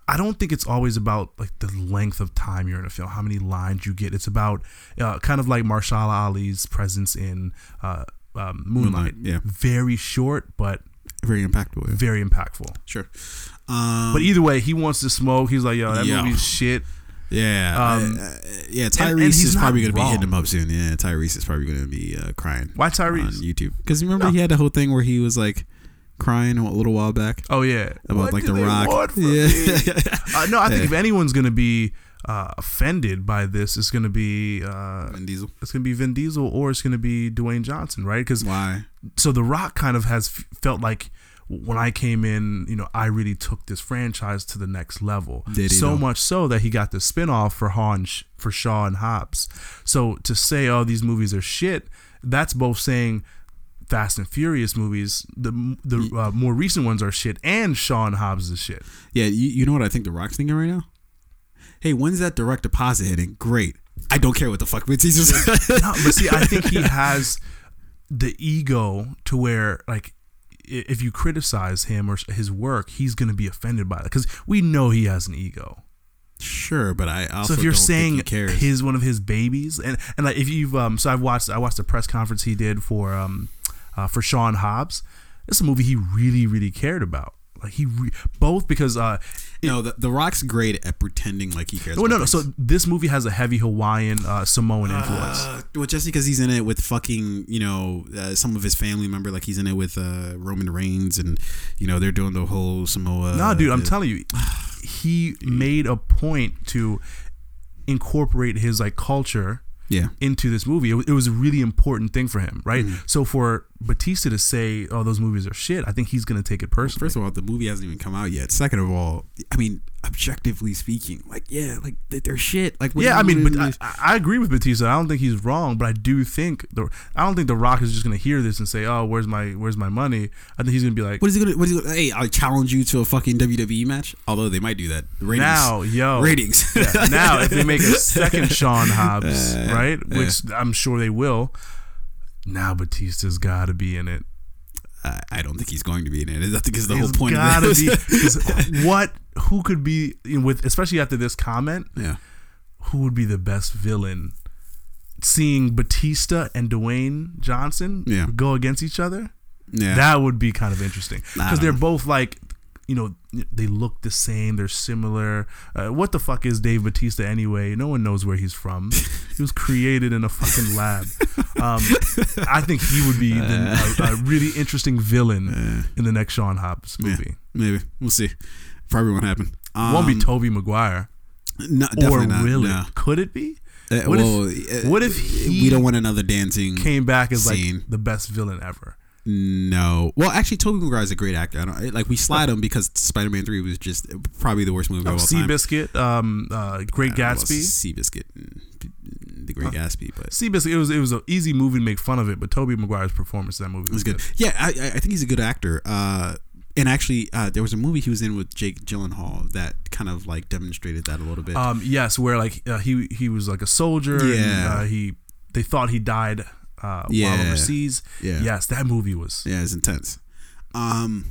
I don't think it's always about like the length of time you're in a film, how many lines you get. It's about uh, kind of like Mahershala Ali's presence in uh, um, Moonlight. Moonlight, yeah. very short but very impactful. Yeah. very impactful. Sure. Um, But either way, he wants to smoke. He's like, yo, that Yeah. movie's shit. Yeah, Um, uh, uh, yeah. and Tyrese is probably going to be hitting him up soon. Yeah, Tyrese is probably going to be uh, crying Why on Tyrese? YouTube because remember No. he had the whole thing where he was like crying a little while back Oh yeah, about What like the Rock. Yeah? (laughs) Uh, no, I think Yeah. if anyone's gonna be uh, offended by this, it's gonna be uh, Vin Diesel. it's gonna be Vin Diesel or it's gonna be Dwayne Johnson, right? Because Why? so The Rock kind of has f- felt like when I came in, you know, I really took this franchise to the next level. Did he so much so that he got the spinoff for Han for Shaw and Hobbs. So to say, oh, these movies are shit, that's both saying Fast and Furious movies, the the uh, more recent ones are shit, and Shaw and Hobbs is shit. Yeah, you, you know what I think the Rock's thinking right now? Hey, when's that direct deposit hitting? Great. I don't care what the fuck Vin (laughs) no, but see, I think he (laughs) has the ego to where like if you criticize him or his work, he's going to be offended by it because we know he has an ego. Sure, but I also so if you're saying he cares. his one of his babies, and and like if you've um, so I've watched I watched the press conference he did for um uh, for Sean Hobbs. It's a movie he really really cared about. Like he re- both because uh no, the, the Rock's great at pretending like he cares. well, about no no so this movie has a heavy Hawaiian uh, Samoan influence. Uh, well, just because he's in it with fucking, you know, uh, some of his family member, like he's in it with uh, Roman Reigns, and you know they're doing the whole Samoa. No, dude, I'm telling you, (sighs) he made a point to incorporate his like culture Yeah, into this movie. It, it was a really important thing for him, right? Mm-hmm. So for Batista to say, "Oh, those movies are shit," I think he's gonna take it personally. First of all, the movie hasn't even come out yet. Second of all, I mean, objectively speaking, like yeah, like they- they're shit. Like yeah, I mean, but I, I agree with Batista. I don't think he's wrong, but I do think the I don't think the Rock is just gonna hear this and say, "Oh, where's my where's my money?" I think he's gonna be like, what is he gonna? What is he gonna? Hey, I challenge you to a fucking WWE match. Although they might do that. Ratings. "Now, yo, ratings. Yeah, now if they make a second (laughs) Sean Hobbs, Uh, right, which I'm sure they will, now Batista's got to be in it. I I don't think he's going to be in it. I think is the whole point gotta of be. (laughs) what? Who could be you know, with? Especially after this comment, yeah. who would be the best villain? Seeing Batista and Dwayne Johnson Yeah. go against each other, Yeah. that would be kind of interesting because they're both like, you know, they look the same. They're similar. Uh, what the fuck is Dave Batista anyway? No one knows where he's from. he was created in a fucking lab. Um, I think he would be the, a, a really interesting villain in the next Sean Hobbs Yeah. movie. Maybe we'll see. Probably won't happen. Um, Won't be Tobey Maguire. no, Or definitely not. will no. it? Could it be? Uh, What if- well, uh, what if he we don't want another dancing? Came back as like the best villain ever. No. Well, actually, Tobey Maguire is a great actor. I don't like we slide him because Spider Man Three was just probably the worst movie of all time. Seabiscuit, um, uh, Great Gatsby. Seabiscuit, mm, The Great Gatsby, but Seabiscuit. It was it was an easy movie to make fun of it, but Tobey Maguire's performance in that movie was, was good. Yeah, I, I I think he's a good actor. Uh, and actually, uh, there was a movie he was in with Jake Gyllenhaal that kind of like demonstrated that a little bit. Um, yes, where like uh, he he was like a soldier. Yeah. And, uh, he they thought he died uh, Yeah. while overseas. Yeah. Yes, that movie was. Yeah, it's intense. Um,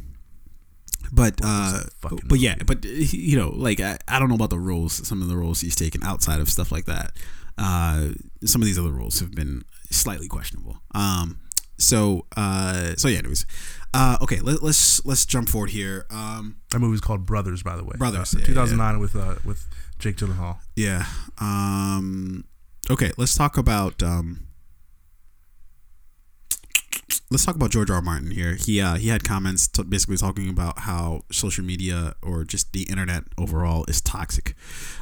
but uh, but yeah, movie? but you know, like I, I don't know about the roles. Some of the roles he's taken outside of stuff like that. Uh, some of these other roles have been slightly questionable. Um, so uh, so yeah. Anyways, uh, okay. Let, let's let's jump forward here. Um, That movie's called Brothers, by the way. Brothers, Uh, yeah, 2009 with uh with Jake Gyllenhaal. yeah. Um, okay. Let's talk about um. Let's talk about George R. R. Martin here. He uh, he had comments t- basically talking about how social media or just the internet overall is toxic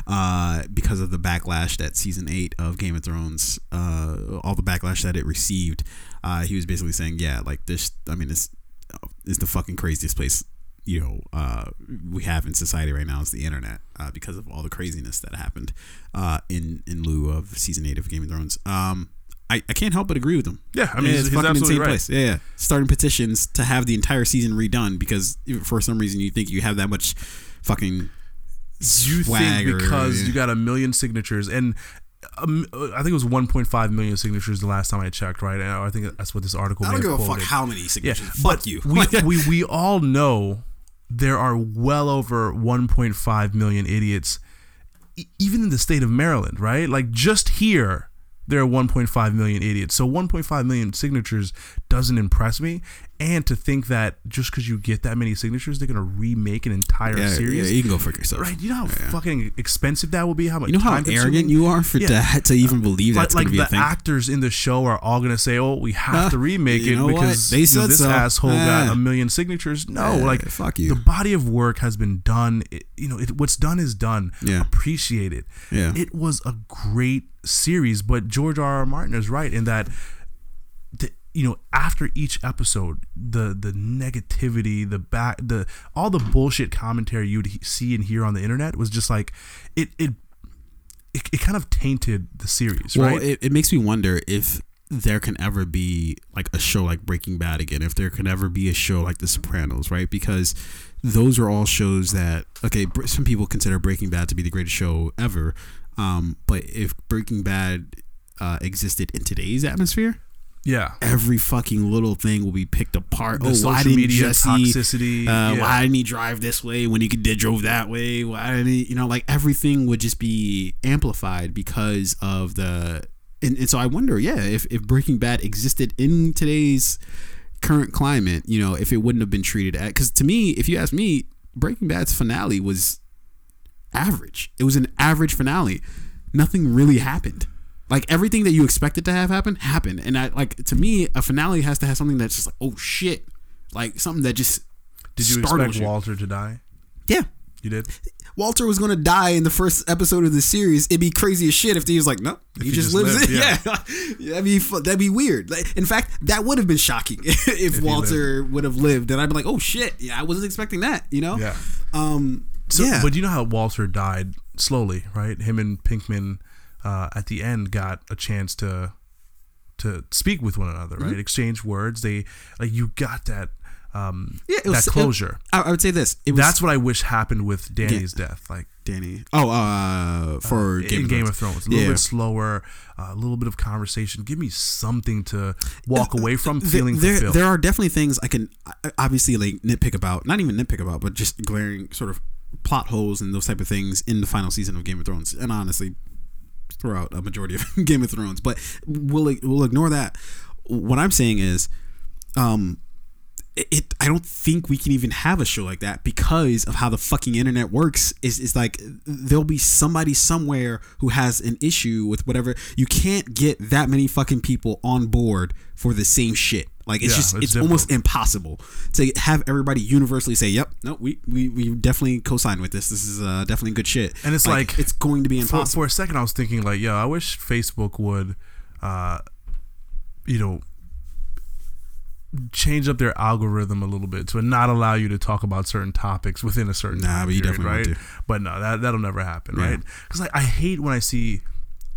uh, because of the backlash that season eight of Game of Thrones, uh, all the backlash that it received. Uh, he was basically saying, yeah, like this. I mean, it's is the fucking craziest place you know uh, we have in society right now is the internet uh, because of all the craziness that happened uh, in in lieu of season eight of Game of Thrones. Um, I, I can't help but agree with him. Yeah, I mean, Yeah, he's, he's absolutely right. place. Yeah, yeah, starting petitions to have the entire season redone because for some reason you think you have that much fucking You think or- because yeah. you got a million signatures and um, I think it was 1.5 million signatures the last time I checked, right? And I think that's what this article. I don't give a fuck how many Yeah, signatures. but fuck you. we, (laughs) we we all know there are well over 1.5 million idiots, e- even in the state of Maryland, right? Like just here, there are 1.5 million idiots. So 1.5 million signatures doesn't impress me. And to think that just because you get that many signatures, they're gonna remake an entire yeah, series, yeah, you can go fuck yourself. right? You know how Yeah. fucking expensive that will be. How much? You know how arrogant you are for Yeah. that to even believe Like, that's like gonna be the a thing. actors in the show are all gonna say, "Oh, we have to remake it because They you know, this so. asshole got a million signatures." No, like fuck you. The body of work has been done. It, you know, it, what's done is done. Yeah. appreciate it. Yeah. it was a great series, but George R. R. Martin is right in that. The, you know, after each episode, the the negativity, the back, the all the bullshit commentary you'd see and hear on the internet was just like, it it it, it kind of tainted the series, Well, right? it, it makes me wonder if there can ever be like a show like Breaking Bad again. If there can ever be a show like The Sopranos, right? Because those are all shows that okay. Some people consider Breaking Bad to be the greatest show ever. Um, but if Breaking Bad uh, existed in today's atmosphere, yeah. every fucking little thing will be picked apart. The oh, why social didn't media Jesse? toxicity. Uh, yeah. Why didn't he drive this way when he could did drove that way? Why didn't he? You know, like everything would just be amplified because of the. And, and so I wonder, yeah, if, if Breaking Bad existed in today's current climate, you know, if it wouldn't have been treated at. Because to me, if you ask me, Breaking Bad's finale was average. It was an average finale. Nothing really happened. Like everything that you expected to have happen happened, and I like to me a finale has to have something that's just like oh shit, like something that just Did you expect Walter to die? yeah, You did. Walter was going to die in the first episode of the series. It'd be crazy as shit if he was like, no, he, he just, just lives. lived, it. yeah. (laughs) Yeah, that'd be that'd be weird. Like, in fact, that would have been shocking (laughs) if, he Walter would have lived. And I'd be like, oh shit, yeah, I wasn't expecting that. You know? Yeah. Um. So, yeah. but you know how Walter died slowly, right? Him and Pinkman uh, at the end got a chance to to speak with one another, Mm-hmm. right? Exchange words. They like you got that um, Yeah, it that was- closure. I, I would say this. It was That's what I wish happened with Dany's death. Like Dany. Oh, uh, for Game, in of, Game Thrones. of Thrones, a little Yeah. bit slower, uh, a little bit of conversation. Give me something to walk away from feeling there, fulfilled. there are definitely things I can uh, obviously like nitpick about. Not even nitpick about, but just glaring sort of plot holes and those type of things in the final season of Game of Thrones. And honestly, throughout a majority of (laughs) Game of Thrones. But we'll we'll ignore that. What I'm saying is, um, it, it I don't think we can even have a show like that because of how the fucking internet works. Is is like there'll be somebody somewhere who has an issue with whatever. You can't get that many fucking people on board for the same shit. Like it's Yeah, just it's it's, almost impossible to have everybody universally say, "Yep, no, we we, we definitely co-sign with this. This is uh, definitely good shit." And it's like- it's going to be for, impossible. for a second, I was thinking like, yo, I wish Facebook would, uh, you know, change up their algorithm a little bit to not allow you to talk about certain topics within a certain Nah, but you period, definitely right? But no, that that'll never happen, Yeah. right? Because like I hate when I see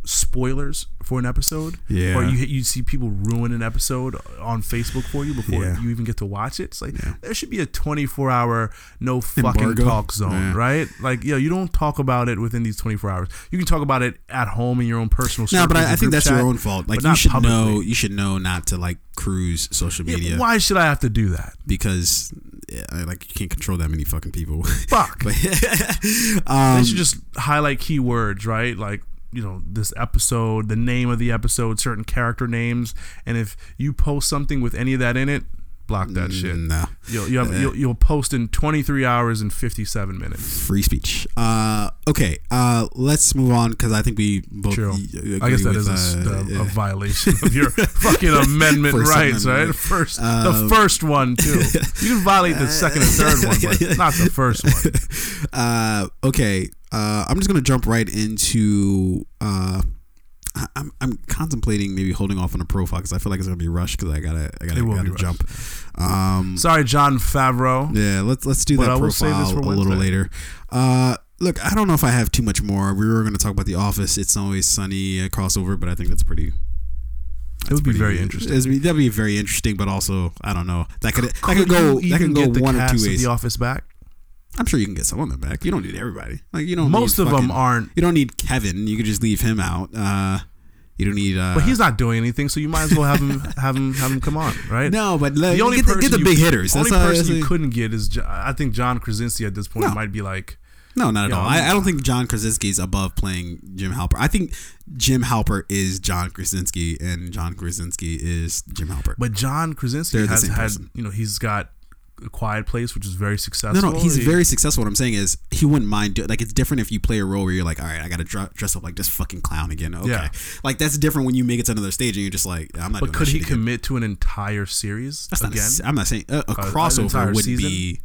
spoilers for an episode, Yeah. or you you see people ruin an episode on Facebook for you before Yeah. you even get to watch it. It's like Yeah. there should be a twenty four hour no fucking Embargo. talk zone, Yeah. right? Like, yo, you don't talk about it within these 24 hours. You can talk about it at home in your own personal. No, but I, I think that's chat, your own fault. Like you should know, you should know not to like cruise social Yeah, media why should I have to do that? because yeah, like you can't control that many fucking people. Fuck. (laughs) but (laughs) they um, should just highlight keywords, right? Like you know this episode, the name of the episode, certain character names, and if you post something with any of that in it, block that shit. no You'll you'll, have, you'll you'll post in 23 hours and 57 minutes. free speech. Uh, okay, uh, let's move on because I think we both. True. y- agree I guess that with, is a, uh, a, a violation of your (laughs) fucking amendment First rights, Amendment. right? First, Um, the first one too. (laughs) You can violate the second and third one, but (laughs) not the first one. uh, okay, uh, I'm just gonna jump right into. Uh, I- I'm, I'm contemplating maybe holding off on a profile because I feel like it's gonna be rushed because I gotta I gotta, gotta jump. Um, Sorry, Jon Favreau. Yeah, let's let's do But that profile this for a little later. Uh, look, I don't know if I have too much more. We were going to talk about The Office. It's always sunny uh, crossover, but I think that's pretty. It would be very interesting. That'd be very interesting, but also I don't know. That could that could Could go that can go one or two of ways. The Office back. I'm sure you can get some of them back. You don't need everybody. Like you don't. Most of them aren't. You don't need Kevin. You could just leave him out. Uh, you don't need. Uh, But he's not doing anything, so you might as well have him (laughs) have him have him come on, right? no, but like, the only get, the, person get the you- big hitters. The only That's person you couldn't get is I think John Krasinski at this point No. might be like No, not at You all. I, I don't think John Krasinski is above playing Jim Halpert. I think Jim Halpert is John Krasinski, and John Krasinski is Jim Halpert. But John Krasinski They're has had, person. you know, he's got a Quiet Place, which is very successful. no, no, he's He- very successful. What I'm saying is, he wouldn't mind. Do, like, it's different if you play a role where you're like, all right, I got to dr- dress up like this fucking clown again. Okay, Yeah. like that's different when you make it to another stage and you're just like, I'm not. But could he shit again. commit to an entire series That's not. again? S- I'm not saying uh, a, a an crossover wouldn't season? be.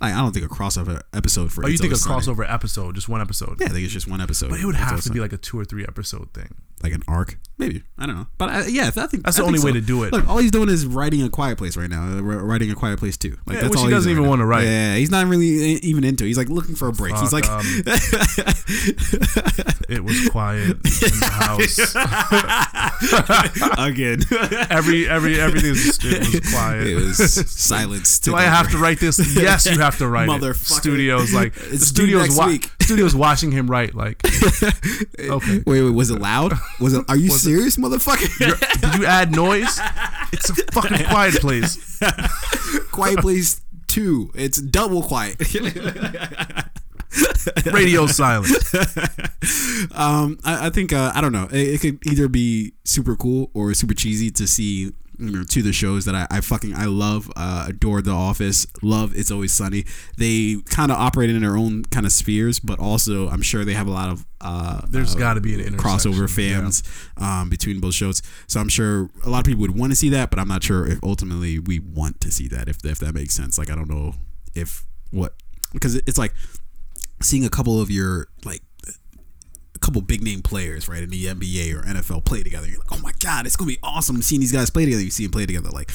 Like, I don't think a crossover episode for. oh, you think a crossover episode, just one episode? Yeah, I think it's just one episode. But it would have to be like a two or three episode thing. like an arc, maybe. I don't know, but I, yeah, I think That's I the only think way to do it. Look, all he's doing is writing a Quiet Place right now. uh, Writing a Quiet Place too. Like Yeah, that's which all he doesn't even right wanna write. Yeah, he's not really e- even into. it. He's like looking for a break. he's like, um, (laughs) it was quiet in the house. (laughs) again, Every every everything was, it was (laughs) quiet. it was silence. Do I have to write this? Yes, you have to write it. Studios like (laughs) the studios wa- (laughs) studios watching him write like (laughs) okay. Wait, wait, was it loud? Was it? Are you Was it- serious, motherfucker? Did you add noise? It's a fucking quiet place. quiet Place two. It's double quiet. Radio silence. um, I, I think uh, I don't know. It, it could either be super cool or super cheesy to see. You know, to the shows that I, I fucking I love, uh, adore The Office, love It's Always Sunny. They kind of operate in their own kind of spheres, but also I'm sure they have a lot of uh, There's uh, gotta be an crossover fans um, between both shows. So I'm sure a lot of people would want to see that, but I'm not sure if ultimately we want to see that. If if that makes sense, like I don't know if what because it's like seeing a couple of your like couple big name players right in the NBA or NFL play together. You're like, oh my god, it's gonna be awesome seeing these guys play together. You see them play together, like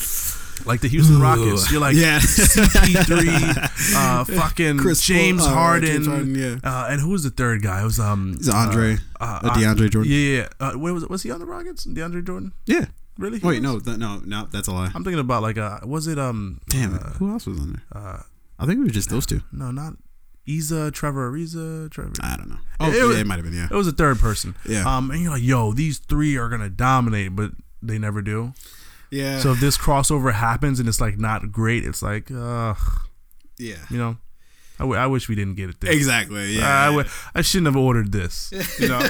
Like the Houston Rockets. You're like Yeah. CP3, (laughs) uh, fucking Chris James, Paul, uh, Harden, James Harden, yeah. uh, and who was the third guy? It was um Is it Andre? uh, Uh, DeAndre Jordan? Yeah, yeah. Uh, wait, was was he on the Rockets? DeAndre Jordan? yeah. Really? He Wait, was? no, th- no, no, that's a lie. I'm thinking about like uh, was it um Damn uh, who else was on there? uh, I think it was just those two. no not Isa Trevor Ariza Trevor. I don't know. Oh, It yeah, was- it might have been. Yeah, It was a third person. Yeah. Um, and you're like, yo, these three are gonna dominate, but they never do. yeah. So if this crossover happens and it's like not great, it's like, uh, yeah, you know, I, w- I wish we didn't get it. This. exactly. I, Yeah, w- I shouldn't have ordered this. You know, (laughs)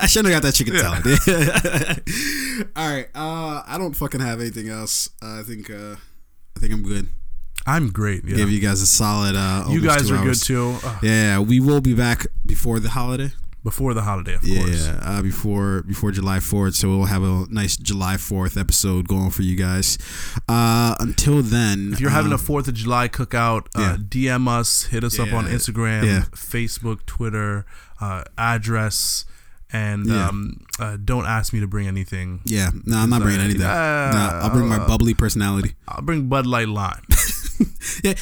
I shouldn't have got that chicken salad. (laughs) All right. Uh, I don't fucking have anything else. Uh, I think. Uh, I think I'm good. I'm great. Yeah. Gave you guys a solid. Uh, you guys are good too. Uh, Yeah, we will be back before the holiday. before the holiday, of Yeah, course. uh, before before July Fourth. So we'll have a nice July Fourth episode going for you guys. Uh, until then, If you're having a um, Fourth of July cookout, uh, DM us, hit us up on Instagram, Yeah. Facebook, Twitter, uh, address, and Yeah. um, uh, don't ask me to bring anything. yeah, no, I'm not bringing Uh, anything. uh, no, I'll bring my bubbly personality. I'll bring Bud Light Lime. (laughs) (laughs) Yeah,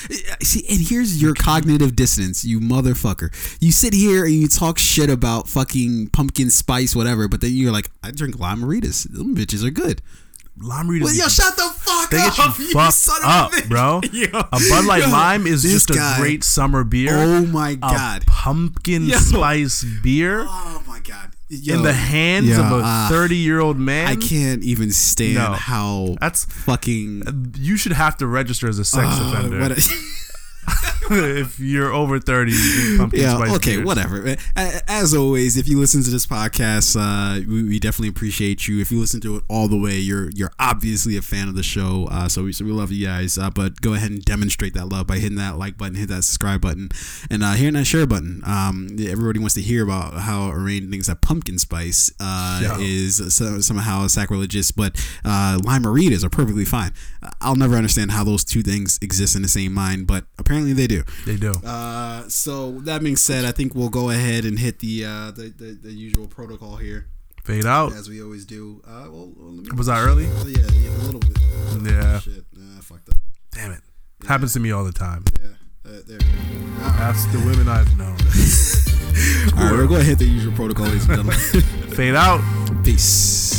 see, and here's your cognitive dissonance, you motherfucker. You sit here and you talk shit about fucking pumpkin spice, whatever, but then you're like, I drink Lime-A-Ritas. Them bitches are good. Lime. Well, yo, shut the fuck They up, get (laughs) you fucked son up, of a bitch. bro. (laughs) Yo, A Bud Light yo, Lime is just a great summer beer. Oh my a god. pumpkin Yo. spice beer Oh my god. Yo, in the hands yo, of a uh, 30 year old man. I can't even stand No. how That's fucking you should have to register as a sex uh, offender (laughs) (laughs) (laughs) if you're over 30 you pumpkin yeah, spice okay, beers. whatever. As always, if you listen to this podcast, uh, we, we definitely appreciate you. If you listen to it all the way, you're you're obviously a fan of the show. Uh, so we so we love you guys. Uh, but go ahead and demonstrate that love by hitting that like button, hit that subscribe button, and uh, hitting that share button. Um, everybody wants to hear about how Arain thinks that pumpkin spice uh, Yeah. is so, somehow sacrilegious, but uh, Lime-A-Ritas are perfectly fine. I'll never understand how those two things exist in the same mind, but apparently they do. They do. Uh, so that being said, I think we'll go ahead and hit the uh, the, the, the usual protocol here, Fade out. as we always do. Uh, well, well, let me, Was I early? oh, yeah, yeah, a little bit. Yeah. Shit, nah, I fucked up. Damn it. Happens to me all the time. Yeah, uh, there. go. That's the women I've known. (laughs) All right, we're going to hit the usual protocol, ladies and gentlemen. (laughs) Fade out. Peace.